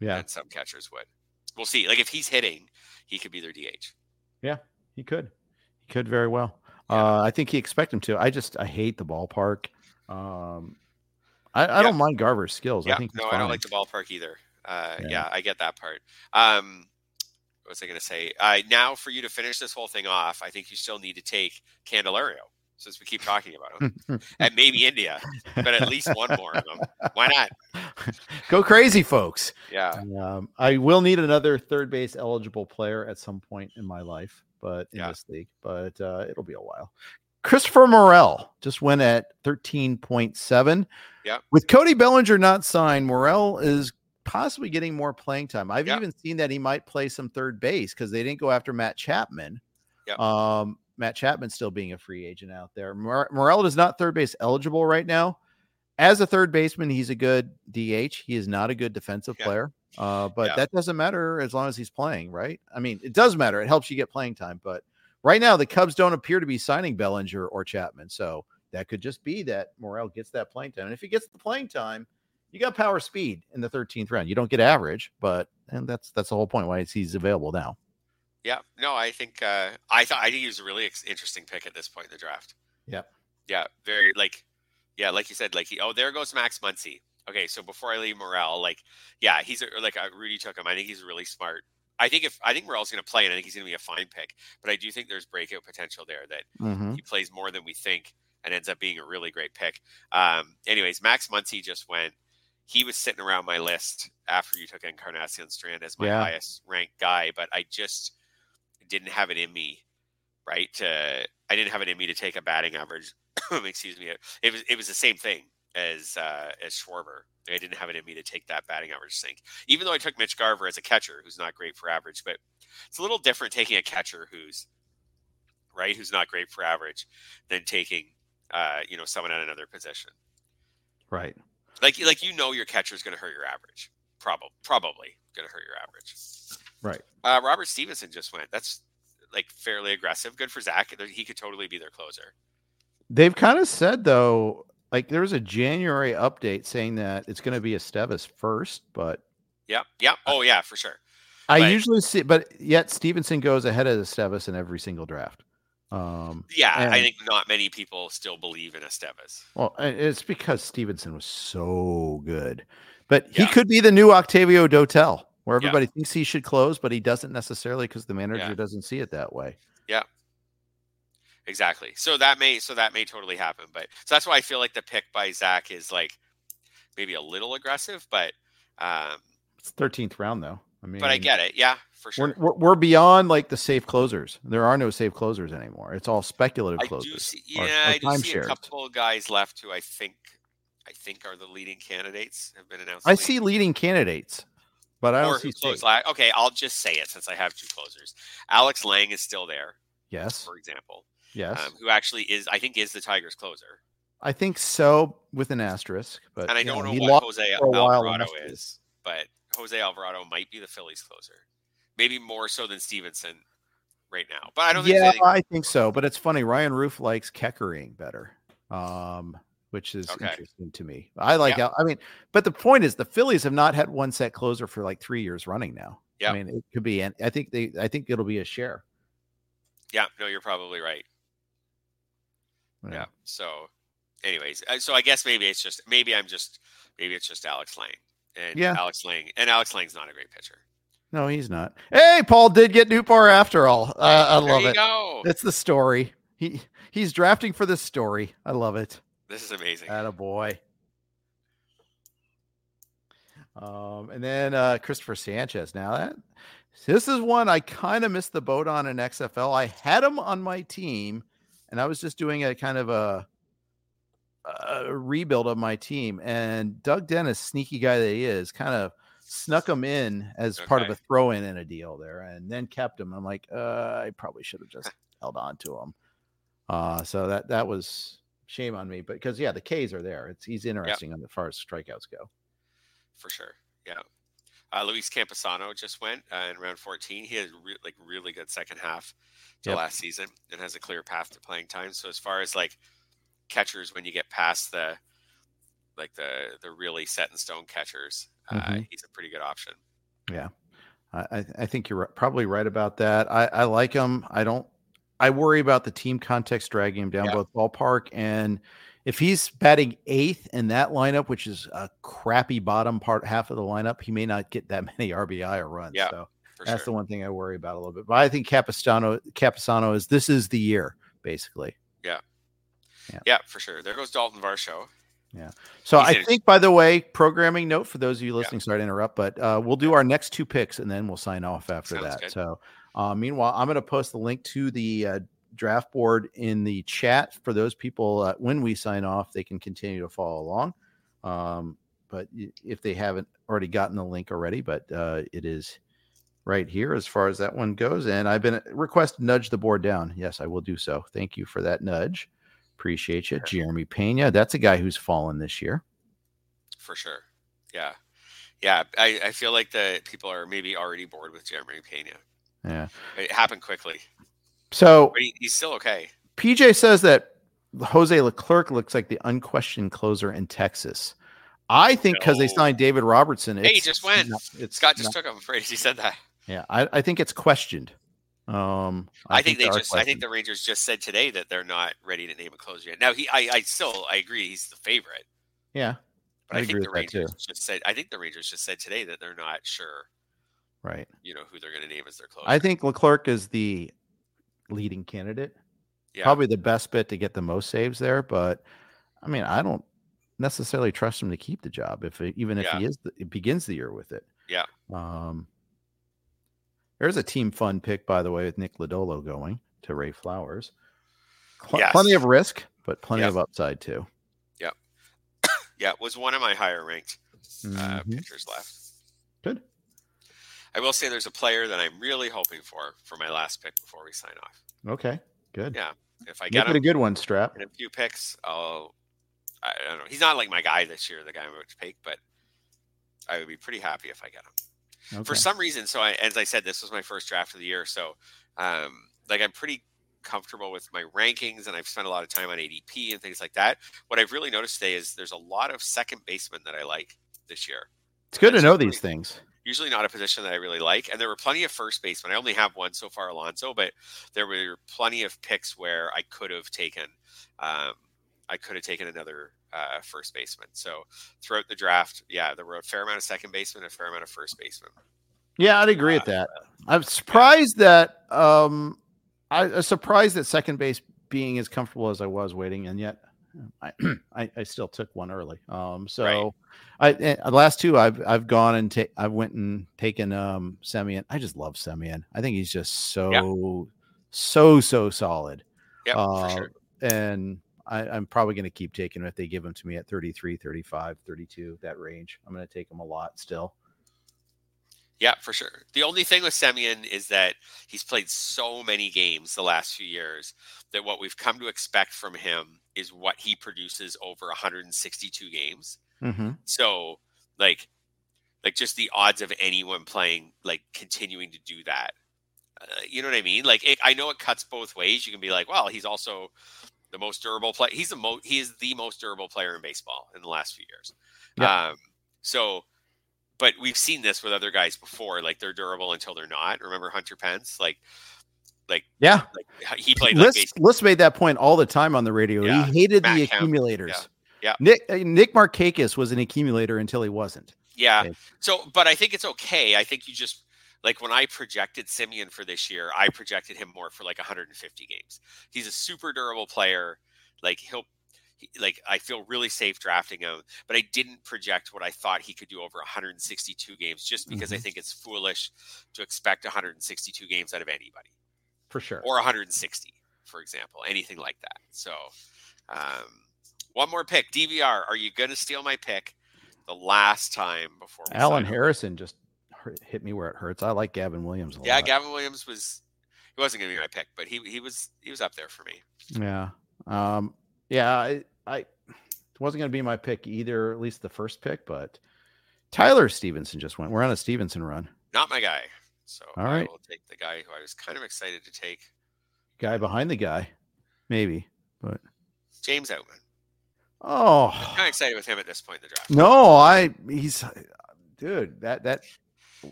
Yeah, than some catchers would. We'll see. Like if he's hitting, he could be their DH. Yeah, he could. He could very well. Yeah. Uh, I think he expect him to. I just I hate the ballpark. Um, I, I Yeah. don't mind Garver's skills. Yeah, I think no, I don't like the ballpark either. Uh, Yeah. yeah. I get that part. Um, what was I going to say? Uh, now, for you to finish this whole thing off, I think you still need to take Candelario since we keep talking about him, and maybe India, but at least one more of them. Why not? Go crazy, folks. Yeah, Um, I will need another third base eligible player at some point in my life, but in Yeah. this league, but uh, it'll be a while. Christopher Morel just went at 13.7. Yeah. With Cody Bellinger not signed, Morel is possibly getting more playing time. I've Yeah. even seen that he might play some third base because they didn't go after Matt Chapman. Yeah. Um, Matt Chapman still being a free agent out there. Mor- Morel is not third base eligible right now. As a third baseman, he's a good DH. He is not a good defensive Yeah. player. Uh, but Yeah. that doesn't matter as long as he's playing, right? I mean, it does matter. It helps you get playing time. But right now, the Cubs don't appear to be signing Bellinger or Chapman. So that could just be that Morel gets that playing time. And if he gets the playing time, you got power speed in the 13th round. You don't get average, but and that's that's the whole point why he's available now. yeah. No, I think uh, I thought I think he was a really ex- interesting pick at this point in the draft. Yeah, Yeah, very like, yeah, like you said, like he. Oh, there goes Max Muncy. Okay, so before I leave Morel, like, yeah, he's a, like uh, Rudy took him. I think he's really smart. I think if I think Morel's going to play, and I think he's going to be a fine pick. But I do think there's breakout potential there that Mhm. he plays more than we think and ends up being a really great pick. Um, anyways, Max Muncy just went. He was sitting around my list after you took Encarnacion Strand as my Yeah. highest ranked guy, but I just didn't have it in me, right? To I didn't have it in me to take a batting average. excuse me. It was it was the same thing as uh, as Schwarber. I didn't have it in me to take that batting average sink, even though I took Mitch Garver as a catcher, who's not great for average, but it's a little different taking a catcher who's right, who's not great for average, than taking uh, you know someone at another position. Right. Like like you know your catcher is going to hurt your average. Probably probably going to hurt your average. Right. Uh, Robert Stephenson just went. That's like fairly aggressive. Good for Zach. He could totally be their closer. They've kind of said though, like there was a January update saying that it's going to be Estevez first, but Yep. Yep. Oh yeah, for sure. I But- usually see, but yet Stephenson goes ahead of Estevez in every single draft. Um, Yeah, and- I think not many people still believe in Estevez. Well, it's because Stephenson was so good, but he could be the new Octavio Dotel, where Yeah. everybody thinks he should close, but he doesn't necessarily because the manager Yeah. doesn't see it that way. Yeah, exactly. So that may so that may totally happen. But so that's why I feel like the pick by Zach is like maybe a little aggressive, but um It's thirteenth round though. I mean, but I get it. Yeah, for sure. We're, we're, beyond like the safe closers. There are no safe closers anymore. It's all speculative I closers. do see yeah, or I do see a couple of guys left who I think I think are the leading candidates have been announced. I see leading candidates, but I or don't see closed safe. la- Okay, I'll just say it since I have two closers. Alex Lange is still there, Yes, for example, yes, um, who actually is I think is the Tigers closer. I think so with an asterisk. But And I don't know he what Jose Alvarado is, but Jose Alvarado might be the Phillies closer. Maybe more so than Stephenson right now. But I don't think yeah, anything- I think so. But it's funny. Ryan Roof likes Kerkering better, um, which is Okay. interesting to me. I like. Al- I mean, but the point is, the Phillies have not had one set closer for like three years running now. Yep. I mean, it could be, and I think they, I think it'll be a share. Yeah, no, you're probably right. Yeah. So, anyways, uh, so I guess maybe it's just maybe I'm just maybe it's just Alex Lange and Yeah. Alex Lange and Alex Lange's not a great pitcher. No, he's not. Hey, Paul did get Nootbaar after all. Uh, I there love you it. go. It's the story. He he's drafting for this story. I love it. This is amazing. Atta boy. Um, and then uh, Christopher Sanchez. Now that this is one I kind of missed the boat on in XFL. I had him on my team, and I was just doing a kind of a, a rebuild of my team. And Doug Dennis, sneaky guy that he is, kind of snuck him in as part of a throw in in a deal there, and then kept him. I'm like, uh, I probably should have just held on to him. Uh, so that that was shame on me, but because yeah, the K's are there. It's he's interesting on as far as strikeouts go. for sure. Yeah. Uh, Luis Campusano just went uh, in round 14. He had re- like really good second half to Yep. last season and has a clear path to playing time. So as far as like catchers, when you get past the like the the really set in stone catchers, uh, Mhm. he's a pretty good option. Yeah. I I think you're probably right about that. I, I like him. I don't. I worry about the team context dragging him down Yeah. both ballpark and if he's batting eighth in that lineup, which is a crappy bottom part half of the lineup, he may not get that many RBI or runs. Yeah, So that's the one thing I worry about a little bit. But I think Capistano Capisano is this is the year basically. Yeah. Yeah, for sure. There goes Dalton Varsho. So He's I in think, by the way, programming note for those of you listening. Sorry to interrupt, but uh, we'll do our next two picks and then we'll sign off after Sounds that. good. So, uh, meanwhile, I'm going to post the link to the uh, draft board in the chat for those people. Uh, when we sign off, they can continue to follow along. Um, but if they haven't already gotten the link already, but uh, it is right here as far as that one goes. And I've been request nudge the board down. Yes, I will do so. Thank you for that nudge. Appreciate you, Jeremy Pena. That's a guy who's fallen this year. For sure. Yeah. Yeah. I, I feel like the people are maybe already bored with Jeremy Pena. Yeah. It happened quickly. So he, he's still okay. PJ says that Jose Leclerc looks like the unquestioned closer in Texas. I think because they signed David Robertson. Hey, he just went. not- Scott just not- took him. Afraid he said that. yeah, I, I think it's questioned. Um, I, think, they there are just. I think the Rangers just said today that they're not ready to name a closer yet. Now he. I. I still. I agree. He's the favorite. yeah, But I I, agree think the. Rangers just said. I think the Rangers just said today that they're not sure. right. You know who they're going to name as their closer. I think Leclerc is the leading candidate. Yeah. Probably the best bet to get the most saves there, but I mean, I don't necessarily trust him to keep the job if even if Yeah. he is the, it begins the year with it. Yeah. Um, there's a team fun pick, by the way, with Nick Lodolo going to Ray Flowers. Cl- Yes. Plenty of risk, but plenty Yep. of upside too. Yep. yeah, it was one of my higher ranked uh, Mhm. pitchers left. Good. I will say there's a player that I'm really hoping for for my last pick before we sign off. Okay. Good. Yeah, If I Make get it a good one, Strap. in a few picks, I'll. I I don't know. He's not like my guy this year, the guy I'm about to pick, but I would be pretty happy if I get him. Okay. For some reason, so I, as I said, this was my first draft of the year, so um, like I'm pretty comfortable with my rankings, and I've spent a lot of time on ADP and things like that. What I've really noticed today is there's a lot of second basemen that I like this year. it's good to know these things. usually not a position that I really like. And there were plenty of first basemen. I only have one so far, Alonso, but there were plenty of picks where I could have taken, um, I could have taken another uh, first baseman. So throughout the draft, yeah, there were a fair amount of second baseman, a fair amount of first baseman. Yeah, I'd agree uh, with that. I'm surprised yeah. that um, I, I'm surprised that second base being as comfortable as I was waiting, and yet I, I, I, still took one early. Um, so right. I, eh, the last two I've I've gone and ta- I went and taken um Semien. I just love Semien. I think he's just so yeah. so so solid. Yeah, uh, sure. And I, I'm probably going to keep taking him if they give them to me at 33, 35, 32, that range. I'm going to take them a lot still. Yeah, for sure. The only thing with Semien is that he's played so many games the last few years that what we've come to expect from him is what he produces over 162 games. Mm-hmm. So, like, like just the odds of anyone playing, like, continuing to do that. Uh, you know what I mean? Like, it, I know it cuts both ways. You can be like, well, he's also the most durable player. He's the most. He is the most durable player in baseball in the last few years. Yeah. Um, so but we've seen this with other guys before. Like they're durable until they're not. Remember Hunter Pence? Like, like yeah, like he played. Like List, List made that point all the time on the radio. Yeah. He hated Matt the accumulators. Yeah. yeah. Nick uh, Nick Markakis was an accumulator until he wasn't. Yeah. So, but I think it's okay. I think you just like when I projected Semien for this year, I projected him more for like 150 games. He's a super durable player. Like he'll like I feel really safe drafting him, but I didn't project what I thought he could do over 162 games just because mm-hmm. I think it's foolish to expect 162 games out of anybody. For sure. Or 160, for example, anything like that. So, um, one more pick. DVR, are you going to steal my pick the last time before Alan Harrison just hit me where it hurts. I like Gavin Williams Yeah, lot. Yeah, Gavin Williams was he wasn't going to be my pick, but he he was he was up there for me. Yeah. Um yeah, I, I wasn't going to be my pick either, at least the first pick, but Tyler Stephenson just went. We're on a Stephenson run. Not my guy. So all right, I will take the guy who I was kind of excited to take. Guy behind the guy, maybe, but James Outman. Oh, I'm kind of excited with him at this point in the draft. No, I he's dude that that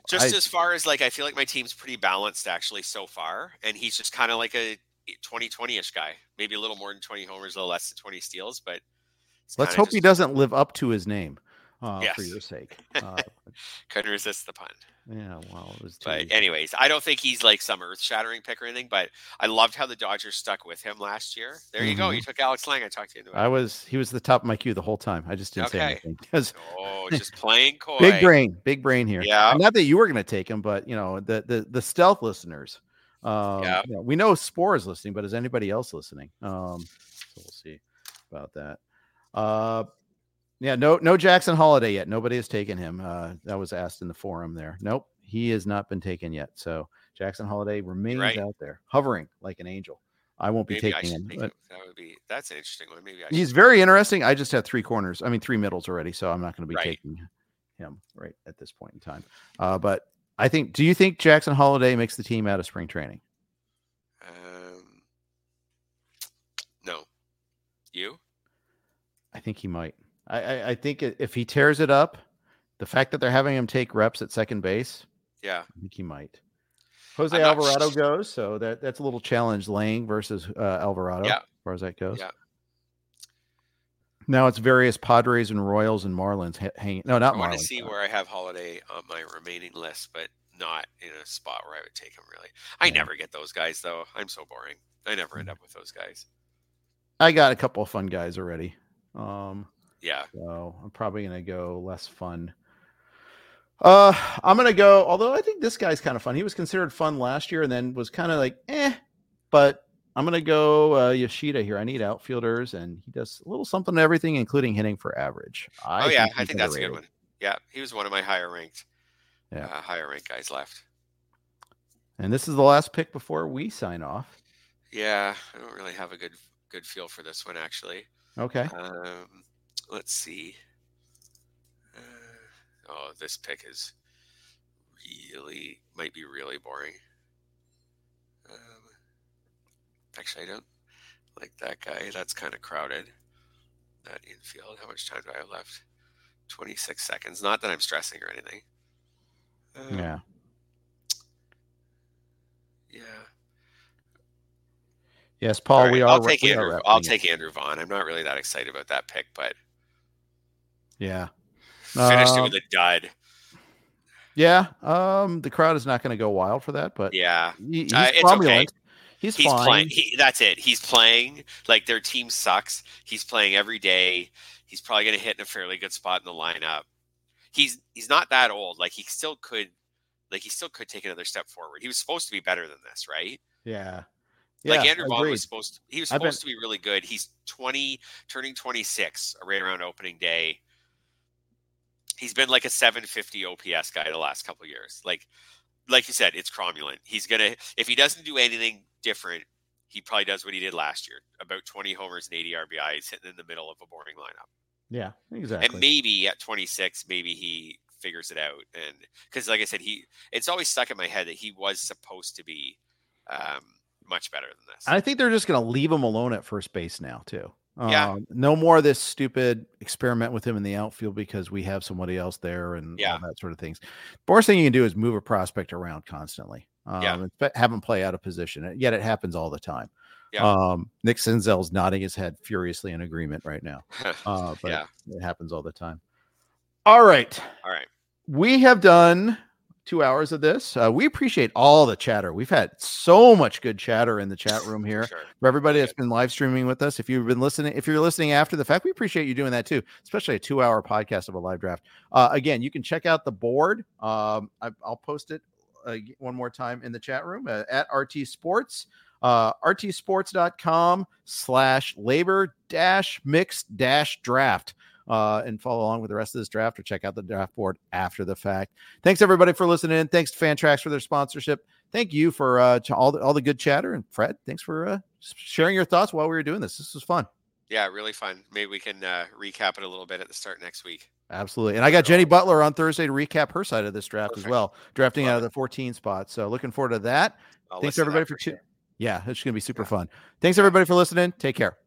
just I, as far as like I feel like my team's pretty balanced actually so far, and he's just kind of like a 2020-ish guy, maybe a little more than 20 homers, a little less than 20 steals, but let's hope just... he doesn't live up to his name uh, yes. for your sake. Uh, Couldn't resist the pun. Yeah, well, it was. But easy. anyways, I don't think he's like some earth-shattering pick or anything. But I loved how the Dodgers stuck with him last year. There you mm-hmm. go. You took Alex Lange. I talked to you. I was. He was the top of my queue the whole time. I just didn't okay. say anything because. Oh, just playing coy. big brain, big brain here. Yeah. Not that you were going to take him, but you know the the the stealth listeners um, yeah. You know, we know Sporer is listening, but is anybody else listening? Um, so we'll see about that. Uh, yeah, no, no Jackson Holliday yet. Nobody has taken him. Uh, that was asked in the forum there. Nope, he has not been taken yet. So Jackson Holliday remains right. out there, hovering like an angel. I won't be Maybe taking him. Him. That would be that's an interesting one. Maybe I he's very interesting. I just have three corners. I mean, three middles already, so I'm not going to be right. taking him right at this point in time. Uh, but I think. Do you think Jackson Holliday makes the team out of spring training? Um, no. You? I think he might. I, I, I think if he tears it up, the fact that they're having him take reps at second base, yeah, I think he might. Jose Alvarado sh- goes, so that that's a little challenge. Lange versus uh, Alvarado, yeah. as far as that goes. Yeah. Now it's various Padres and Royals and Marlins hanging. No, not Marlins. I want to see where I have Holliday on my remaining list, but not in a spot where I would take him. Really, I yeah. never get those guys though. I'm so boring. I never end mm. up with those guys. I got a couple of fun guys already. Um, yeah. So I'm probably gonna go less fun. Uh, I'm gonna go. Although I think this guy's kind of fun. He was considered fun last year, and then was kind of like eh. But I'm going to go uh, Yoshida here. I need outfielders, and he does a little something to everything, including hitting for average. I oh yeah, I think that's a good one. Yeah, he was one of my higher ranked, yeah, uh, higher ranked guys left. And this is the last pick before we sign off. Yeah, I don't really have a good good feel for this one actually. Okay. Um, let's see. Uh, oh, this pick is really might be really boring. Actually, I don't like that guy. That's kind of crowded. That infield. How much time do I have left? 26 seconds. Not that I'm stressing or anything. Um, Yeah. Yeah. Yes, Paul. Right, we are. I'll take Andrew. I'll take Andrew Vaughn. I'm not really that excited about that pick, but Yeah. finished it Um, with a dud. Yeah. Um, the crowd is not going to go wild for that, but Yeah. he- he's Uh, it's cromulent. He's, He's fine. playing. He, that's it. He's playing like their team sucks. He's playing every day. He's probably going to hit in a fairly good spot in the lineup. He's he's not that old. Like he still could, like he still could take another step forward. He was supposed to be better than this, right? Yeah. yeah like Andrew Vaughn was supposed. To, he was I've been- supposed to be really good. He's twenty, turning twenty six, right around opening day. He's been like a seven fifty OPS guy the last couple of years. Like, like you said, it's cromulent. He's gonna if he doesn't do anything different, he probably does what he did last year. About twenty homers and eighty RBIs, hitting in the middle of a boring lineup. Yeah. Exactly. And maybe at 26, maybe he figures it out. And because, like I said, he it's always stuck in my head that he was supposed to be um, much better than this. I think they're just going to leave him alone at first base now, too. Yeah. Um, no more of this stupid experiment with him in the outfield because we have somebody else there and Yeah. all that sort of things. The worst thing you can do is move a prospect around constantly. Um, Yeah. and have him play out of position. Yet it happens all the time. Yeah. Um, Nick Senzel's nodding his head furiously in agreement right now. Uh, but Yeah. it happens all the time. All right. All right. we have done two hours of this. Uh, we appreciate all the chatter. We've had so much good chatter in the chat room here. Sure. For everybody that's been live streaming with us, if you've been listening, if you're listening after the fact, we appreciate you doing that too, especially a two hour podcast of a live draft. Uh, again, you can check out the board. Um, I, I'll post it uh, one more time in the chat room uh, at RT Sports. Uh, rtsports.com slash labor dash mix dash draft uh, and follow along with the rest of this draft or check out the draft board after the fact. Thanks everybody for listening. In. Thanks to Fantrax for their sponsorship. Thank you for uh, to all the all the good chatter and Fred. Thanks for uh, sharing your thoughts while we were doing this. This was fun. Yeah, really fun. Maybe we can uh, recap it a little bit at the start next week. Absolutely. And I got Jenny Butler on Thursday to recap her side of this draft as well, drafting Love out of the 14 spot. So looking forward to that. I'll Thanks everybody that for sure. Yeah, it's going to be super fun. Thanks everybody for listening. Take care.